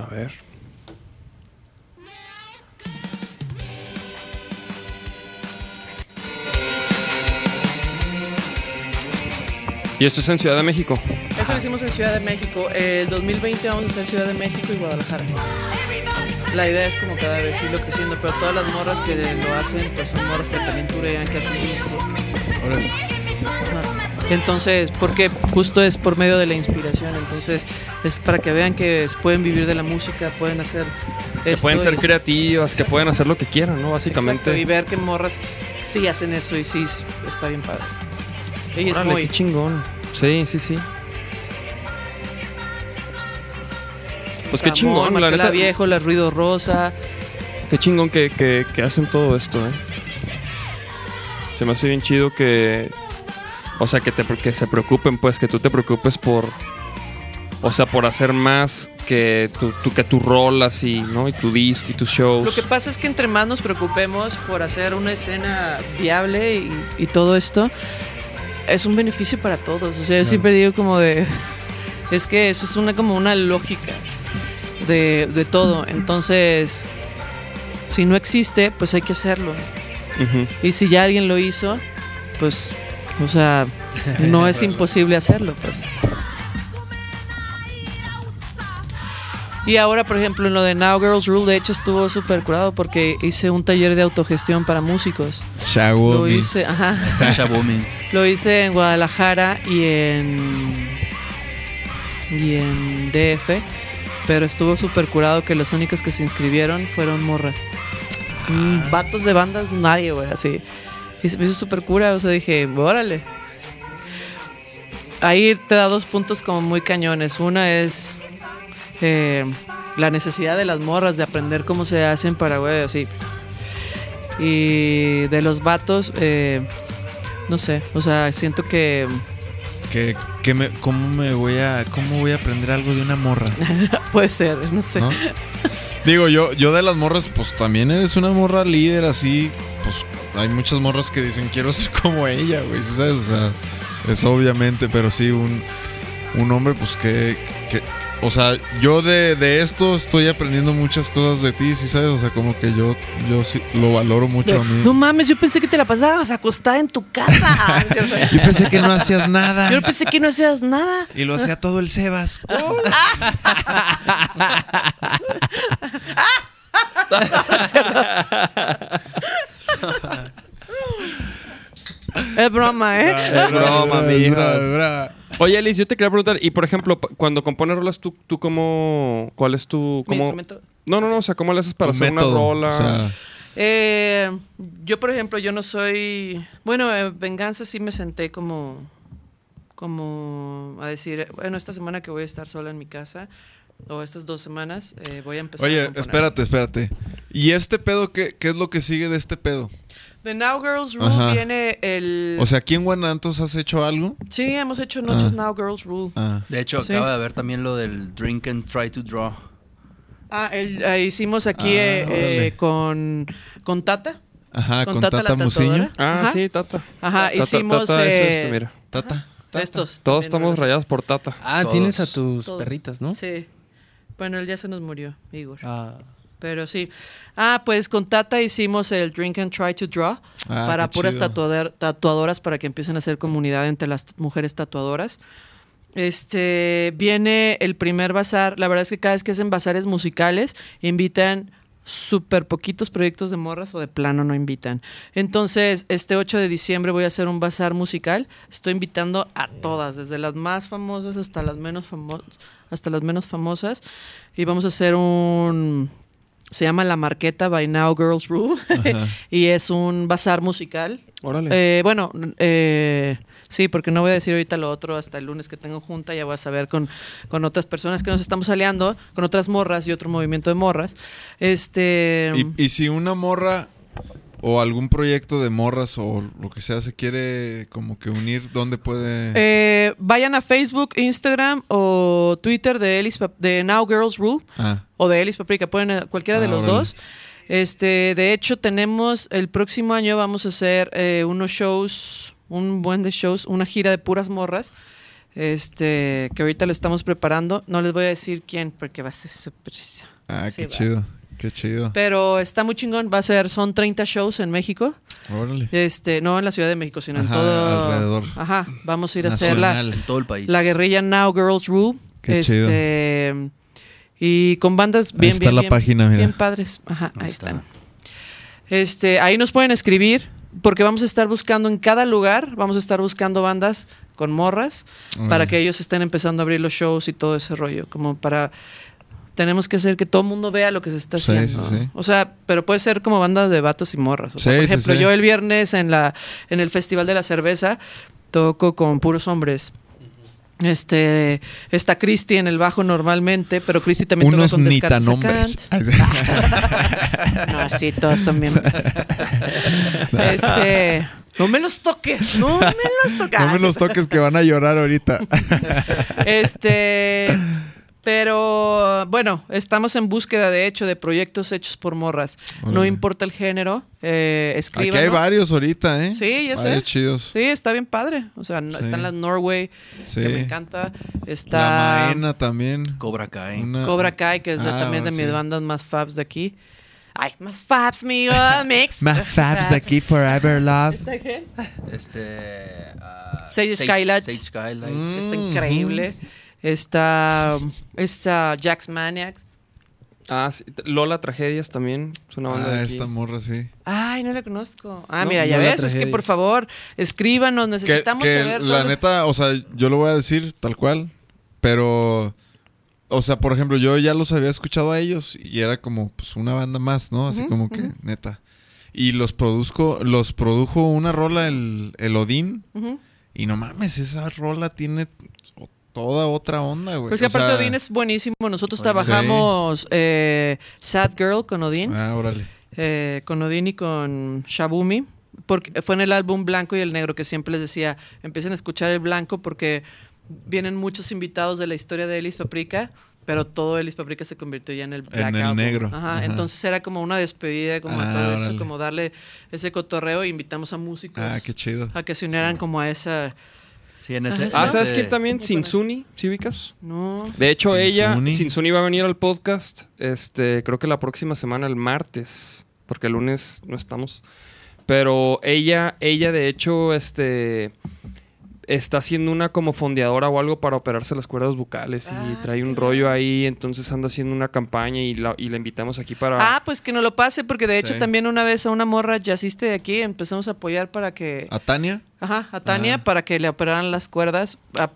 A ver. ¿Y esto es en Ciudad de México? Eso lo hicimos en Ciudad de México. El 2020 vamos a hacer Ciudad de México y Guadalajara. La idea es como cada vez irlo creciendo, pero todas las morras que lo hacen, pues son morras que también turean, que hacen discos. Órale. Ajá. Entonces, porque justo es por medio de la inspiración, entonces es para que vean que pueden vivir de la música, pueden hacer Que esto pueden ser creativas, que pueden hacer lo que quieran, ¿no? Básicamente. Exacto, y ver que morras sí hacen eso y sí está bien padre. Y es muy qué chingón. Sí, sí, sí. Pues qué chingón, la Marcela neta. Viejo, la Ruido Rosa. Qué chingón que, que- que hacen todo esto, ¿eh? Se me hace bien chido que. O sea, que, te, que se preocupen, pues, que tú te preocupes por. O sea, por hacer más que tu, tu- que tu rol así, ¿no? Y tu disco y tus shows. Lo que pasa es que entre más nos preocupemos por hacer una escena viable y, y todo esto, es un beneficio para todos. O sea, yo siempre digo como de... Es que eso es una como una lógica de, de todo. Entonces, si no existe, pues hay que hacerlo. Y si ya alguien lo hizo, pues, o sea, no es imposible hacerlo, pues. Y ahora, por ejemplo, en lo de Now Girls Rule, de hecho estuvo súper curado porque hice un taller de autogestión para músicos. Lo Xiaomi. hice, ajá, Está Shabumi. lo hice en Guadalajara y en y en DF, pero estuvo súper curado que los únicos que se inscribieron fueron morras. Mm, Vatos de bandas, nadie, güey, así. Y se me hizo súper cura, o sea, dije, órale. ahí te da dos puntos como muy cañones. Una es eh, la necesidad de las morras de aprender cómo se hacen para, güey, así. Y de los vatos, eh, no sé, o sea, siento que Que, que me, ¿cómo me voy a, cómo voy a aprender algo de una morra? puede ser, no sé. ¿no? Digo, yo, yo de las morras, pues también eres una morra líder así. Pues hay muchas morras que dicen quiero ser como ella, güey. ¿sí ¿Sabes? O sea, es obviamente, pero sí, un, un hombre, pues que, que- O sea, yo de, de esto estoy aprendiendo muchas cosas de ti, ¿sí sabes? O sea, como que yo, yo sí lo valoro mucho a mí. No mames, yo pensé que te la pasabas acostada en tu casa. Yo pensé que no hacías nada. Yo pensé que no hacías nada. Y lo hacía todo el Sebas. Es broma, ¿eh? Es broma, dura. Oye, Alice, yo te quería preguntar, y por ejemplo, cuando compones rolas, ¿tú, tú cómo, cuál es tu, Mi cómo, instrumento. no, no, no, o sea, cómo le haces para hacer método, una rola? O sea, Eh, yo, por ejemplo, yo no soy. Bueno, eh, Venganza sí me senté como. Como a decir, bueno, esta semana que voy a estar sola en mi casa, o estas dos semanas, eh, voy a empezar Oye, espérate, espérate. ¿Y este pedo qué, qué es lo que sigue de este pedo? The Now Girls Rule Ajá. viene el. O sea, ¿aquí en Guanantos has hecho algo? sí, hemos hecho noches Ah. Now Girls Rule. Ah. De hecho, Sí. acaba de haber también lo del Drink and Try to Draw. Ah, el- eh, hicimos aquí Ah, eh, eh, con, con Tata. Ajá, Con con, Tata Tata, la Musiño. tatuadora. Ah, Ajá. sí, Tata. Ajá, Tata, hicimos. Tata, eso eh, mira. Tata. Estos. Todos estamos rayados por Tata. Ah, Todos. tienes a tus Todos. perritas, ¿no? Sí. Bueno, él ya se nos murió, Igor. Ah, Pero sí. Ah, pues con Tata hicimos el Drink and Try to Draw Ah, para puras tatuador- tatuadoras para que empiecen a hacer comunidad entre las mujeres tatuadoras. Este viene el primer bazar. La verdad es que cada vez que hacen bazares musicales invitan súper poquitos proyectos de morras o de plano no invitan. Entonces, este 8 de diciembre voy a hacer un bazar musical. Estoy invitando a todas, desde las más famosas hasta las menos famosas, hasta las menos famosas y vamos a hacer un se llama La Marqueta by Now Girls Rule y es un bazar musical. Órale. Eh, bueno, eh, sí, porque no voy a decir ahorita lo otro hasta el lunes que tengo junta, ya voy a saber con, con otras personas que nos estamos aliando, con otras morras y otro movimiento de morras. Este Y, y si una morra o algún proyecto de morras o lo que sea se quiere como que unir, ¿dónde puede? eh, vayan a Facebook, Instagram o Twitter de Elis de Now Girls Rule ah, o de Elis Paprika, pueden eh, cualquiera de Ah, los órale. dos. Este, de hecho, tenemos el próximo año vamos a hacer eh, unos shows, un buen de shows, una gira de puras morras. Este, que ahorita lo estamos preparando. No les voy a decir quién porque va a ser sorpresa. ah, Sí, qué va. chido, qué chido. Pero está muy chingón. Va a ser, son 30 shows en México. Órale. Este, no en la Ciudad de México, sino en todo. alrededor. Ajá. Vamos a ir a hacer la. En todo el país. la guerrilla Now Girls Rule. Qué este, Y con bandas bien, está bien, la bien- página, mira. bien padres. Ajá, ahí, Ahí está. están. Este, ahí nos pueden escribir porque vamos a estar buscando en cada lugar, vamos a estar buscando bandas con morras para que ellos estén empezando a abrir los shows y todo ese rollo, como para tenemos que hacer que todo el mundo vea lo que se está Sí, haciendo. sí, sí. O sea, pero puede ser como bandas de vatos y morras. O sea, por ejemplo, yo el viernes en la en el Festival de la Cerveza toco con puros hombres. Este está Cristi en el bajo normalmente, pero Cristi también Unos toca con Descartes nitanombres. Acant. No, sí, todos son bien. este. No me los toques, no me los toques. No me los toques que van a llorar ahorita. Este. Pero bueno, estamos en búsqueda de hecho de proyectos hechos por morras. No importa el género, eh, Aquí escríbanos. hay varios ahorita, ¿eh? Sí, ya sé. Varios chidos. Sí, está bien padre. O sea, Sí. están las Norway, Sí. que me encanta. La Está Maena también. Cobra Kai. Una- Cobra Kai, que es Ah, también de sí. mis bandas más fabs de aquí. Ay, más fabs, amigo. Mix. Más fabs de aquí forever love. ¿Está qué? Este. ah, Sage Skylight. Sage Skylight. Mm. Está increíble. Está, está Jax Maniacs. Ah, sí. Lola Tragedias también. Es una banda de Ah, aquí. esta morra, sí. Ay, no la conozco. Ah, No, mira, ya ves. Es que por favor, escríbanos. Necesitamos que saber. la todo. neta, o sea, yo lo voy a decir tal cual, pero, o sea, por ejemplo, yo ya los había escuchado a ellos y era como, pues, una banda más, ¿no? Así como que, neta. Y los produzco, los produjo una rola el, el Odín. Y no mames, esa rola tiene toda otra onda, güey. Pues que O aparte sea, Odín es buenísimo. Nosotros Pues, trabajamos eh, Sad Girl con Odín. Ah, órale. eh, con Odín y con Shabumi. Porque fue en el álbum Blanco y el Negro que siempre les decía, empiecen a escuchar el Blanco porque vienen muchos invitados de la historia de Elis Paprika, pero todo Elis Paprika se convirtió ya en el Black el Album. negro. Ajá, Ajá. Entonces era como una despedida, como Ah, todo eso, como darle ese cotorreo e invitamos a músicos Ah, qué chido. a que se unieran como a esa... Sí, en ese. Ah, ¿sabes ese- quién también? Sinsuni, ¿sí ubicas? No. De hecho, ella. Sinsuni va a venir al podcast, este, creo que la próxima semana, el martes, porque el lunes no estamos. Pero ella, ella de hecho, este, está haciendo una como fondeadora o algo para operarse las cuerdas bucales y Ah, trae un rollo ahí, entonces anda haciendo una campaña y la, y la invitamos aquí para... Ah, pues que no lo pase, porque de hecho Sí. también una vez a una morra jazziste de aquí empezamos a apoyar para que... ¿A Tania? Ajá, a Tania Ah. para que le operaran las cuerdas. A-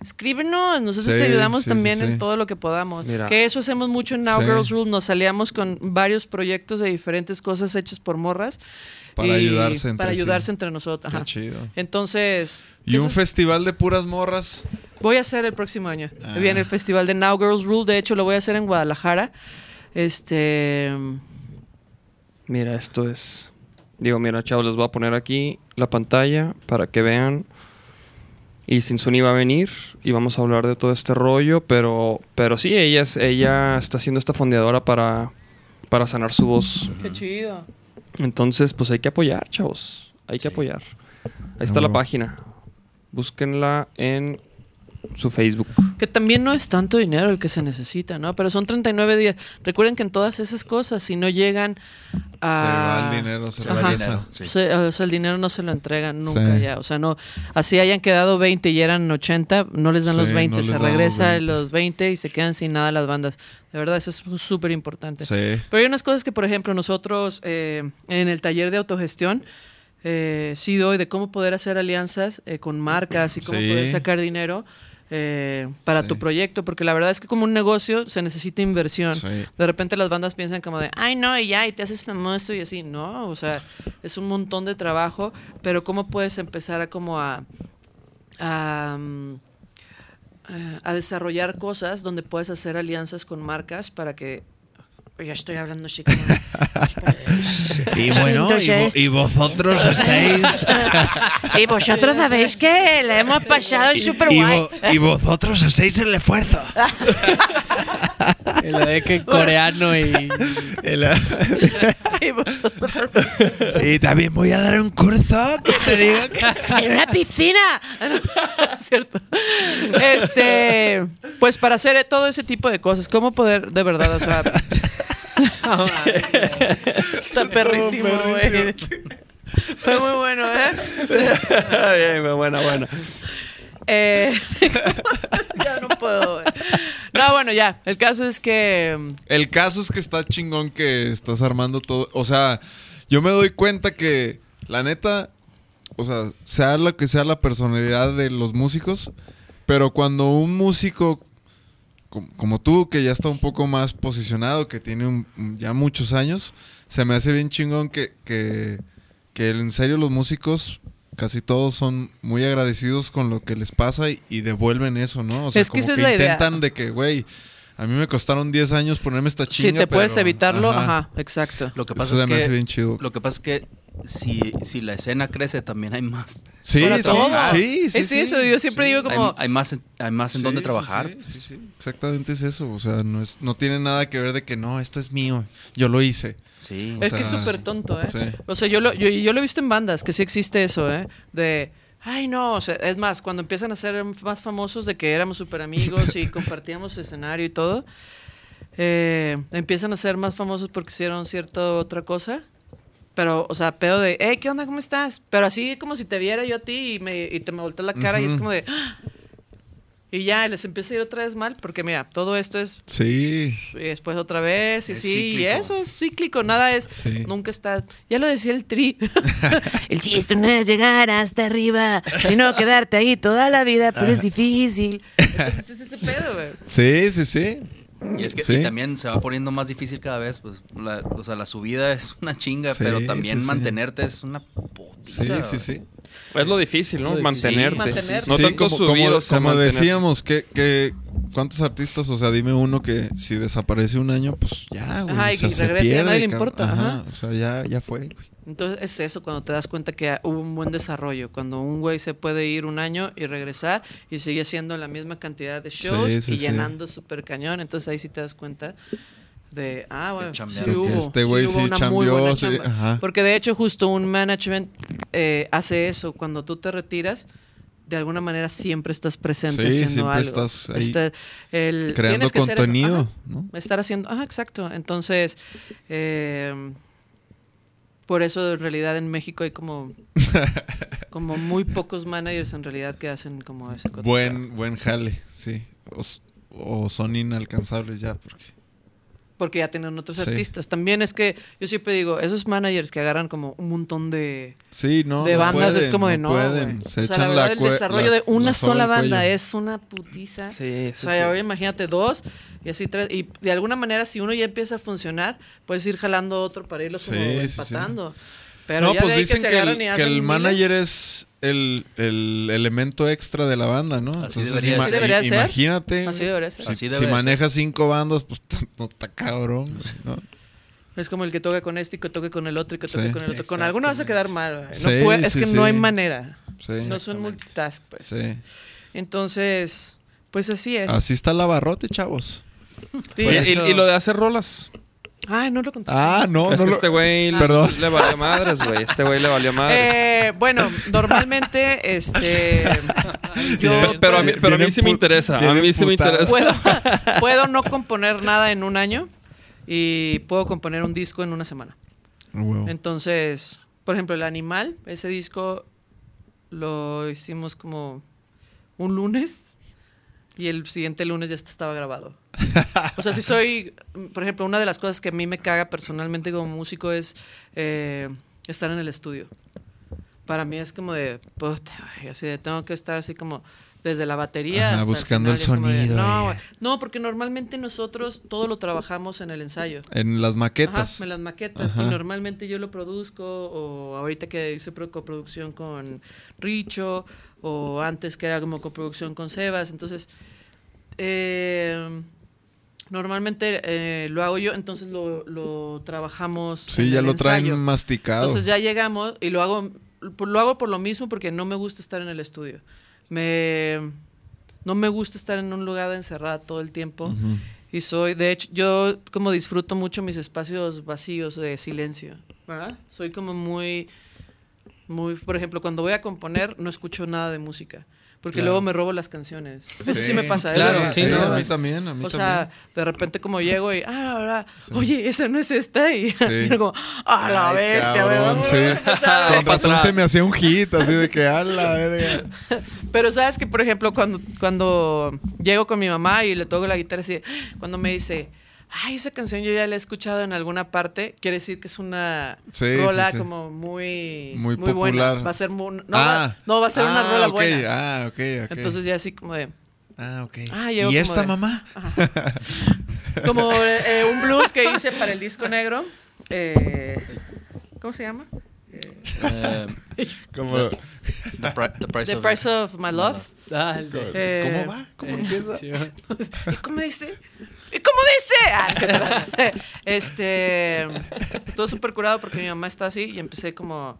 escríbenos, nosotros Sí, te ayudamos sí, también sí, sí. en todo lo que podamos. Mira. Que eso hacemos mucho en Now Sí. Girls Rule. Nos salíamos con varios proyectos de diferentes cosas hechas por morras. Para y ayudarse entre Para sí. ayudarse entre nosotros. Qué chido. Entonces, Y un es- festival de puras morras. voy a hacer el próximo año. Ah. Viene el festival de Now Girls Rule. De hecho, lo voy a hacer en Guadalajara. Este. Mira, esto es... Digo, mira, chavos, les voy a poner aquí la pantalla para que vean. Y Sinsuni va a venir y vamos a hablar de todo este rollo, pero, pero sí, ella, es- ella está haciendo esta fondeadora para, para sanar su voz. Qué chido. Entonces, pues hay que apoyar, chavos. Hay que apoyar. Ahí está la página. Búsquenla en su Facebook. Que también no es tanto dinero el que se necesita, ¿no? Pero son 39 días. Recuerden que en todas esas cosas, si no llegan a... Se va el dinero, se va el regresa. dinero. sí. Se- o sea, el dinero no se lo entregan nunca Sí. ya. O sea, no. Así hayan quedado 20 y eran 80, no les dan los Sí, 20. no se dan los regresa 20. los 20 y se quedan sin nada las bandas. De verdad, eso es súper importante. Sí. Pero hay unas cosas que, por ejemplo, nosotros eh, en el taller de autogestión eh, sí doy de cómo poder hacer alianzas eh, con marcas y cómo Sí. poder sacar dinero eh, para Sí. tu proyecto, porque la verdad es que como un negocio se necesita inversión. Sí. De repente las bandas piensan como de, ay no, y ya, y te haces famoso y así. No, o sea, es un montón de trabajo, pero cómo puedes empezar a como a... a mm, eh, a desarrollar cosas donde puedes hacer alianzas con marcas para que ya estoy hablando chico. Y bueno, y, vo- y vosotros estáis. y vosotros sabéis que le hemos pasado súper y, guay. vo- y vosotros hacéis el esfuerzo. Y lo de que coreano y. El- Y también voy a dar un curso que te que. en una piscina. Cierto. Este, pues para hacer todo ese tipo de cosas, cómo poder de verdad, o sea, está perrísimo, güey. Fue muy bueno, ¿eh? Bien, buena, buena. Eh, ya no puedo. No, bueno, ya. El caso es que. mm, El caso es que está chingón que estás armando todo. O sea, yo me doy cuenta que, la neta, o sea, sea lo que sea la personalidad de los músicos, pero cuando un músico com- como tú, que ya está un poco más posicionado, que tiene ya muchos años, se me hace bien chingón que, que, que en serio los músicos casi todos son muy agradecidos con lo que les pasa y, y devuelven eso, ¿no? O sea, Es que como esa es que la idea. intentan de que, güey, a mí me costaron 10 años ponerme esta chinga. si te puedes pero- evitarlo, ajá, exacto. Lo que Eso pasa se es me hace que. bien chido. Lo que pasa es que si, si la escena crece, también hay más. Sí, Para sí, sí, sí, Es sí, eso, yo siempre sí. digo como. Hay, hay más, en- hay más en Sí, dónde trabajar. Sí, sí, sí. Exactamente es eso. O sea, no, es, no tiene nada que ver de que no, esto es mío. Yo lo hice. Sí. Es o que es sea, súper tonto, ¿eh? sí. O sea, yo lo, yo, yo lo he visto en bandas, que sí existe eso, ¿eh? De, ay, no, o sea, es más, cuando empiezan a ser más famosos de que éramos súper amigos y compartíamos escenario y todo, eh, empiezan a ser más famosos porque hicieron cierta otra cosa. Pero, o sea, pedo de, hey, ¿qué onda? ¿Cómo estás? Pero así como si te viera yo a ti y, me, y te me volteas la cara y es como de... "Ah". Y ya, les empieza a ir otra vez mal porque, mira, todo esto es Sí. y después otra vez, y Es sí, y eso es cíclico, nada es, Sí. nunca está, ya lo decía el tri. el chiste no es llegar hasta arriba, sino quedarte ahí toda la vida, pero es difícil. Entonces es ese pedo, güey. Sí, sí, sí. Y es que Sí. y también se va poniendo más difícil cada vez, pues, la, o sea, la subida es una chinga, Sí, pero también sí, sí. mantenerte es una Sí, putiza. sí, sí. Es lo difícil, ¿no? Lo difícil. Mantenerte. Mantenerte. No Sí, tanto como, o sea, como decíamos, que, que ¿cuántos artistas? O sea, dime uno que si desaparece un año, pues ya, güey. Ajá, o y sea, que se regrese, a pierde, nadie le importa, ajá. O sea, ya, ya fue, güey. Entonces es eso cuando te das cuenta que hubo un buen desarrollo, cuando un güey se puede ir un año y regresar y sigue haciendo la misma cantidad de shows Sí, sí, y sí. llenando súper cañón, entonces ahí sí te das cuenta de, ah, bueno, sí hubo, este güey sí chambeó, sí, ajá. Porque de hecho justo un management eh, hace eso, cuando tú te retiras, de alguna manera siempre estás presente Sí, haciendo siempre algo. estás ahí Está- el- Creando que contenido, ajá, ¿no? estar haciendo, ajá, exacto. Entonces, eh, por eso en realidad en México hay como, como muy pocos managers en realidad que hacen como ese cotorreo. Buen, buen jale, sí. O, o son inalcanzables ya, porque... Porque ya tienen otros Sí. artistas. También es que yo siempre digo, esos managers que agarran como un montón de, Sí, no, de no bandas es como de no. pueden. güey". Se o sea, echan la verdad, la el desarrollo la- de una sola banda es una putiza. Sí, sí, O sea, sí. ahora imagínate dos y así tres. Y de alguna manera, si uno ya empieza a funcionar, puedes ir jalando otro para irlos como Sí, sí, sí. empatando. Pero no, ya pues de ahí dicen se que, agarran el, y que hacen el manager es el, el elemento extra de la banda, ¿no? Así debería ima- ser. Así debería i- ser. Imagínate. Así debería ser. Si, Así si manejas cinco bandas, pues no está cabrón. ¿no? Es como el que toca con este y que toque con el otro y que toque Sí. con el otro. Con alguno vas a quedar mal. güey. No Sí, puede- es sí, que sí. no hay manera. Sí. No son multitask, pues. Sí. Entonces, pues así es. Así está el abarrote, chavos. Oye, y, y lo de hacer rolas. Ay, no lo conté. Ah, no, es no que lo- este güey Perdón. le valió madres, güey. Este güey le valió madres. Eh, bueno, normalmente, este. yo, Pero- pero a mí- pero a mí sí me interesa. A mí sí me interesa. puedo, puedo no componer nada en un año y puedo componer un disco en una semana. Huevo. Entonces, por ejemplo, El Animal, ese disco lo hicimos como un lunes y el siguiente lunes ya estaba grabado. O sea, si soy, por ejemplo, una de las cosas que a mí me caga personalmente como músico es eh, estar en el estudio. Para mí es como de, puta, así de, tengo que estar así como desde la batería. Ajá, hasta buscando el final, como de, sonido no, no, porque normalmente nosotros todo lo trabajamos en el ensayo. En las maquetas. Ajá, en las maquetas. Ajá. Y normalmente yo lo produzco, o ahorita que hice pro- coproducción con Richo, o antes que era como coproducción con Sebas. Entonces, eh, normalmente eh, lo hago yo, entonces lo, lo trabajamos. sí, ya lo traen masticado. Entonces ya llegamos y lo hago, lo hago por lo mismo porque no me gusta estar en el estudio. Me, no me gusta estar en un lugar encerrada todo el tiempo. Y soy, de hecho, yo como disfruto mucho mis espacios vacíos de silencio, ¿verdad? Soy como muy, muy, por ejemplo, cuando voy a componer no escucho nada de música, porque Claro. luego me robo las canciones. Eso sí, Sí, me pasa. es claro, sí, no, a mí también, a mí o sea, también. de repente como llego y, ah, oye, esa no es esta, y, Sí. y uno como, ah, la Ay, bestia, sí. a empezar". Con razón se me hacía un hit, así de que, a la verga. Pero sabes que, por ejemplo, cuando, cuando llego con mi mamá y le toco la guitarra así, cuando me dice, ay, esa canción yo ya la he escuchado en alguna parte, quiere decir que es una Sí, rola sí, sí. como muy, Muy buena. popular. Va a ser muy, no, ah, va, no, va a ser una ah, rola buena. Ah, ok, ok. Entonces ya así como de, Ah, ok. Ah, ¿Y como esta de- mamá? como eh, un blues que hice para el disco negro. eh, ¿Cómo se llama? Eh, Como, the, pri- the price The of- Price of My Love. Ah, el de- Eh, ¿Cómo va? ¿Cómo empieza? Sí, ¿Y cómo dice? ¿Y cómo dice? Ah, este. Estuvo súper curado porque mi mamá está así y empecé como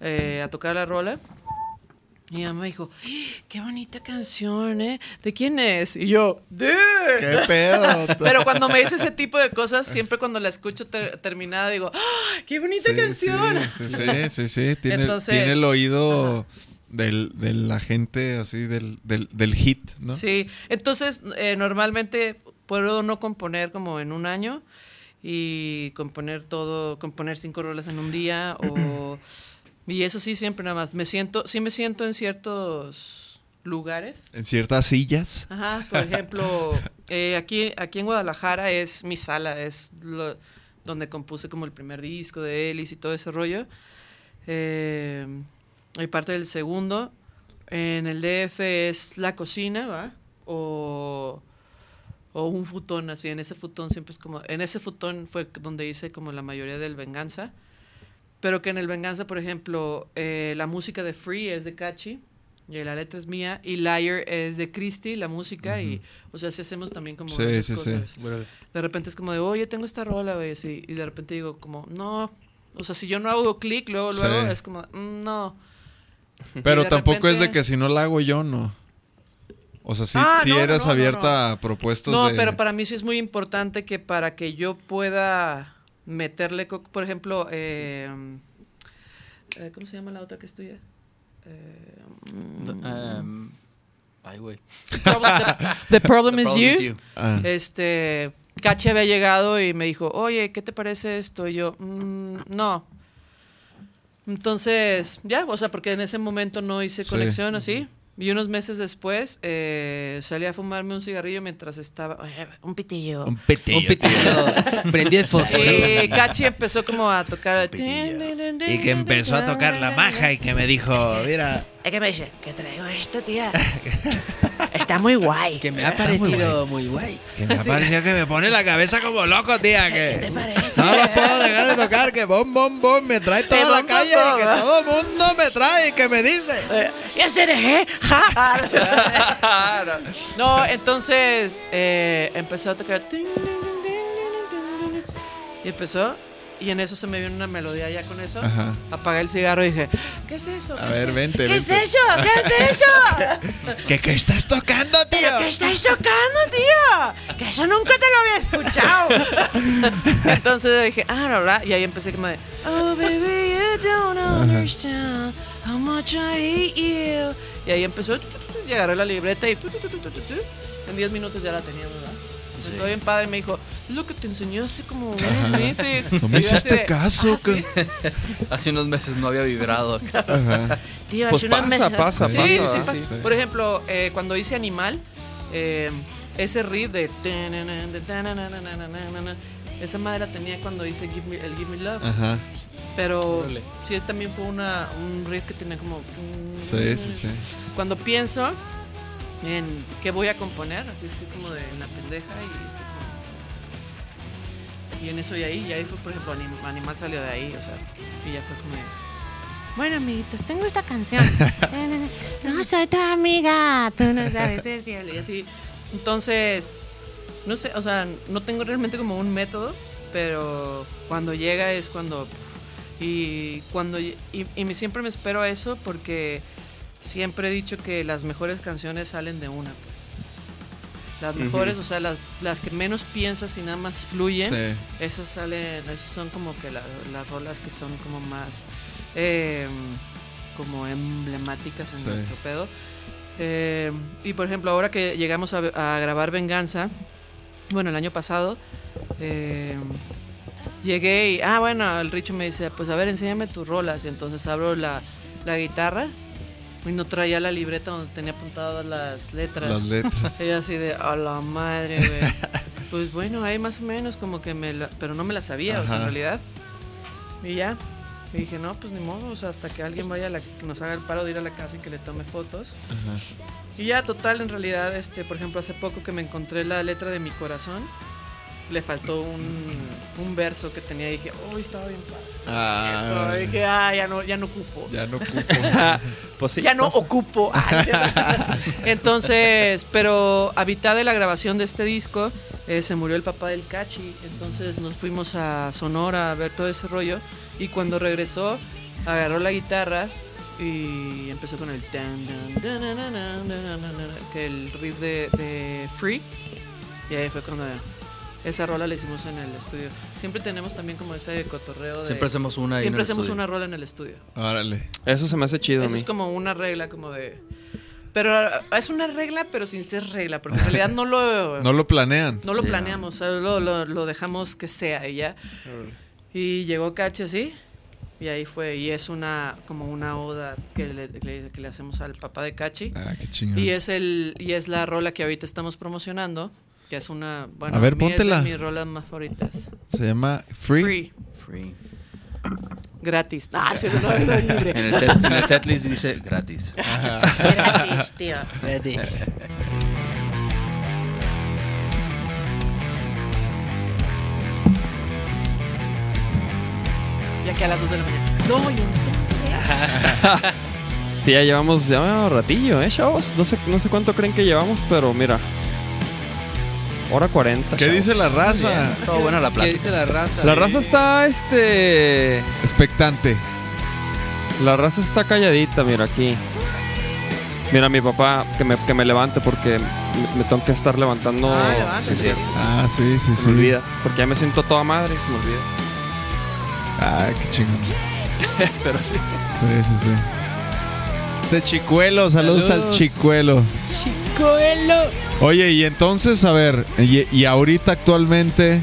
eh, a tocar la rola. Y mi mamá dijo, "¡Ah, qué bonita canción, ¿eh? ¿De quién es? Y yo. ¿Qué pedo? Pero cuando me dice ese tipo de cosas, siempre cuando la escucho ter- terminada, digo, ¡Ah, ¡qué bonita Sí, canción! Sí, sí, sí, sí, sí. Tiene, Entonces, tiene el oído del, de la gente así, del, del, del hit, ¿no? Sí, entonces eh, normalmente puedo no componer como en un año y componer todo, componer cinco rolas en un día o y eso sí siempre nada más. Me siento, sí me siento en ciertos lugares. En ciertas sillas. Ajá, por ejemplo, eh, aquí, aquí en Guadalajara es mi sala, es lo- donde compuse como el primer disco de Ellis y todo ese rollo. Eh, y parte del segundo. En el DF es la cocina, ¿va? O, o un futón, así, en ese futón siempre es como, en ese futón fue donde hice como la mayoría del Venganza, pero que en el Venganza, por ejemplo, eh, la música de Free es de Cachi, y la letra es mía, y Liar es de Christy, la música, y, o sea, si hacemos también como Sí, esas sí, sí. cosas. De repente es como de, oye, tengo esta rola, güey, así, y de repente digo como, no, o sea, si yo no hago clic, luego, luego, Sí. es como, "Mm, no. Pero Y tampoco es de que si no la hago yo, no. O sea, sí, Ah, sí no, no, eres no, no, abierta a propuestas No, de... pero para mí sí es muy importante que para que yo pueda meterle, por ejemplo, eh, eh, ¿cómo se llama la otra que es tuya? Eh, mm, Em, ay, güey. The, the problem The is problem you. is you. Ah, Este, Cachi había llegado y me dijo, oye, ¿qué te parece esto? Y yo, "Mm, no. Entonces, ya, o sea, porque en ese momento no hice Sí. conexión así. Y unos meses después eh, salí a fumarme un cigarrillo mientras estaba, un pitillo. un pitillo. Un pitillo. Prendí el fósforo. Y Cachi empezó como a tocar. Y que empezó a tocar la maja y que me dijo, mira, Es que me dice, ¿qué traigo esto, tía? Está muy guay. Que me ha parecido muy guay. que me ha parecido que me pone la cabeza como loco, tía, que no lo puedo dejar de tocar, que bom, bom, bom, me trae toda Eh, la bom, calle bom, y que todo el mundo me trae y que me dice. Eh, ¡Ya se dejé! ¡Ja! no, entonces eh, empezó a tocar. Y empezó. Y en eso se me vino una melodía ya con eso. Ajá. Apagué el cigarro y dije, ¿qué es eso? A ¿Qué ver, es- vente, ¿Qué vente. es eso? ¿Qué es eso? ¿Que qué estás tocando, tío? ¿Qué estáis tocando, tío? Que eso nunca te lo había escuchado. Entonces dije, ah, bla, bla. Y ahí empecé como de, oh, baby, you don't understand how much I hate you. Y ahí empezó, y agarré la libreta y en 10 minutos ya la teníamos, Estoy bien padre me dijo, lo que te enseñó hace como unos meses. No me hiciste de, caso. "Ah, sí". Hace unos meses no había vibrado. Ajá. Tío, Pues hace unos pasa, meses- pasa, sí, pasa, sí, pasa. Sí. Por ejemplo, eh, cuando hice Animal, eh, ese riff de... Esa madre la tenía cuando hice Give Me- el Give Me Love. Ajá. Pero Órale. sí, también fue una, un riff que tenía como... Sí, sí, sí. Cuando pienso en qué voy a componer, así estoy como de en la pendeja y estoy como... Y en eso y ahí, y ahí fue, por ejemplo, Anim- Animal salió de ahí, o sea, y ya fue como... Bueno, amiguitos, tengo esta canción. no soy tu amiga, tú no sabes ser fiel. Y así. Entonces, no sé, o sea, no tengo realmente como un método, pero cuando llega es cuando. Y cuando. Y, y siempre me espero a eso porque siempre he dicho que las mejores canciones salen de una, pues. Las mejores, o sea, las, las que menos piensas y nada más fluyen. Sí. Esas salen, esas son como que la- las rolas que son como más eh, como emblemáticas en Sí. nuestro pedo. Eh, y por ejemplo, ahora que llegamos a, a grabar Venganza, bueno, el año pasado, eh, llegué y, ah, bueno, el Richo me dice, pues a ver, enséñame tus rolas. Y entonces abro la, la guitarra y no traía la libreta donde tenía apuntadas las letras. Las letras. Ella así de, a la madre, güey. pues bueno, ahí más o menos como que me la... Pero no me la sabía, o sea, en realidad. Y ya. Y dije, no, pues ni modo, o sea, hasta que alguien vaya a la... que nos haga el paro de ir a la casa y que le tome fotos. Ajá. Y ya, total, en realidad, este, por ejemplo, hace poco que me encontré la letra de mi corazón, le faltó un, un verso que tenía dije, oh, estaba bien padre. Ah. Eso. Y dije, ah, ya no, ya no ocupo. Ya no ocupo. Pues ya no ocupo. Ah, entonces, pero a mitad de la grabación de este disco eh, se murió el papá del Cachi, entonces nos fuimos a Sonora a ver todo ese rollo y cuando regresó agarró la guitarra y empezó con el que el riff de, de Free y ahí fue cuando esa rola la hicimos en el estudio. Siempre tenemos también como ese cotorreo de. Siempre hacemos una en Siempre el hacemos estudio. una rola en el estudio. Órale. Eso se me hace chido a Eso mí. es como una regla, como de. Pero ah, es una regla, pero sin ser regla, porque en realidad no lo, No lo planean. no lo Sí, planeamos, solo lo, lo dejamos que sea y ya. Y llegó Cachi así, y ahí fue, y es una como una oda que le, que le- que le hacemos al papá de Cachi. Ah, qué chingón. Y es, el, y es la rola que ahorita estamos promocionando, que es una. Bueno, a ver, póntela. De mis rolas más favoritas. Se llama Free. Free. Free. Gratis. Ah, si no, no es libre. En el, setlist dice gratis. gratis, tío. Gratis. Y aquí a las 2 de la mañana. No, y entonces. sí, ya llevamos ya ratillo, ¿eh, chavos? No sé, no sé cuánto creen que llevamos, pero mira, Hora 40. ¿Qué chavos. dice la raza? Estuvo buena la ¿Qué plática. dice la raza? La raza está, este... Expectante. La raza está calladita, mira aquí. Mira, mi papá, que me, que me levante porque me, me tengo que estar levantando. Ah, sí, sí, Ah, sí, sí, se sí. me olvida. Porque ya me siento toda madre y se me olvida. Ah, qué chingón. Pero sí. Sí, sí, sí. Ese chicuelo, saludos, al chicuelo. Chicoelo. Oye, y entonces, a ver, y, y ahorita actualmente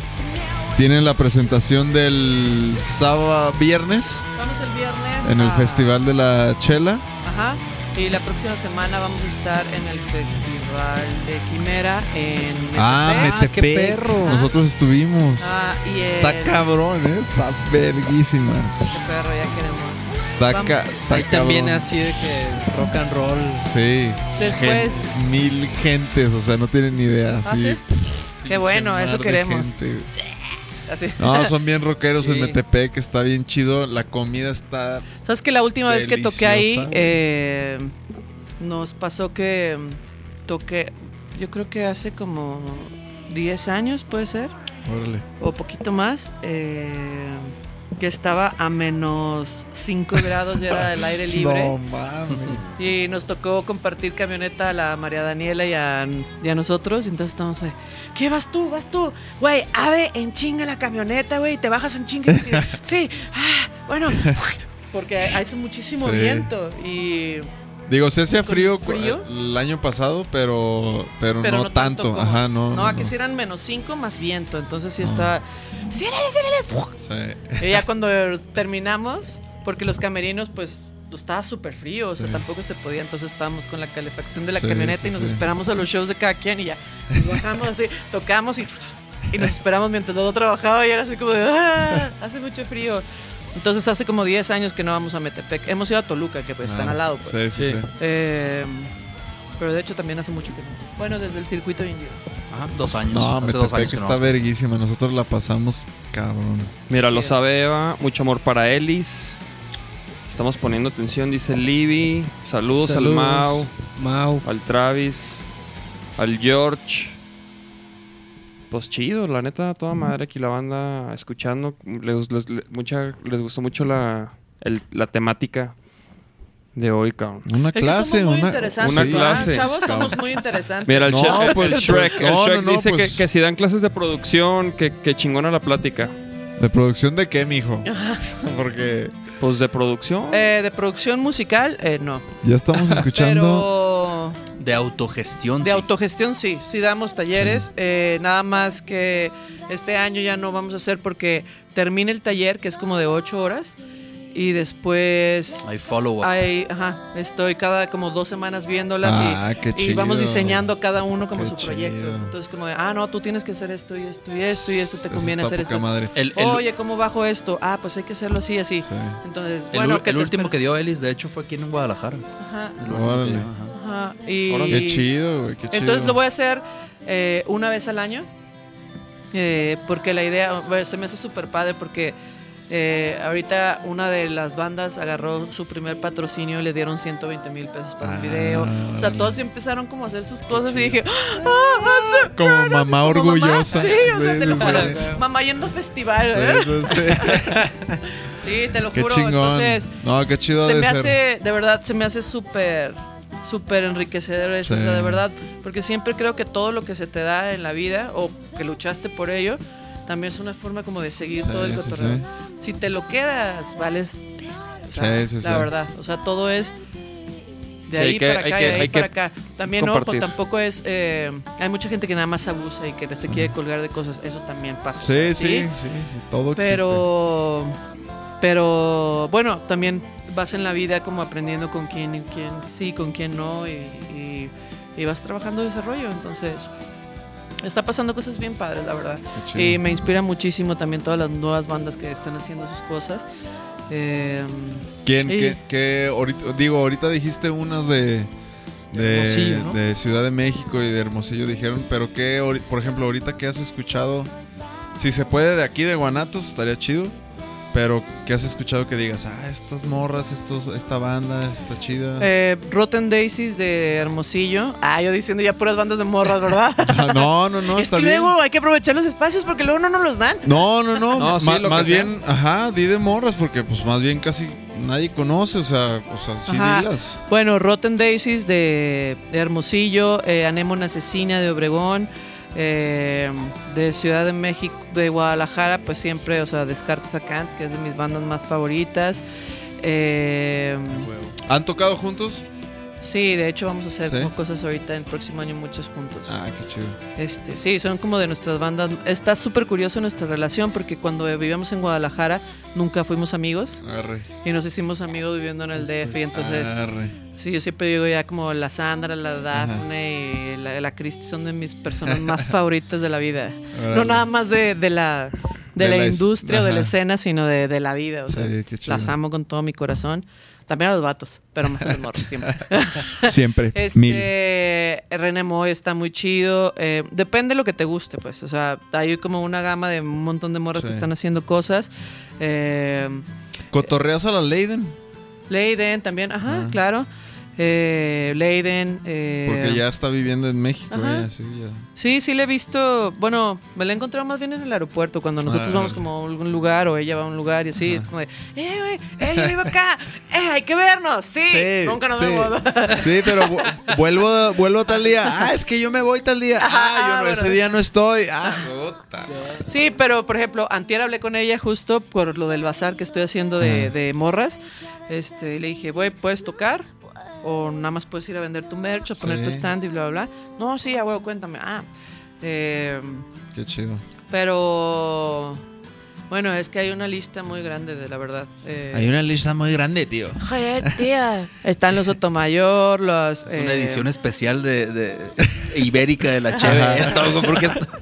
tienen la presentación del sábado, viernes, Vamos el viernes. en el Festival de la Chela. Ajá. Y la próxima semana vamos a estar en el Festival de Quimera en Ah, Metepec. Metepec. qué perro. Nosotros estuvimos. Ah, y Está el- cabrón, ¿eh? Está verguísima. Qué perro, ya queremos. Está, ca está también así de que rock and roll. Sí. Después- Gen- mil gentes, o sea, no tienen ni idea. ¿Ah, sí. Pff, Qué bueno, eso queremos. Así. No, son bien rockeros en Sí. Metepec, está bien chido. La comida está. ¿Sabes que la última vez que toqué ahí eh, nos pasó que mm, toqué, yo creo que hace como 10 años puede ser, Órale. o poquito más, eh, que estaba a menos 5 grados y era el aire libre. No mames. Y nos tocó compartir camioneta a la María Daniela y a, y a nosotros. Y entonces estamos ahí. ¿Qué vas tú? ¿Vas tú? Güey, abre en chinga la camioneta, güey. Te bajas en chinga. dices, sí, ah, bueno. Porque hace muchísimo Sí. viento. Y. Digo, se hacía ¿Con frío, frío? el año pasado, pero, pero, Pero no, no, tanto. como- Ajá, no. No, aquí no. sí eran menos 5 más viento. Entonces sí está. ¡Ciérrale, ciérrale! Sí. Y ya cuando terminamos, porque los camerinos, pues, estaba súper frío, o sea, Sí. tampoco se podía. Entonces estábamos con la calefacción de la Sí, camioneta sí, y nos sí. esperamos a los shows de cada quien y ya. Nos bajamos así, tocamos y, y nos esperamos mientras todo trabajaba y era así como de, "Ah, hace mucho frío. Entonces hace como 10 años que no vamos a Metepec. Hemos ido a Toluca, que pues están Ah, al lado. Pues. Sí, sí, sí. Eh, pero de hecho también hace mucho que no. Bueno, desde el circuito indio. Ajá, dos años. No, hace dos Metepec años que no está vamos. verguísima. Nosotros la pasamos cabrón. Mira, lo sabe Eva. Mucho amor para Ellis. Estamos poniendo atención, dice Libby. Saludos, al Saludos. Mau, Mau. al Travis, al George. Pues chido, la neta, toda madre aquí la banda escuchando. Les, les- les- mucha, les gustó mucho la, el- la temática de hoy, cabrón. Una Es que clase, somos muy una, interesantes. una ¿verdad, clase. Chavos, Cabrón. somos muy interesantes. Mira, el, No, Shrek- el pues, Shrek, el no, Shrek no, no, dice pues- que, que si dan clases de producción, que, que chingona la plática. ¿De producción de qué, mijo? Porque Pues de producción. Eh, de producción musical, eh, no. ya estamos escuchando. Pero De autogestión. de sí. autogestión sí, sí damos talleres. eh, nada más que este año ya no vamos a hacer porque termina el taller, que es como de 8 horas. Y después Hay follow-up. ajá, estoy cada como dos semanas viéndolas y- Ah, qué y, chido. vamos diseñando cada uno como Qué su proyecto. chido. Entonces como de, ah, no, tú tienes que hacer esto y esto y esto y esto te Eso conviene hacer esto. madre. El, el- Oye, ¿cómo bajo esto? Ah, pues hay que hacerlo así, así. Sí. Entonces, el bueno, el te último que dio Ellis, de hecho, fue aquí en Guadalajara. Ajá, El último que Órale. dio, ajá. Ajá. Y Qué chido, güey. Qué chido. entonces lo voy a hacer eh, una vez al año. eh, porque la idea bueno, se me hace súper padre porque eh, ahorita una de las bandas agarró su primer patrocinio y le dieron 120 mil pesos para Ah, un video. O sea, todos empezaron como a hacer sus cosas y dije, ¡Ah! Como mamá como mamá". orgullosa. Sí, o sea, te lo juro. sí. Mamá yendo a festival. Sí, ¿eh? sí, sí. Sí, te lo Qué juro. chingón. Entonces, no, qué chido se de me ser. hace, de verdad, se me hace súper, súper enriquecedor eso, Sí. o sea, de verdad, porque siempre creo que todo lo que se te da en la vida o que luchaste por ello, también es una forma como de seguir Sí, todo el sí, cotorreo. sí. Si te lo quedas, vales, o sea, Sí, sí, la sí. verdad, o sea, todo es de Sí, ahí que- para acá que- y de ahí para acá. También, ojo, compartir. tampoco es, eh, hay mucha gente que nada más abusa y que se quiere colgar de cosas, eso también pasa. o Sí, sea, sí, sí, sí, todo existe. pero, pero bueno, también vas en la vida como aprendiendo con quién y quién sí, con quién no, y, y- y vas trabajando desarrollo. Entonces, está pasando cosas bien padres, la verdad. Y me inspira muchísimo también todas las nuevas bandas que están haciendo sus cosas. Eh, ¿Quién? y- ¿Qué, qué ahorita- digo, ahorita dijiste unas de, de, Hermosillo, ¿no? de Ciudad de México y de Hermosillo dijeron, pero ahori- por ejemplo, ahorita que has escuchado, si se puede de aquí de Guanatos, estaría chido. Pero, ¿qué has escuchado que digas? Ah, estas morras, estos, esta banda está chida. Eh, Rotten Daisies de Hermosillo. Ah, yo diciendo ya puras bandas de morras, ¿verdad? no, no, no, es está que bien. luego hay que aprovechar los espacios porque luego no nos los dan. No, no, no. No, sí, Ma- lo más que sea. bien, ajá, di de morras, porque pues más bien casi nadie conoce, o sea, o sea, sí Ajá. dilas. Bueno, Rotten Daisies de, de Hermosillo, eh, Anémona Asesina de Obregón, eh, de Ciudad de México, de Guadalajara, pues siempre, o sea, Descartes a Kant, que es de mis bandas más favoritas. Eh, ¿Han tocado juntos? Sí, de hecho vamos a hacer cosas ahorita el próximo año muchos juntos. Ah, qué chido. Este, sí, son como de nuestras bandas. Está súper curioso nuestra relación porque cuando vivíamos en Guadalajara nunca fuimos amigos Arre. y nos hicimos amigos viviendo en el DF y entonces... Arre. Sí, yo siempre digo ya como la Sandra, la Daphne y la, la Cristi son de mis personas más favoritas de la vida. No nada más de, de la, de De la, la es- industria o de la escena, sino de, de la vida. O Sí, sea, qué chido. las amo con todo mi corazón. También a los vatos, pero más a los morros siempre. Siempre. Este, René Moy está muy chido. eh, depende de lo que te guste, pues. O sea, hay como una gama de un montón de morras Sí. que están haciendo cosas. Eh, ¿Cotorreas a la Leiden? Leiden también, ajá, Ah. claro. Eh, Leiden. eh, Porque ya está viviendo en México, ella, sí, ya. Sí, sí le he visto. Bueno, me la he encontrado más bien en el aeropuerto. Cuando nosotros Ah, vamos como a algún lugar o ella va a un lugar y así, es como de, ¡eh, güey! ¡eh, yo vivo acá! ¡eh, hay que vernos! ¡Sí! Nunca nos sí. vemos. Sí, pero vu- vuelvo, vuelvo tal día. Ah, es que yo me voy tal día. Ah, yo no, bueno. ese día no estoy. Ah, puta. Sí, pero por ejemplo, antier hablé con ella justo por lo del bazar que estoy haciendo de, de morras. Este, y le dije, güey, ¿puedes tocar? O nada más puedes ir a vender tu merch o poner tu stand y bla, bla, bla. No, sí, a huevo, cuéntame. Ah, eh, Qué chido. pero bueno, es que hay una lista muy grande de la verdad. Eh, Hay una lista muy grande, tío. Joder, tía. Están los Sotomayor, los. Es una eh, edición especial de, de- ibérica de la cheve. Esto, porque esto-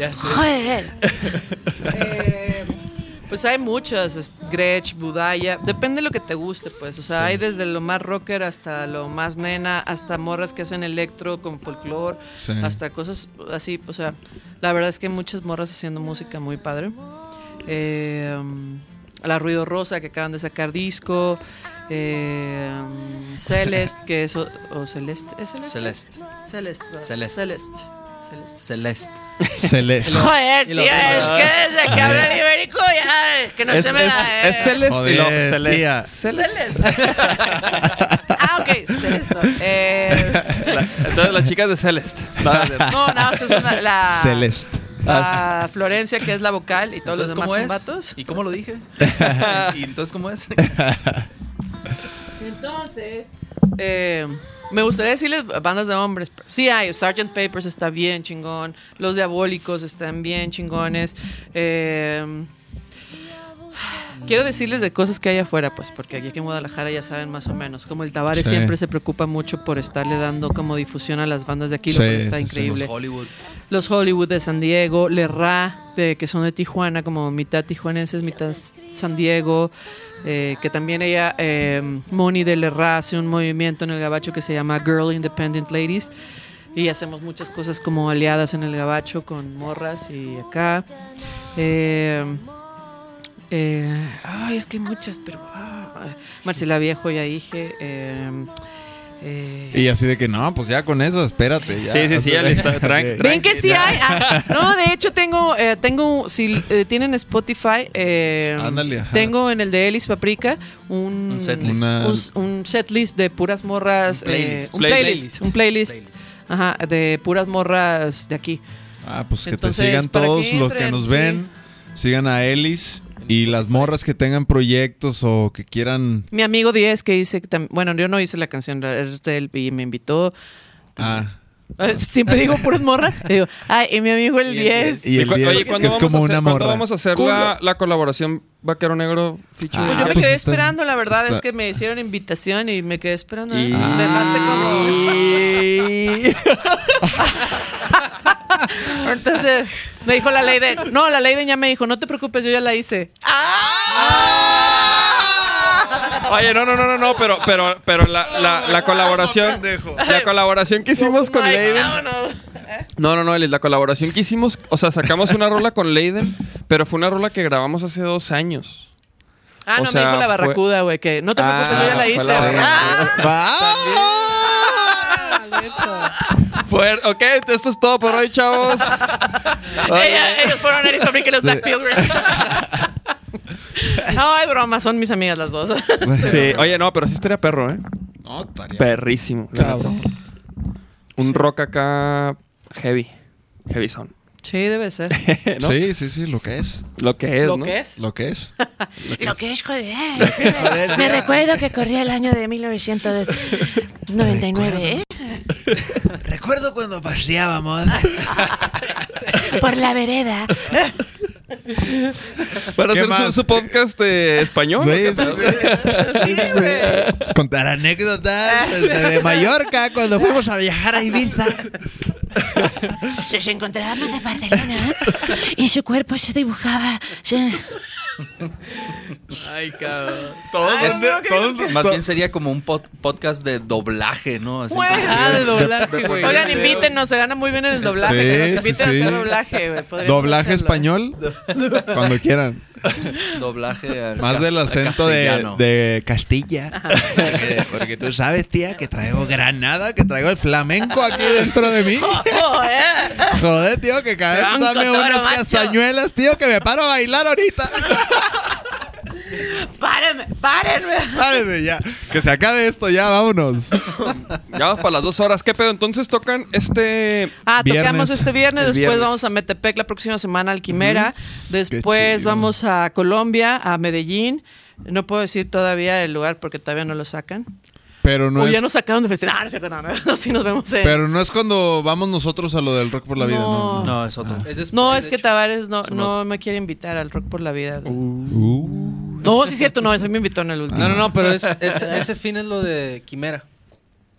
Joder. Pues hay muchas, Gretsch, Budaya, depende de lo que te guste, pues. O sea, hay desde lo más rocker hasta lo más nena, hasta morras que hacen electro con folclore, Sí. hasta cosas así. O sea, la verdad es que hay muchas morras haciendo música muy padre. Eh, la Ruido Rosa que acaban de sacar disco. Eh, Celeste, que es. O, o Celeste, ¿es Celeste? Celeste. Celeste. Celeste. Celeste. Celeste. Celeste. Celeste. Joder, tío, es que desde que habla el ibérico ya, que no Es, se me es, da. es eh. Celeste y luego Joder, Celeste. Celeste. Celeste. ah, ok, Celeste. Eh, La- entonces las chicas de Celeste. No, no, esa es una, la, Celeste. la Florencia, que es la vocal, y todos los demás ¿cómo son es? vatos. ¿Y cómo lo dije? ¿Y entonces cómo es? Entonces, eh, me gustaría decirles bandas de hombres. pero Sí hay, Sgt. Papers está bien chingón, Los Diabólicos están bien chingones. eh, quiero decirles de cosas que hay afuera, pues, porque aquí en Guadalajara ya saben más o menos. Como el Tavares Sí. siempre se preocupa mucho por estarle dando como difusión a las bandas de aquí, lo cual está sí, sí. increíble. Hollywood. Los Hollywood de San Diego, Le que son de Tijuana, como mitad tijuanenses, mitad San Diego. eh, que también ella, eh, Moni de Le Ra, hace un movimiento en el gabacho que se llama Girl Independent Ladies. Y hacemos muchas cosas como aliadas en el gabacho con morras y acá. Eh, ay, es que hay muchas, pero. ah, Marcela Viejo, ya dije. Eh, Y así de que no, pues ya con eso, espérate. Ya. Sí, sí, sí, ya listo. Tran- Ok. Ven que sí hay. Ah, no, de hecho tengo, eh, tengo, si eh, tienen Spotify, eh, Ándale, ajá. tengo en el de Elis Paprika un, Un setlist. Una- un, un setlist de puras morras, Un playlist. eh, un playlist, Playlist. un playlist, Playlist. ajá, de puras morras de aquí. Ah, pues que Entonces, te sigan que todos los que nos sí. ven. Sigan a Ellis. Y las morras que tengan proyectos o que quieran. Mi amigo 10 que dice, bueno, yo no hice la canción, él y me invitó. Ah, Eh, Siempre digo puras morras. Digo, ay, y mi amigo el 10. y el cu- 10, oye, que ¿cuándo es vamos como a hacer, una ¿cuándo morra. vamos a hacer la, la colaboración Vaquero Negro? Pues Ah, yo me pues quedé está- esperando, la verdad está- es que me hicieron invitación y me quedé esperando. ¿eh? Y- Me dejaste como. Entonces me dijo la Leiden. No, la Leiden ya me dijo, no te preocupes, yo ya la hice. Oye, no, no, no, no, no, pero, pero, pero la, la, la colaboración, la colaboración que hicimos con Leiden. No, no, no, Elis, la colaboración que hicimos, o sea, sacamos una rola con Leiden, pero fue una rola que grabamos hace dos años. Ah, O no, sea, me dijo la barracuda, güey, que no te preocupes, Ah, yo ya la fue hice. la barracuda. Ah, Ok, esto es todo por hoy, chavos. Ella- ellos fueron Eris Fabric y los Black Pilgrims. no, es broma, son mis amigas las dos. Sí, oye, no, pero sí estaría perro, ¿eh? No, estaría. Perrísimo. Cabrón. Un rock acá heavy. Heavy son. Sí, debe ser. ¿no? Sí, sí, sí, lo que es. Lo que es, ¿Lo ¿no? que es? Lo que es. Lo que es joder. Me recuerdo que corría el año de 1999, ¿eh? Recuerdo cuando paseábamos. Por la vereda. Para ¿Qué hacer su, podcast eh, español. Sí, sí, Sí, güey. Contar anécdotas desde de Mallorca cuando fuimos a viajar a Ibiza. Nos encontrábamos de Barcelona y su cuerpo se dibujaba. se- Ay, cabrón. Todos, Ay, ¿dónde- no, que- todos- Más bien sería como un pod- podcast de doblaje, ¿no? Así Güey. Ah, de doblaje, güey. Oigan, invítenos, se gana muy bien en el doblaje. Sí, que nos sí, inviten a hacer doblaje, güey. Doblaje hacerlo. español. Cuando quieran. doblaje al Más del acento de, Castilla. Porque, porque tú sabes, tía, que traigo Granada, que traigo el flamenco aquí dentro de mí. Joder, tío, que cada vez dame unas macho. castañuelas, tío, que me paro a bailar ahorita. Párenme, párenme. Párenme ya. Que se acabe esto ya, vámonos. Ya vamos para las dos horas. ¿Qué pedo? Entonces tocan este. Ah, Viernes. tocamos este viernes, El después viernes. vamos a Metepec la próxima semana al Quimera, después vamos a Colombia, a Medellín. No puedo decir todavía el lugar porque todavía no lo sacan. Pero no o es. ya nos sacaron de festival. Ah, no es cierto, no, no. Sí nos vemos en... Pero no es cuando vamos nosotros a lo del rock por la vida, No. ¿no? No, es otro. Es después, No, es que. Tavares no, no me quiere invitar al Rock por la Vida. Uh. No, sí es cierto, no, ese me invitó en el último. No, no, no, pero es, es- ese fin es lo de Quimera.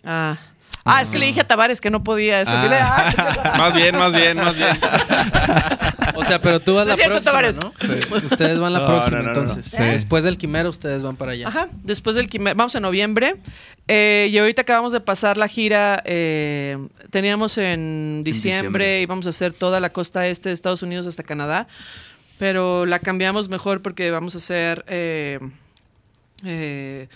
Ah. Ah, es que le dije a Tavares que no podía. Ese dile, ah, Más bien, más bien, más bien. O sea, pero tú vas No la es cierto, próxima, Tavares. ¿no? Ustedes van la No, próxima, no, no, no. entonces. Sí. Después del Quimera, ustedes van para allá. Ajá, después del Quimera. Vamos en noviembre. Eh, y ahorita acabamos de pasar la gira. eh, teníamos en diciembre, diciembre. íbamos a hacer toda la costa este de Estados Unidos hasta Canadá. Pero la cambiamos mejor porque vamos a hacer. eh, eh,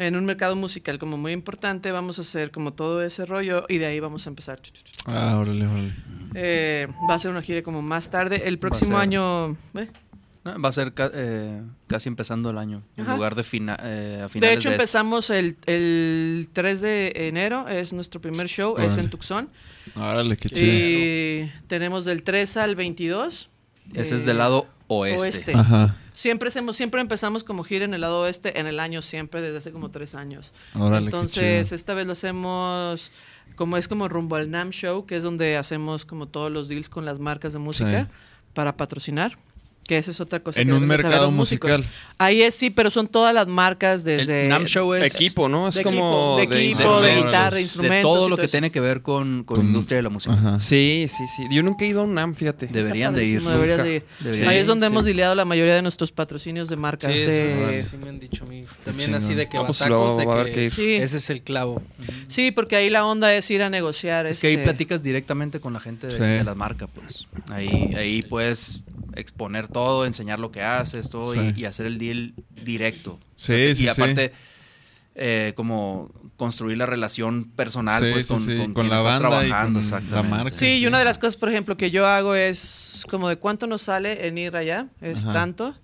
en un mercado musical como muy importante, vamos a hacer como todo ese rollo y de ahí vamos a empezar. Ah, órale, órale. Eh, va a ser una gira como más tarde. El próximo ser- año. ¿eh? No, va a ser ca- eh, casi empezando el año. En lugar de fina- eh, a De finales hecho, de este. empezamos el, el 3 de enero, es nuestro primer show, es en Tucson. Órale, qué chido. Y tenemos del 3 al 22. Ese es del lado oeste. oeste. Ajá. Siempre, hacemos, siempre empezamos como gira en el lado oeste en el año, siempre, desde hace como tres años. Órale, Entonces, esta vez lo hacemos como es como rumbo al NAM Show, que es donde hacemos como todos los deals con las marcas de música Sí. para patrocinar. Que esa es otra cosa. En que un de mercado musical. Ahí es sí, pero son todas las marcas desde... El NAM Show es Equipo, ¿no? Es de como. equipo, de, equipo, de instrumentos. guitarra, de instrumentos. todo lo que eso. tiene que ver con, con Con- la industria de la música. Ajá. Sí, sí, sí. Yo nunca he ido a un NAM, fíjate. Deberían de ir. padrísimo, deberías nunca. de ir. Deberían Ahí de es donde sí. hemos lidiado la mayoría de nuestros patrocinios de marcas. Sí, de- Sí, me han dicho a mí. También así de que No, pues batacos, de que que ir. Sí. ese es el clavo. Sí, porque ahí la onda es ir a negociar. Es que ahí este, platicas directamente con la gente de, de la marca, pues. Ahí, ahí puedes exponer todo, enseñar lo que haces, todo, Sí. y, y hacer el deal directo. Sí, y sí, sí. aparte, eh, como construir la relación personal Sí, pues, sí, con, sí, con con quien la estás banda y trabajando, con la exactamente. marca. Sí, y una de las cosas, por ejemplo, que yo hago es como de cuánto nos sale en ir allá, es Ajá. tanto.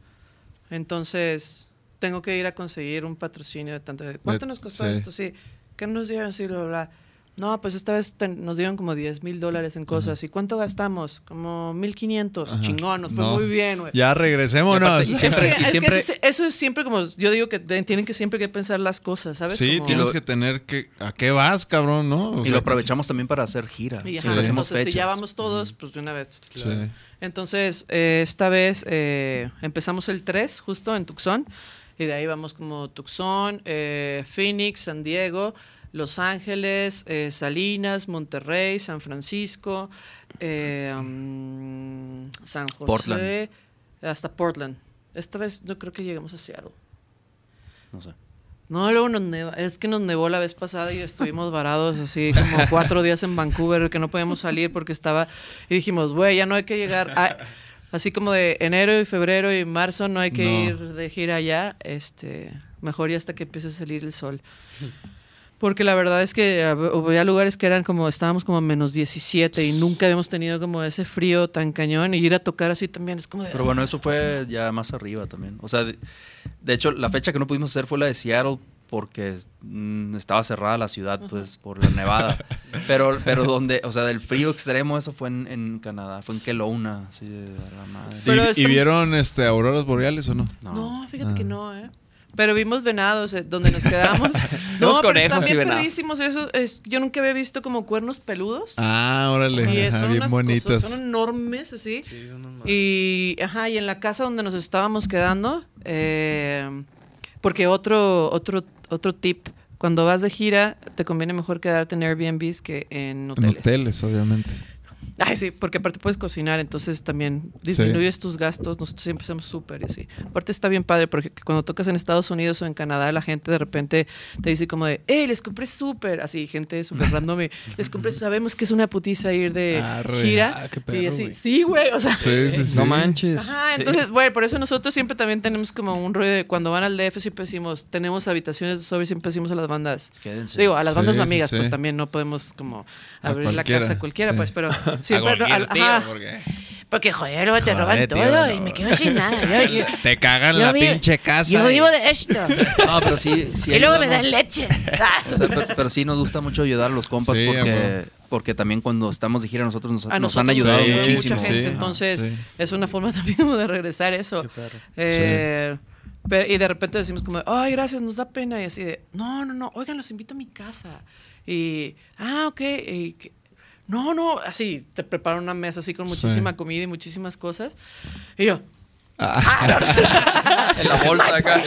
Entonces, tengo que ir a conseguir un patrocinio de tanto. de, ¿Cuánto De- nos costó sí. esto? Sí. ¿Qué nos dieron? Sí, bla, bla, bla. No, pues esta vez te- nos dieron como 10 mil dólares en cosas. ¿Y cuánto gastamos? Como 1500. Ajá. Chingón, nos fue No. muy bien, güey. Ya regresémonos. Y aparte- y Es que- y es que siempre- ese- eso es siempre como, yo digo que de- tienen que siempre que pensar las cosas, ¿sabes? Sí, Como- tienes que tener que... ¿A qué vas, cabrón, no? O Y sea, lo aprovechamos también para hacer gira. Y, Sí. ajá, Hacemos entonces, si ya fechas. vamos todos, pues de una vez. Sí. Entonces, eh, esta vez eh, empezamos el 3, justo en Tucson, y de ahí vamos como Tucson, eh, Phoenix, San Diego, Los Ángeles, eh, Salinas, Monterrey, San Francisco, eh, mm, San José, Portland. hasta Portland. Esta vez no creo que llegamos a Seattle. No sé. No, luego nos neva. Es que nos nevó la vez pasada y estuvimos varados así como cuatro días en Vancouver que no podíamos salir porque estaba... Y dijimos, güey, ya no hay que llegar... a- así como de enero y febrero y marzo no hay que No. ir de gira allá. Este, mejor ya hasta que empiece a salir el sol. Porque la verdad es que hab- había lugares que eran como, estábamos como a menos 17 y nunca habíamos tenido como ese frío tan cañón y ir a tocar así también es como de... Pero bueno, eso fue ya más arriba también. O sea, de, de hecho, la fecha que no pudimos hacer fue la de Seattle porque mm, estaba cerrada la ciudad, pues, por la nevada. pero, pero donde, o sea, del frío extremo, eso fue en, en Canadá, fue en Kelowna, así de a la madre. ¿Y, vieron este auroras boreales o no? No, fíjate Ah. que no, ¿eh? Pero vimos venados eh, donde nos quedamos. no, Vimos pero conejos están y bien venados. perrísimos eso. Es, yo nunca había visto como cuernos peludos. Ah, órale. y ajá, son bien unas bonitas. cosas, son enormes, así. y, ajá, y en la casa donde nos estábamos quedando, eh, porque otro, otro, otro tip, cuando vas de gira, te conviene mejor quedarte en Airbnbs que en En hoteles. hoteles, obviamente. Ay, sí, porque aparte puedes cocinar, entonces también disminuyes tus gastos. Nosotros siempre hacemos súper y así. Aparte está bien padre porque cuando tocas en Estados Unidos o en Canadá, la gente de repente te dice como de, hey, les compré súper. Así, gente súper random. y, Les compré, sabemos que es una putiza ir de Arre. gira. Ah, qué y perro, así, güey. sí, güey. O sea, Sí, sí, sí. No manches. Ajá, entonces, güey, por eso nosotros siempre también tenemos como un rollo de cuando van al DF siempre decimos, tenemos habitaciones de sobre, siempre decimos a las bandas. Quédense. Digo, a las Sí, bandas sí, amigas, sí. pues también no podemos como abrir la casa a cualquiera, sí. pues, pero A siempre... cualquier al- tío, ajá. porque Porque, joder, luego te Joder, roban tío, todo no. y me quedo sin nada. Yo, yo- te cagan la vivo- pinche casa. Yo y- vivo de esto. No, pero sí, sí y luego me dan leche. O sea, pero, pero sí nos gusta mucho ayudar a los compas Sí, porque, amor. porque también cuando estamos de gira nosotros nos, A nos han ayudado sí, mucha muchísimo. gente, Sí, entonces sí. es una forma también de regresar eso. Qué perro. Eh, pero- y de repente decimos como, ay, gracias, nos da pena. Y así de, no, no, no, oigan, los invito a mi casa. Y, ah, ok. y no, no, así, te preparan una mesa así con muchísima comida y muchísimas cosas. Y yo, En la bolsa acá.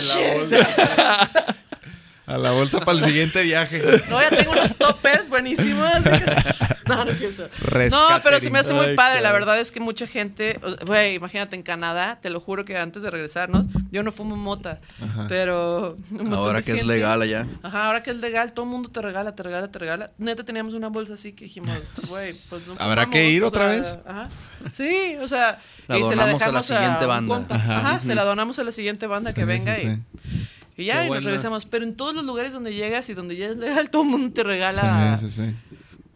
A la bolsa para el siguiente viaje. No, ya tengo unos toppers buenísimos. No, no es cierto. No, pero se me hace muy padre. La verdad es que mucha gente, güey, imagínate en Canadá, te lo juro que antes de regresarnos, yo no fumo mota, pero un montón Ahora que es legal allá. Ajá, ahora que es legal, todo el mundo te regala, te regala, te regala. Neta teníamos una bolsa así que dijimos, güey, pues no ¿Habrá fumamos, que ir otra sea, vez? Ajá. Sí, o sea, La y se donamos a la dejamos siguiente banda. Ajá. Ajá, se la donamos a la siguiente banda que venga sí, y sí. y ya, y nos regresamos. Pero en todos los lugares donde llegas y donde ya es legal, todo el mundo te regala. Sí, sí, sí.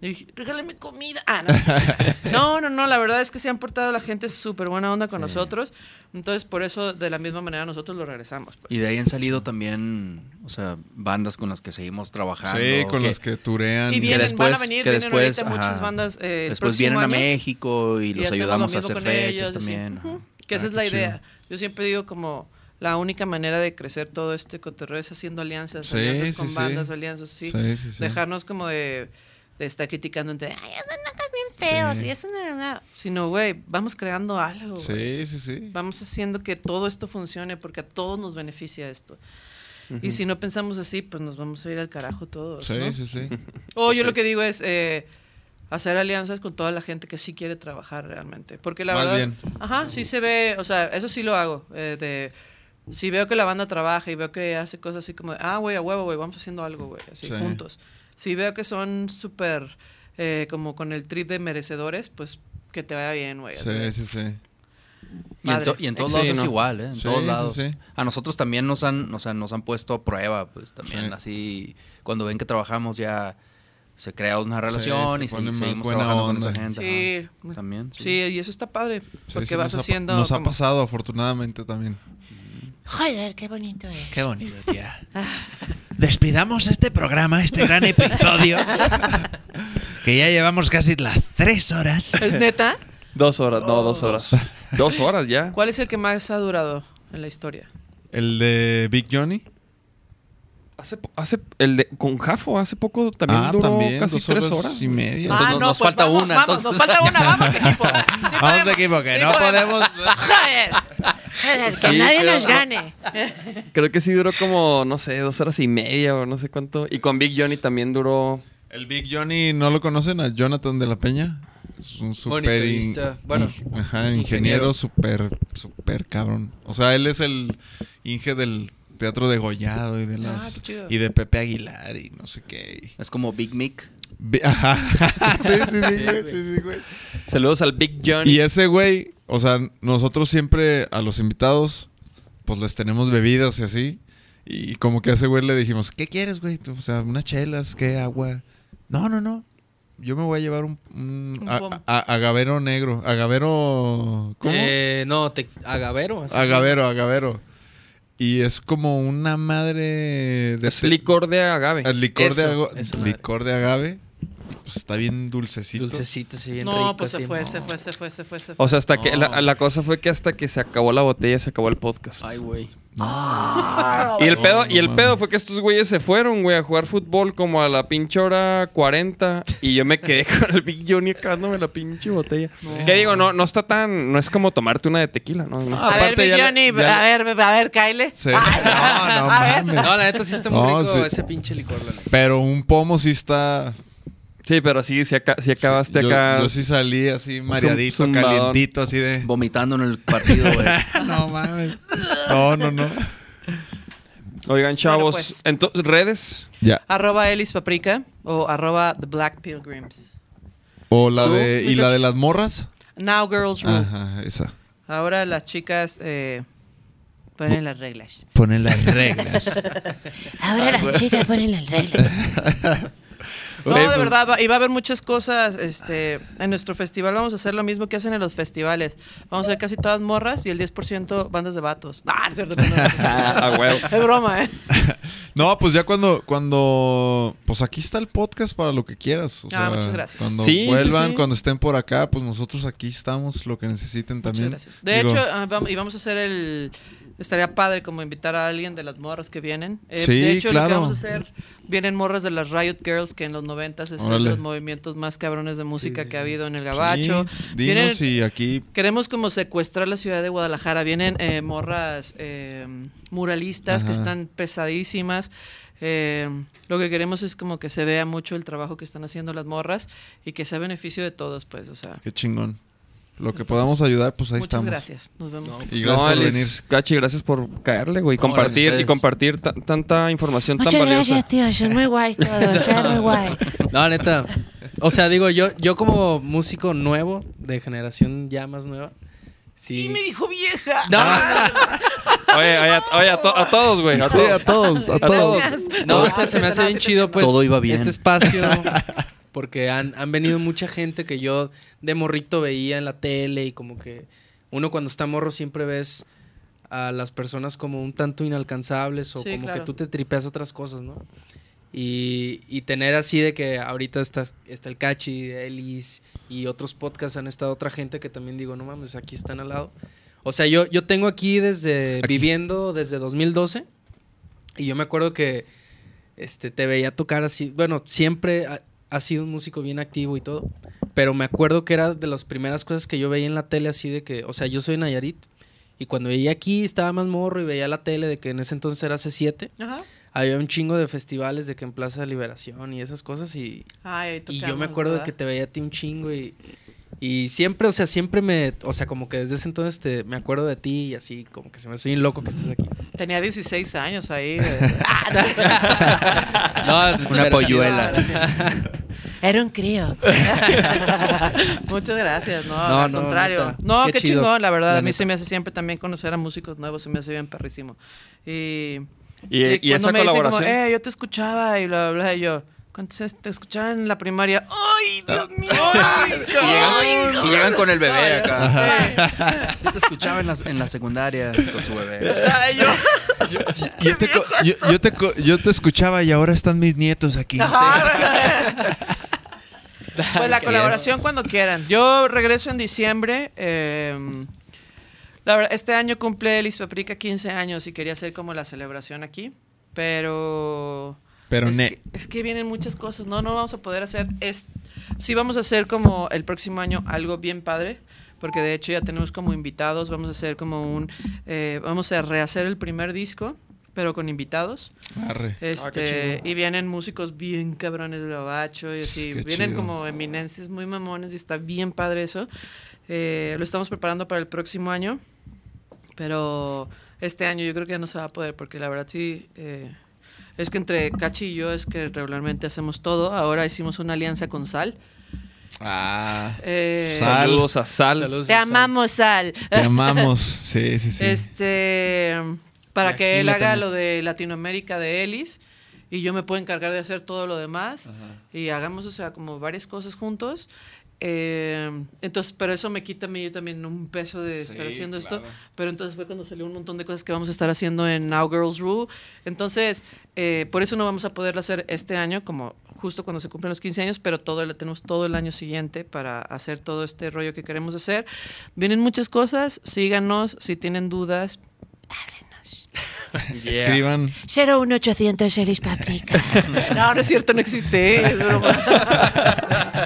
Y dije, regálame comida. Ah, no. no, no, no. La verdad es que se han portado la gente súper buena onda con nosotros. Entonces, por eso, de la misma manera, nosotros lo regresamos. pues. Y de ahí han salido también, o sea, bandas con las que seguimos trabajando. Sí, con que- las que turean. Y vienen, van a después- venir, que vienen después, ahorita muchas bandas. eh, Después vienen a año. México y los ayudamos a hacer fechas ellos, así. también. Que esa Ah, es la idea. Yo siempre digo como la única manera de crecer todo este cotorreo es haciendo alianzas, Sí, alianzas sí, con sí. bandas, alianzas así. Sí, sí, sí. Dejarnos como de, de estar criticando entre, ay, andan acá bien feos Sí. y eso no, no. sino, güey, vamos creando algo. Sí, sí, sí. Vamos haciendo que todo esto funcione porque a todos nos beneficia esto. Y si no pensamos así, pues nos vamos a ir al carajo todos. Sí, ¿no? sí, sí. O yo lo que digo es eh, hacer alianzas con toda la gente que sí quiere trabajar realmente. Porque la Más verdad. bien. Ajá, sí se ve, o sea, eso sí lo hago. eh, de, si veo que la banda trabaja y veo que hace cosas así como, de, ah, güey, a huevo, güey, vamos haciendo algo, güey, así Sí. juntos. Si veo que son súper, eh, como con el trip de merecedores, pues que te vaya bien, güey. Sí, sí, sí. Y en, Padre. to- y en todos Sí, lados es igual, ¿eh? En Sí, todos lados. sí. A nosotros también nos han, o sea, nos han puesto a prueba, pues también Sí. así, cuando ven que trabajamos ya se crea una relación se y se- seguimos buena trabajando con esa gente. Sí. ajá. También. Sí, y eso está padre. Porque sí, vas nos ha haciendo. Nos ha pasado, afortunadamente, también. Joder, qué bonito es. Qué bonito, tía. Despidamos este programa, este gran episodio. que ya llevamos casi las tres horas. ¿Es neta? Dos horas, no, dos horas. Dos horas ya. ¿Cuál es el que más ha durado en la historia? El de Big Johnny. Hace, hace el de con Jafo hace poco también ah, duró también. casi dos tres horas, horas. y media. Entonces, nos- nos falta vamos, una, vamos, entonces. Nos falta una, vamos, equipo. Sí Vamos, equipo, que sí no podemos. Joder. Joder, que Sí, nadie creo- nos gane. Creo que sí duró como, no sé, dos horas y media o no sé cuánto. Y con Big Johnny también duró. El Big Johnny, ¿no lo conocen? A Jonathan de la Peña. Es un super. Bueno, ajá, ingeniero, ingeniero. súper, súper cabrón. O sea, él es el Inge del, teatro de Gollado y de Ah, las y de Pepe Aguilar y no sé qué. Es como Big Mick. Ajá. sí, sí, sí, güey, sí, sí, güey. Saludos al Big Johnny. Y ese güey, o sea, nosotros siempre a los invitados, pues les tenemos bebidas y así. Y como que a ese güey le dijimos, ¿qué quieres, güey? O sea, unas chelas, ¿qué agua? No, no, no. Yo me voy a llevar un, un Un a- a- agavero negro. Agavero. ¿Cómo? Eh, no, te, agavero. así agavero, agavero. Y es como una madre de es licor de agave. el licor de Eso, licor de agave. Pues está bien dulcecito. Dulcecito, sí, bien No, rico. pues así. fue, se fue, se fue, se fue, se fue. O sea, hasta que la, la cosa fue que hasta que se acabó la botella se acabó el podcast. Ay, güey. Y el pedo, y el pedo fue que estos güeyes se fueron, güey, a jugar fútbol como a la pinche hora 40 y yo me quedé con el Big Johnny acabándome la pinche botella. Que digo, no, no está tan, no es como tomarte una de tequila, ¿no? No está- a ver, Big Johnny, ya a ver, a ver, Kyle. Sí. No, no mames. No, la neta sí está muy No, rico sí. ese pinche licor, la neta. Pero un pomo sí está. Sí, pero sí, sí, aca- sí acabaste yo, acá. Yo sí salí así mareadito, calientito, así de. Vomitando en el partido, güey. no mames. No, no, no. Oigan, chavos, pues. entonces, redes. Ya. Arroba Elis Paprika o arroba The Black Pilgrims. O la de. ¿Y la de las morras? Now Girls Rule. Ajá, esa. Ahora las chicas eh, ponen las reglas. Ponen las reglas. Ahora las chicas ponen las reglas. No, de pues- verdad, va- y va a haber muchas cosas. Este, en nuestro festival vamos a hacer lo mismo que hacen en los festivales. Vamos a ver casi todas morras y el 10% bandas de vatos. Ah, no es cierto. Ah, huevo. Es broma, ¿eh? No, pues ya cuando, cuando, pues aquí está el podcast para lo que quieras. O Ah, sea, muchas gracias. Cuando Sí, vuelvan, sí. cuando estén por acá, pues nosotros aquí estamos, lo que necesiten también. Muchas gracias. De Digo, hecho, ah, y vamos a hacer el. Estaría padre como invitar a alguien de las morras que vienen. Eh, Sí, de hecho, lo que vamos a hacer, vienen morras de las Riot Girls, que en los 90 es uno de los movimientos más cabrones de música que ha habido en el Gabacho. sí, Vienen- dinos y aquí Queremos como secuestrar la ciudad de Guadalajara. Vienen eh, morras eh, muralistas que están pesadísimas. Eh, lo que queremos es como que se vea mucho el trabajo que están haciendo las morras y que sea beneficio de todos, pues, o sea. Qué chingón. Lo que podamos ayudar, pues ahí Muchas estamos. gracias. Nos vemos. Y gracias no, por Alice, venir. Cachi, gracias por caerle, güey. No, Compartir y compartir ta- tanta información Muchas tan valiosa. gracias, tío. Son muy guay todos. Son muy guay. No, neta. O sea, digo, yo, yo como músico nuevo, de generación ya más nueva, sí. Y me dijo vieja. No, Oye, oye, a- oye, a, to- a todos, güey. A Sí, todos. a todos, a todos. no, o sea, se me hace bien chido, pues. Todo iba bien. Este espacio. Porque han, han venido mucha gente que yo de morrito veía en la tele y como que uno cuando está morro siempre ves a las personas como un tanto inalcanzables o Sí, como claro. que tú te tripeas otras cosas, ¿no? Y, y tener así de que ahorita estás, está el Cachi, Ellis y otros podcasts han estado otra gente que también digo, no mames, aquí están al lado. O sea, yo, yo tengo aquí desde Aquí- viviendo desde 2012 y yo me acuerdo que este, te veía tocar así. Bueno, siempre ha, sido un músico bien activo y todo. Pero me acuerdo que era de las primeras cosas que yo veía en la tele así de que, o sea, yo soy Nayarit. Y cuando veía aquí estaba más morro y veía la tele de que en ese entonces era C7. Ajá. Había un chingo de festivales de que en Plaza de Liberación y esas cosas. Y, Ay, y yo me acuerdo de que te veía a ti un chingo y, y siempre, o sea, siempre me, o sea, como que desde ese entonces te, me acuerdo de ti y así, como que se me soy loco que estés aquí. Tenía 16 años ahí. No, Una polluela. Era un crío. Muchas gracias, no, No, al no, contrario. neta. No, Qué qué, chido, chingón, la verdad. la a mí neta. se me hace siempre también conocer a músicos nuevos, se me hace bien perrísimo. Y, Y, y cuando esa me dicen colaboración. Como, eh, yo te escuchaba y bla, bla, bla, y yo, ¿cuántos es- te escuchaba en la primaria? ¡Ay, Dios mío! ¡Ay, Y llegan, y llegan con el bebé Ay, acá. Yo te escuchaba en la, en la secundaria con su bebé. ay, yo. Yo te, co- yo, yo te, co- yo te escuchaba y ahora están mis nietos aquí. Pues la colaboración cuando quieran. Yo regreso en diciembre. eh, la verdad, este año cumple Elis Paprika 15 años y quería hacer como la celebración aquí. Pero. Pero es ne. que, es que vienen muchas cosas. No, no vamos a poder hacer. Es, sí, vamos a hacer como el próximo año algo bien padre. Porque de hecho ya tenemos como invitados. Vamos a hacer como un. eh, vamos a rehacer el primer disco, pero con invitados. Arre. Este, y vienen músicos bien cabrones de gabacho y así. Qué vienen chido. como eminencias muy mamones y está bien padre eso. Eh, lo estamos preparando para el próximo año. Pero este año yo creo que ya no se va a poder porque la verdad sí eh, es que entre Cachi y yo es que regularmente hacemos todo. Ahora hicimos una alianza con Sal. Ah. Eh, Sal. Saludos a Sal. Saludos, Te Sal. amamos, Sal. Te amamos. Sí, sí, sí. Este, para Y a que él haga también. lo de Latinoamérica de Ellis y yo me puedo encargar de hacer todo lo demás y hagamos, o sea, como varias cosas juntos. Eh, entonces, pero eso me quita a mí también un peso de estar Sí, haciendo claro. esto. Pero entonces fue cuando salió un montón de cosas que vamos a estar haciendo en Now Girls Rule. Entonces, eh, por eso no vamos a poderlo hacer este año, como justo cuando se cumplen los 15 años, pero todo el- tenemos todo el año siguiente para hacer todo este rollo que queremos hacer. Vienen muchas cosas, síganos, si tienen dudas, háblenos. Escriban. 01800 Elis Paprika. No, no es cierto, no existe. ¿eh?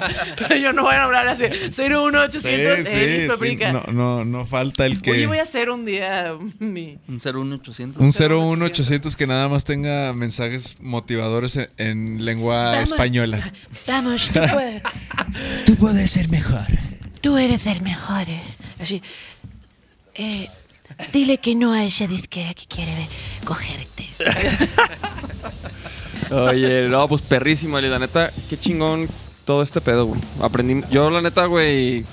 Yo no voy a hablar así. 01800 Sí, Elis sí. Paprika. No, no, no falta el que. Oye, voy a hacer un día mi. Un 01800. Un 01800. 01800 que nada más tenga mensajes motivadores en, en lengua Vamos. española. Vamos, tú puedes. Tú puedes ser mejor. Tú eres el mejor. eh. Así. Eh, dile que no a esa disquera que quiere cogerte. Oye, no, pues perrísimo. La neta, qué chingón todo este pedo, güey. Aprendí, yo la neta, güey,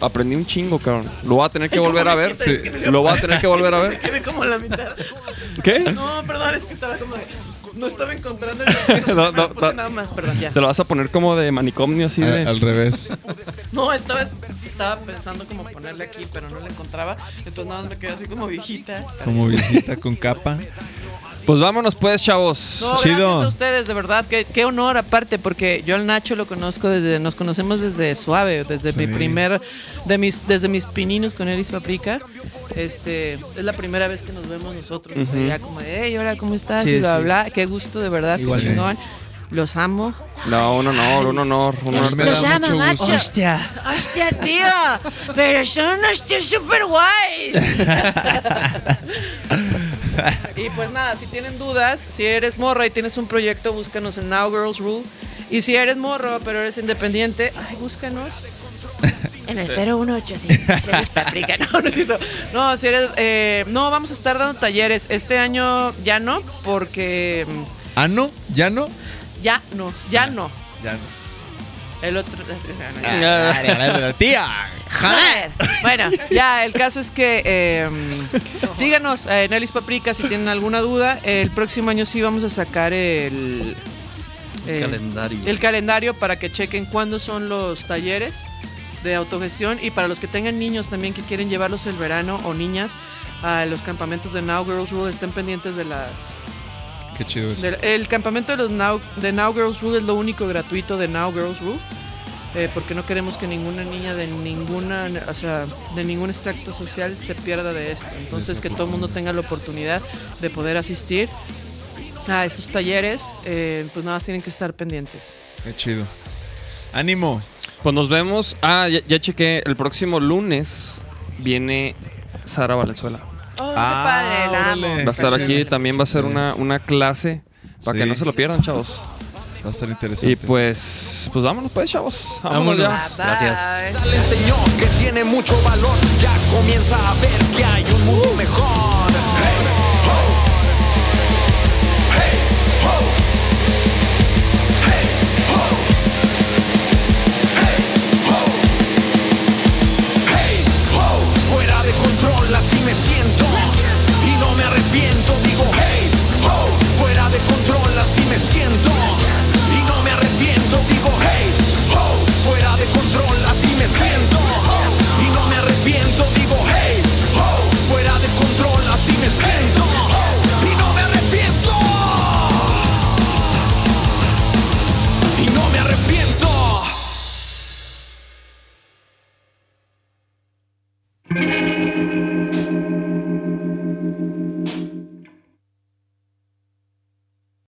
aprendí un chingo, cabrón. Lo voy a tener que volver a ver. Sí. Lo voy a tener que volver a ver. Quedé como en la mitad. ¿Qué? No, perdón, es que estaba como. de- No estaba encontrando el. No, no, puse no. nada más, perdón, ya. Te lo vas a poner como de manicomio así de. al revés. No, estaba, estaba pensando como ponerle aquí, pero no la encontraba. Entonces nada más me quedé así como viejita. Como visita con capa. Pues vámonos pues, chavos. No, Chido. gracias a ustedes, de verdad. Qué, qué honor aparte, porque yo al Nacho lo conozco desde, nos conocemos desde Suave, desde mi Sí. primer, de mis, desde mis pininos con Eris Paprika. Este, es la primera vez que nos vemos nosotros. o sea, ya como de, hey, hola, ¿cómo estás? Sí, y bla, sí. bla. Qué gusto, de verdad. Igual. qué chingón. Los amo. No, un honor, un honor. Un honor. Me Los da ama, mucho macho. gusto. Hostia. Hostia, tío. Pero son unos tíos super guays. Y pues nada, si tienen dudas, si eres morra y tienes un proyecto, búscanos en Now Girls Rule. Y si eres morro, pero eres independiente, ay, búscanos. En el 01800 Elis Paprika. No, no es cierto. No, si eres. eh, no, vamos a estar dando talleres. Este año ya no, porque. mm, ¿Ah, no? ¿Ya no? Ya no, ya no. Ya no. El otro. Ah, ¡Tía! Joder. Bueno, ya, el caso es que eh, síganos eh, en Elis Paprika si tienen alguna duda. El próximo año sí vamos a sacar el. eh, calendario. el calendario para que chequen cuándo son los talleres de autogestión y para los que tengan niños también que quieren llevarlos el verano o niñas a los campamentos de Now Girls Rule estén pendientes de las Qué chido eso. del- el campamento de los Now de Now Girls Rule es lo único gratuito de Now Girls Rule eh, porque no queremos que ninguna niña de ninguna o sea de ningún extracto social se pierda de esto entonces que todo el mundo tenga la oportunidad de poder asistir a estos talleres eh, pues nada más tienen que estar pendientes Qué chido. ¡Ánimo! Pues nos vemos. Ah, ya, ya chequé. El próximo lunes viene Sara Valenzuela. Oh, qué Ah, padre, la amo. órale. Va a estar aquí. También va a ser una, una clase. Para que no se lo pierdan, chavos. Va a estar interesante. Y pues, pues vámonos pues, chavos. Vámonos. Vámonos. Gracias. le enseñó que tiene mucho valor. Ya comienza a ver que hay un mundo mejor.